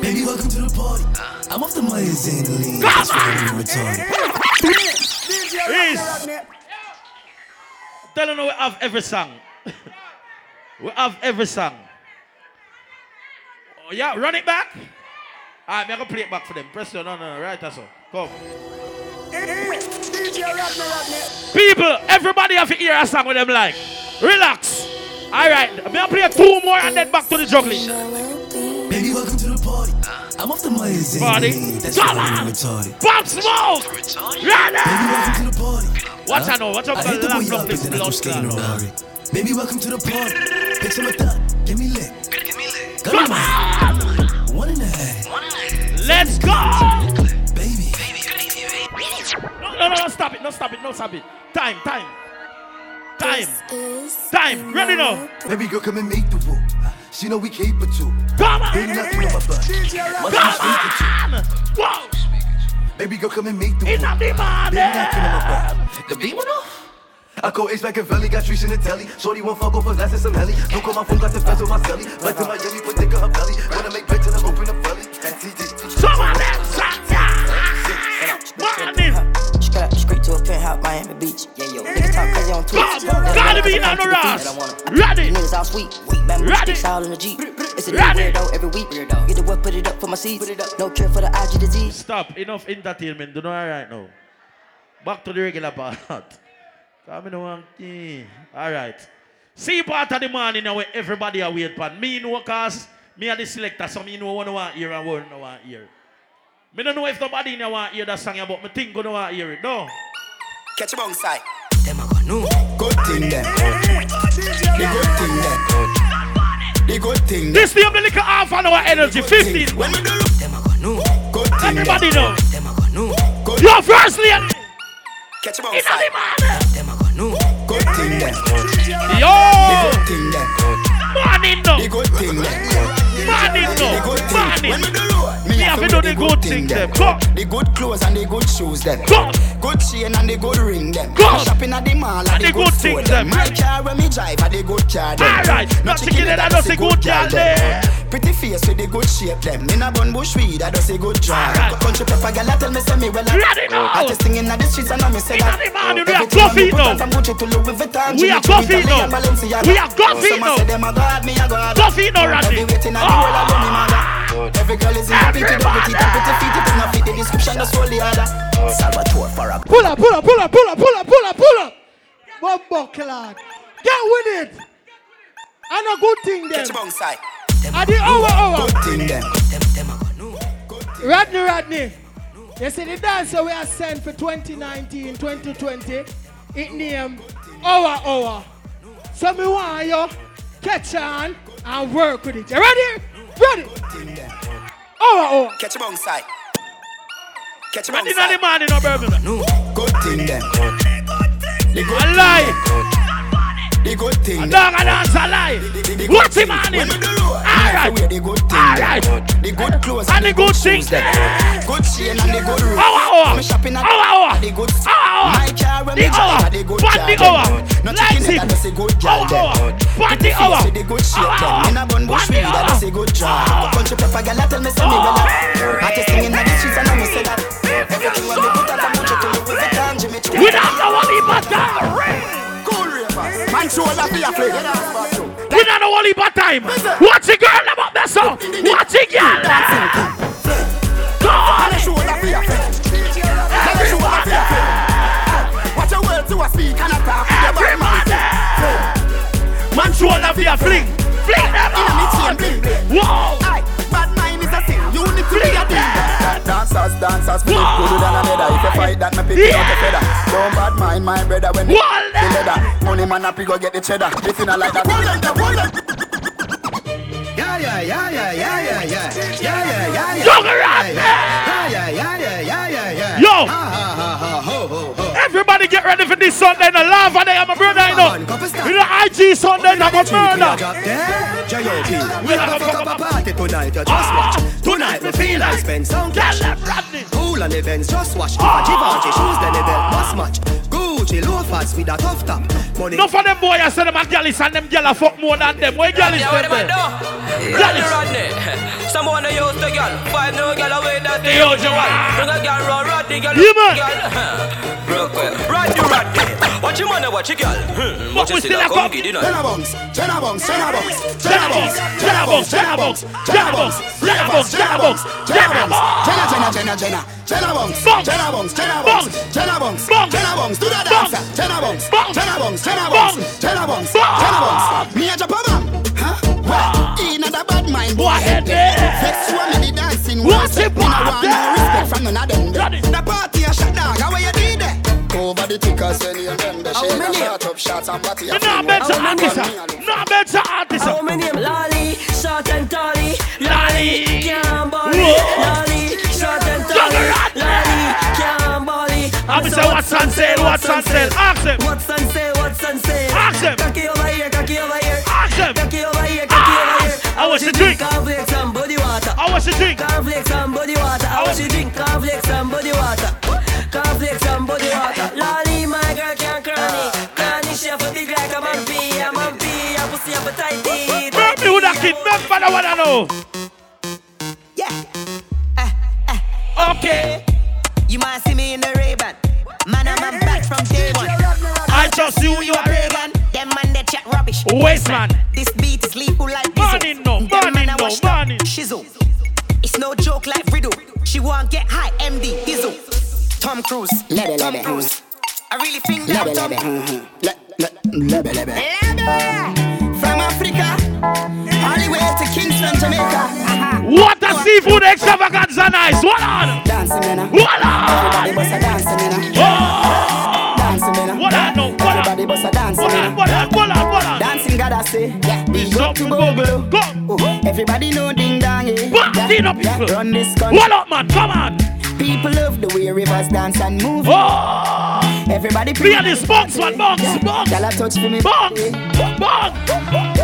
Baby, welcome to the party. I'm off the Myers and the. Come That's why on. I'm retarded. Is tell you know we have every song. [LAUGHS] we have every song. Oh, yeah, run it back. Alright, I'm gonna play it back for them. Press it. No, no, no, right, that's all. Come. People, everybody have to hear a song with them like. Relax. Alright, I'm gonna play two more and then back to the juggling. Baby, welcome to the party. I'm off the Myers and the Party. That's Come why I'm on. retarded. Pop Smoke. Ready. Baby, welcome to the party. Watch out now, watch out I for hit the the boy lap up of this and then I blood go skating clot. on Baby, welcome to the party. Pick some of that. Give me lit. Come on. One and a half. Let's go. Baby. No, no, no, no, stop it. No, stop it. No, stop it. Time, time. Time. Time. Ready now. Baby girl, come and make the room. She know we capable too. Come on. Big nothing on my butt. Come on. Whoa. Baby girl, come and make the It's not the man. on my. The beat went off. I call Ace back in Valley, got trees in the telly. Shorty won't fuck off her glasses, some heli. Don't call my phone, got the fence with my celly. Back to Miami, put dick on her belly. Wanna make to a penthouse, Miami Beach. Yeah, yo. Niggas talk crazy on Twitch. Come, gotta be on the Ross. Ready. Niggas all sweet. Bamboo Ready. sticks all in the Jeep. It's a new Ready. weirdo every week. Get the what, put it up for my seeds. No cure for the IG disease. Stop. Enough entertainment. Do not right now. Back to the regular part. [LAUGHS] Come in one key. All right. See part of the morning now where everybody are wait for. Me know cause me are the selector, so me know what I want hear and what I want hear. Me don't know if nobody in here want hear that song, but me think gonna want hear it. No. Catch him on side. Good thing then. The good thing then. The good thing This the only little half an hour energy, 15. When we do Good thing Everybody know. Good Your first lady. Catch him on It's side. Good thing then. Yo. The good thing then. Morning no. The good thing then. Morning The good thing. Morning. When we do road, me Me have to do the good thing them. Go. The good clothes and the good shoes them. Go. Good chain and the good ring them. Go. Shopping at the mall and, And the, the good, things them. them. My car when me drive and the good car them. Alright. No Not chicken head, I just a good girl there. Pretty face with the good shape them. In a bun bush weed, I do say good job. Country proper girl, I tell me say me well. I just singing at the streets and I me say that. We are coffee now. We are coffee now. We are coffee now. Coffee now, Randy. Ah. Every girl is in the pity, pity, pretty, feet. It not fit the description, that's all the other. Salvatore Farag. Pull up, pull up, pull up, pull up, pull up, pull up, pull up. One more. Get with it. And a good thing then. Get your bong side. At the hour, hour. Good thing then. Rodney, Rodney. You see the dancer we are sent for 2019, 2020. It name Hour Hour. So me want you catch on and work with it. You ready? Ready? Hour Hour. Catch a bong side. Catch a Man, bong in the side. morning, no Birmingham. No, good thing then. The good A lie. The good thing A dog a dance a lie. What's him on him? Alright. The Alright. The good clothes And the good things. Good chain and the good ring. Hour, hour. I'm shopping at Hour, hour. the good Hour, hour. My car when The hour. the good the then. hour. Chicken him. head, that's a good Hour, then. hour. The hour. with the good Hour, then. In a bun bush the weed, that's a good job. Country pepper gal, tell me say me well up. Artist singing in the streets and I me say that. Everything when me put out, I'm to Louis Vuitton, Jimmy Choo. We don't know what he butter. Man show be a play. We not know only but time. Watch the girl about that song. Watch the girl. Go on. Show la fear play. Let me show la fear play. Watch a world to a speak and a talk. Everybody. Man show be a fling. Fling them all. Whoa. Bad mind is a sin. You need to be a thing. Dancers, dancers, flip. Go do that another. If you fight that, me pick you out the feather. Mind my brother when Wall the leather. Money man up, you go get the cheddar. If you not like that, hold on, hold. Yeah, yeah, yeah, yeah, yeah, yeah, yeah, yeah, yeah, yeah, yeah. Yeah, yeah, yeah, yeah, yeah, yeah. Yo. Everybody get ready for this Sunday. The lava day, I'm a brother, I know. You know, IG Sunday, I'm a murder. We have a party tonight, you just watch. Tonight we feel like spend some cash. Tell them, Rodney. Cool on the Benz, just watch. Givenchy shoes, then the belt must match. Gucci loafers with a tough top. Money. No for them boy, I said them a gallus and them gyal a fuck more than them. Where gyal is yeah, them? Gallus. [LAUGHS] Someone a used to gyal, five no gyal away that they hold you. Bring a gyal round, run the gyal. Yeah man. Run the run. Rodney, Rodney. Watch your money, watch your girl. Hmm. But Watch we your still still a come come. get it on. Jenna bunks, Jenna bunks, Jenna bunks, Jenna Box, Jenna Box, Jenna Box, Jenna Box, Jenna Box, Jenna Box, Jenna Box. Jenna, Jenna, Jenna, Jenna, Jenna bunks, Bunks. Jenna bunks, Jenna Bunks. bunks, Jenna bunks, Bunks. Jenna bunks, do the Bunks. dancer, Jenna bunks, Bunks. Jenna bunks, Jenna Bunks. bunks, Jenna bunks, Bunks. Jenna bunks. Me a jump a bang, huh? Well, in a bad mind, boy What head head there. there? Vex you and me the dancing, What's one it step. Me no about want no there? respect from none of them. there. Johnny. The party a shut down, how you did it? Over the tickers when you them the How shake a shot up shots and body You know, better artist. No better artist. How many? Lolly, short and tally. Lolly. can't body. Lolly, short and tally. Lolly, can't body. I'm say what's on sale, what's on sale. Ask them. What's on sale? What's on sale? Ask them. Cocky over here, cocky over here. Ask them. Cocky over here, cocky over here. I want you drink. Cornflakes and body water. I want you drink. Cornflakes and body water. I want you drink cornflakes and body water. Cornflakes and body water. Lolly, my girl can't cranny. Cranny, she a big like a man. A man a pussy have a tight teeth. Remember who that kid, remember the one I know. Okay. You might see me in the Ray-Ban. Man, I'm a back from day one. I just you, you a are Ray-Ban. Them man, they chat rubbish. Waste man. This beat is lethal like this. Morning no, Them morning man, I no, washed Shizzle. It's no joke like riddle. She want get high, MD, Dizzle. Tom Cruise. Lebe, Tom lebe. Cruise. I really think that Lebe, Tom lebe. Mm-hmm. Le, le, lebe, lebe. From Africa, Hollywood to Kingston, Jamaica. Uh-huh. What a seafood extravaganza nice. What on? Dancing, man. What Everybody bust a dancing, man. Oh! Dancing, man. What on? No, what on? Everybody bust a dancing, man. What on? What on? What on? Dancing, God, I say. Yeah. Big up to Bubble. Bogolo. Go. Oh, Everybody know ding dong? Party up, people. Run this country. What up, man? Come on. People love the way Ravers dance and move. Oh! Everybody Be on this box, one box, box. Y'all touch for me. Box. Box.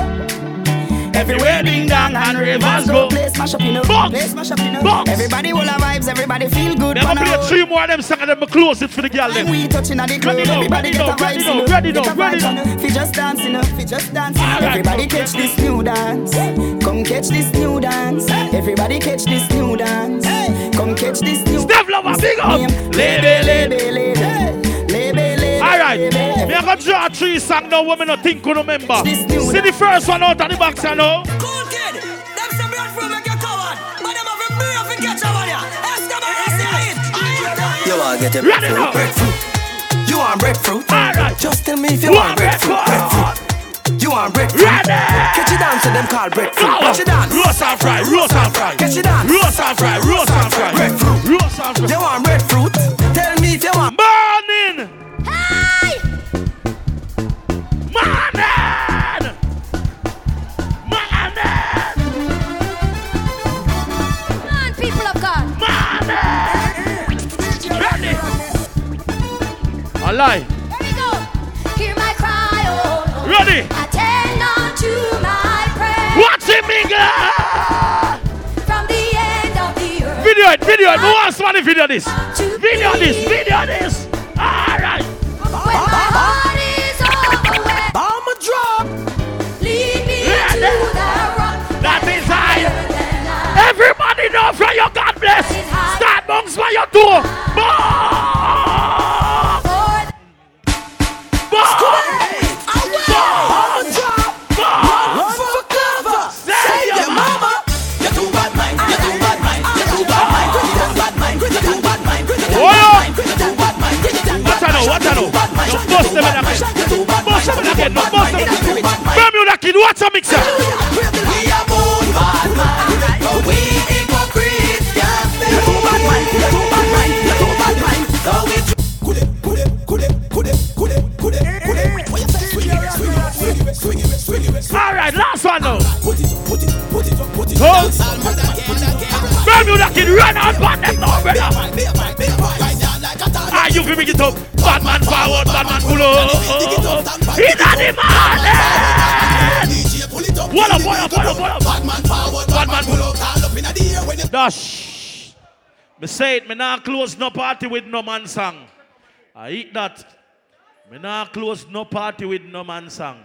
Everywhere ding dong and Ravers go. Play smash up, you know. Box. Play smash up, you know. Box. Everybody will have vibes. Everybody feel good. Never play oh. three more of them songs and then close it for the girl them. we touching at the club, Ready now, everybody ready get now, a ready vibe, now, ready now, ready now. you know. Fi just dance, you. Fi just know. Alright, Everybody catch this new dance. Come catch this new dance. Everybody catch this new dance. Come catch this new. Step lover, big up. Lady. lady, lady, Alright, me I got draw three songs now Woman, not think could remember. See the first one out on the box now. Cool kid, you your want get a breadfruit. breadfruit. You want breadfruit? Alright. Just tell me if you want, breadfruit. breadfruit. You want breadfruit? Ready. Catch it down to them called breadfruit. Go. Catch it down. Roast and fry, roast and fry. Catch it down. Roast and fry, roast and fry. Breadfruit. Roast and fry. You want breadfruit? Tell me if you want. Burn. A lie. Here we go. Hear my cry, oh Lord. Ready. Attend unto my prayer. Watch it, Miguel. From the end of the earth. Video it, video it. Who wants money video this? Video this, video this. Alright. When my heart is overwhelmed. Bomb a drop. Lead me Yeah, to that- the rock. That is high. Everybody know from your God bless. Start Dash. Me say it, me not close no party with no man song. I eat that. Me not close no party with no man song.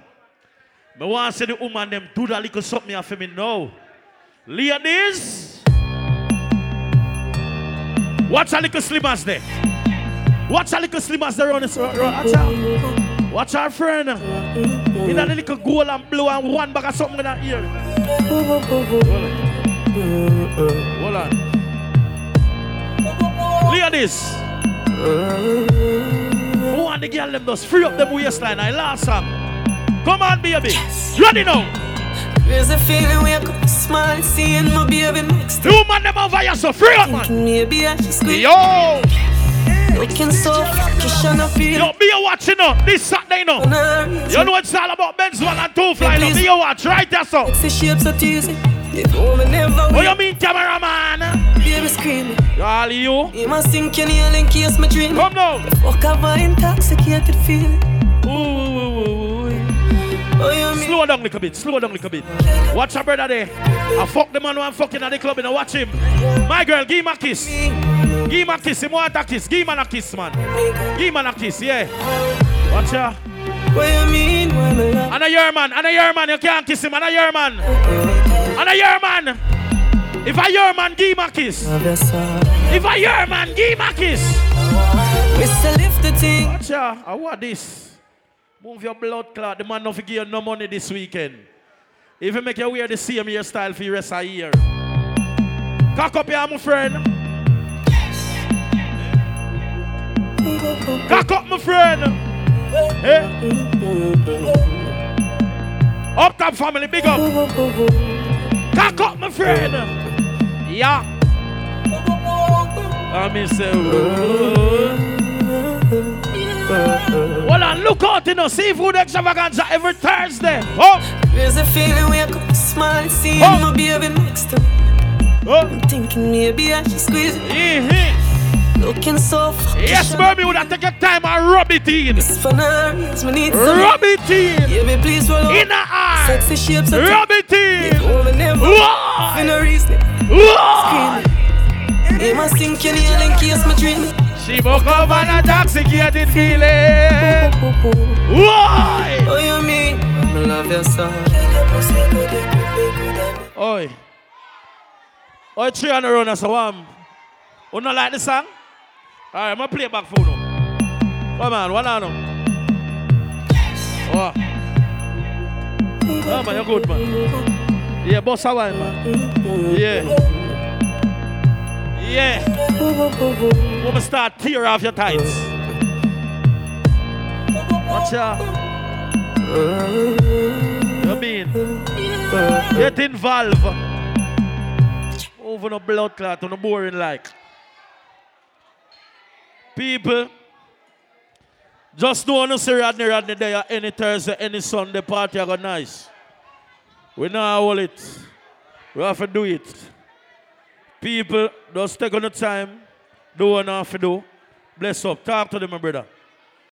Me want to see the woman them do that little something for me now. Ladies. Watch a little slimmers there. Watch a little slimmers there on this. Watch her. Watch our friend. In a little gold and blue and one bag of something in that ear. Hold on. Ladies. Who want the girl them just free up them waistline? I last song. Come on, baby. Ready now. There's a feeling wake up smile, seeing my baby next The woman them over here, so free up, man. Maybe I should squeeze. Yo. Looking so freakish and appealing. Yo, be a watching now. This Saturday now. You know it's all about men's one and two fly now. Be a watch right there, so. It's the shapes so teasing. You know me never What you mean, cameraman? Baby screaming. All you. You must sink your nail in case my dream. Come now. Fuck have I intoxicated feeling. Ooh, ooh, ooh, ooh. Oh, you? Slow down a little bit, slow down a little bit. Watch your brother there. I fuck the man who I'm fucking at the club and I watch him. My girl, give him a kiss. Give him a kiss. Him want a kiss. Give him a kiss, man. Give him a kiss, yeah. Watch her. What you mean when I love? And a your man, and a your man, you can't kiss him, and a your man. And a your man. If I your man, give him a kiss. If I your man, give him a kiss. Still lift the thing. I want this. Move your blood clot. The man not give you no money this weekend. If you make you wear the same hairstyle for the rest of the year. Cock up here, my friend. Cock up, my friend. Eh? Up top family, big up. Cock up, my friend. Yeah. I miss Hold on, look out in the seafood extravaganza every Thursday. Oh, There's a feeling wake up smile, seeing Oh. my baby next to oh. me. oh. I'm thinking maybe I should squeeze it. Mm-hmm. Looking so fucking Yes, baby, would I take your time and rub it in? It's for now, yes, need some. Rub it in. Baby, please roll. In the eye. Sexy shapes. Rub it in. Never. Why? For no reason. Why? Screaming. Think you nail in case me dreaming. She woke up an intoxicated feeling. Why? Oh, you mean? I love you so. Oi. Oi, three on the run a one. You um, not like the song? Alright, I'm gonna play back for you. Come on, one on. Oh. Oh man, you're good, man. Yeah, boss a wine, man. Yeah. Yeah. Woman start tear off your tights. Watch out. You mean? Get involved. Over no blood clot, on no boring like. People, just know no see Rodney Rodney there any Thursday, any Sunday party I got nice. We know hold it. We have to do it. People, just take on the time. Do what you have to do. Bless up. Talk to them, my brother.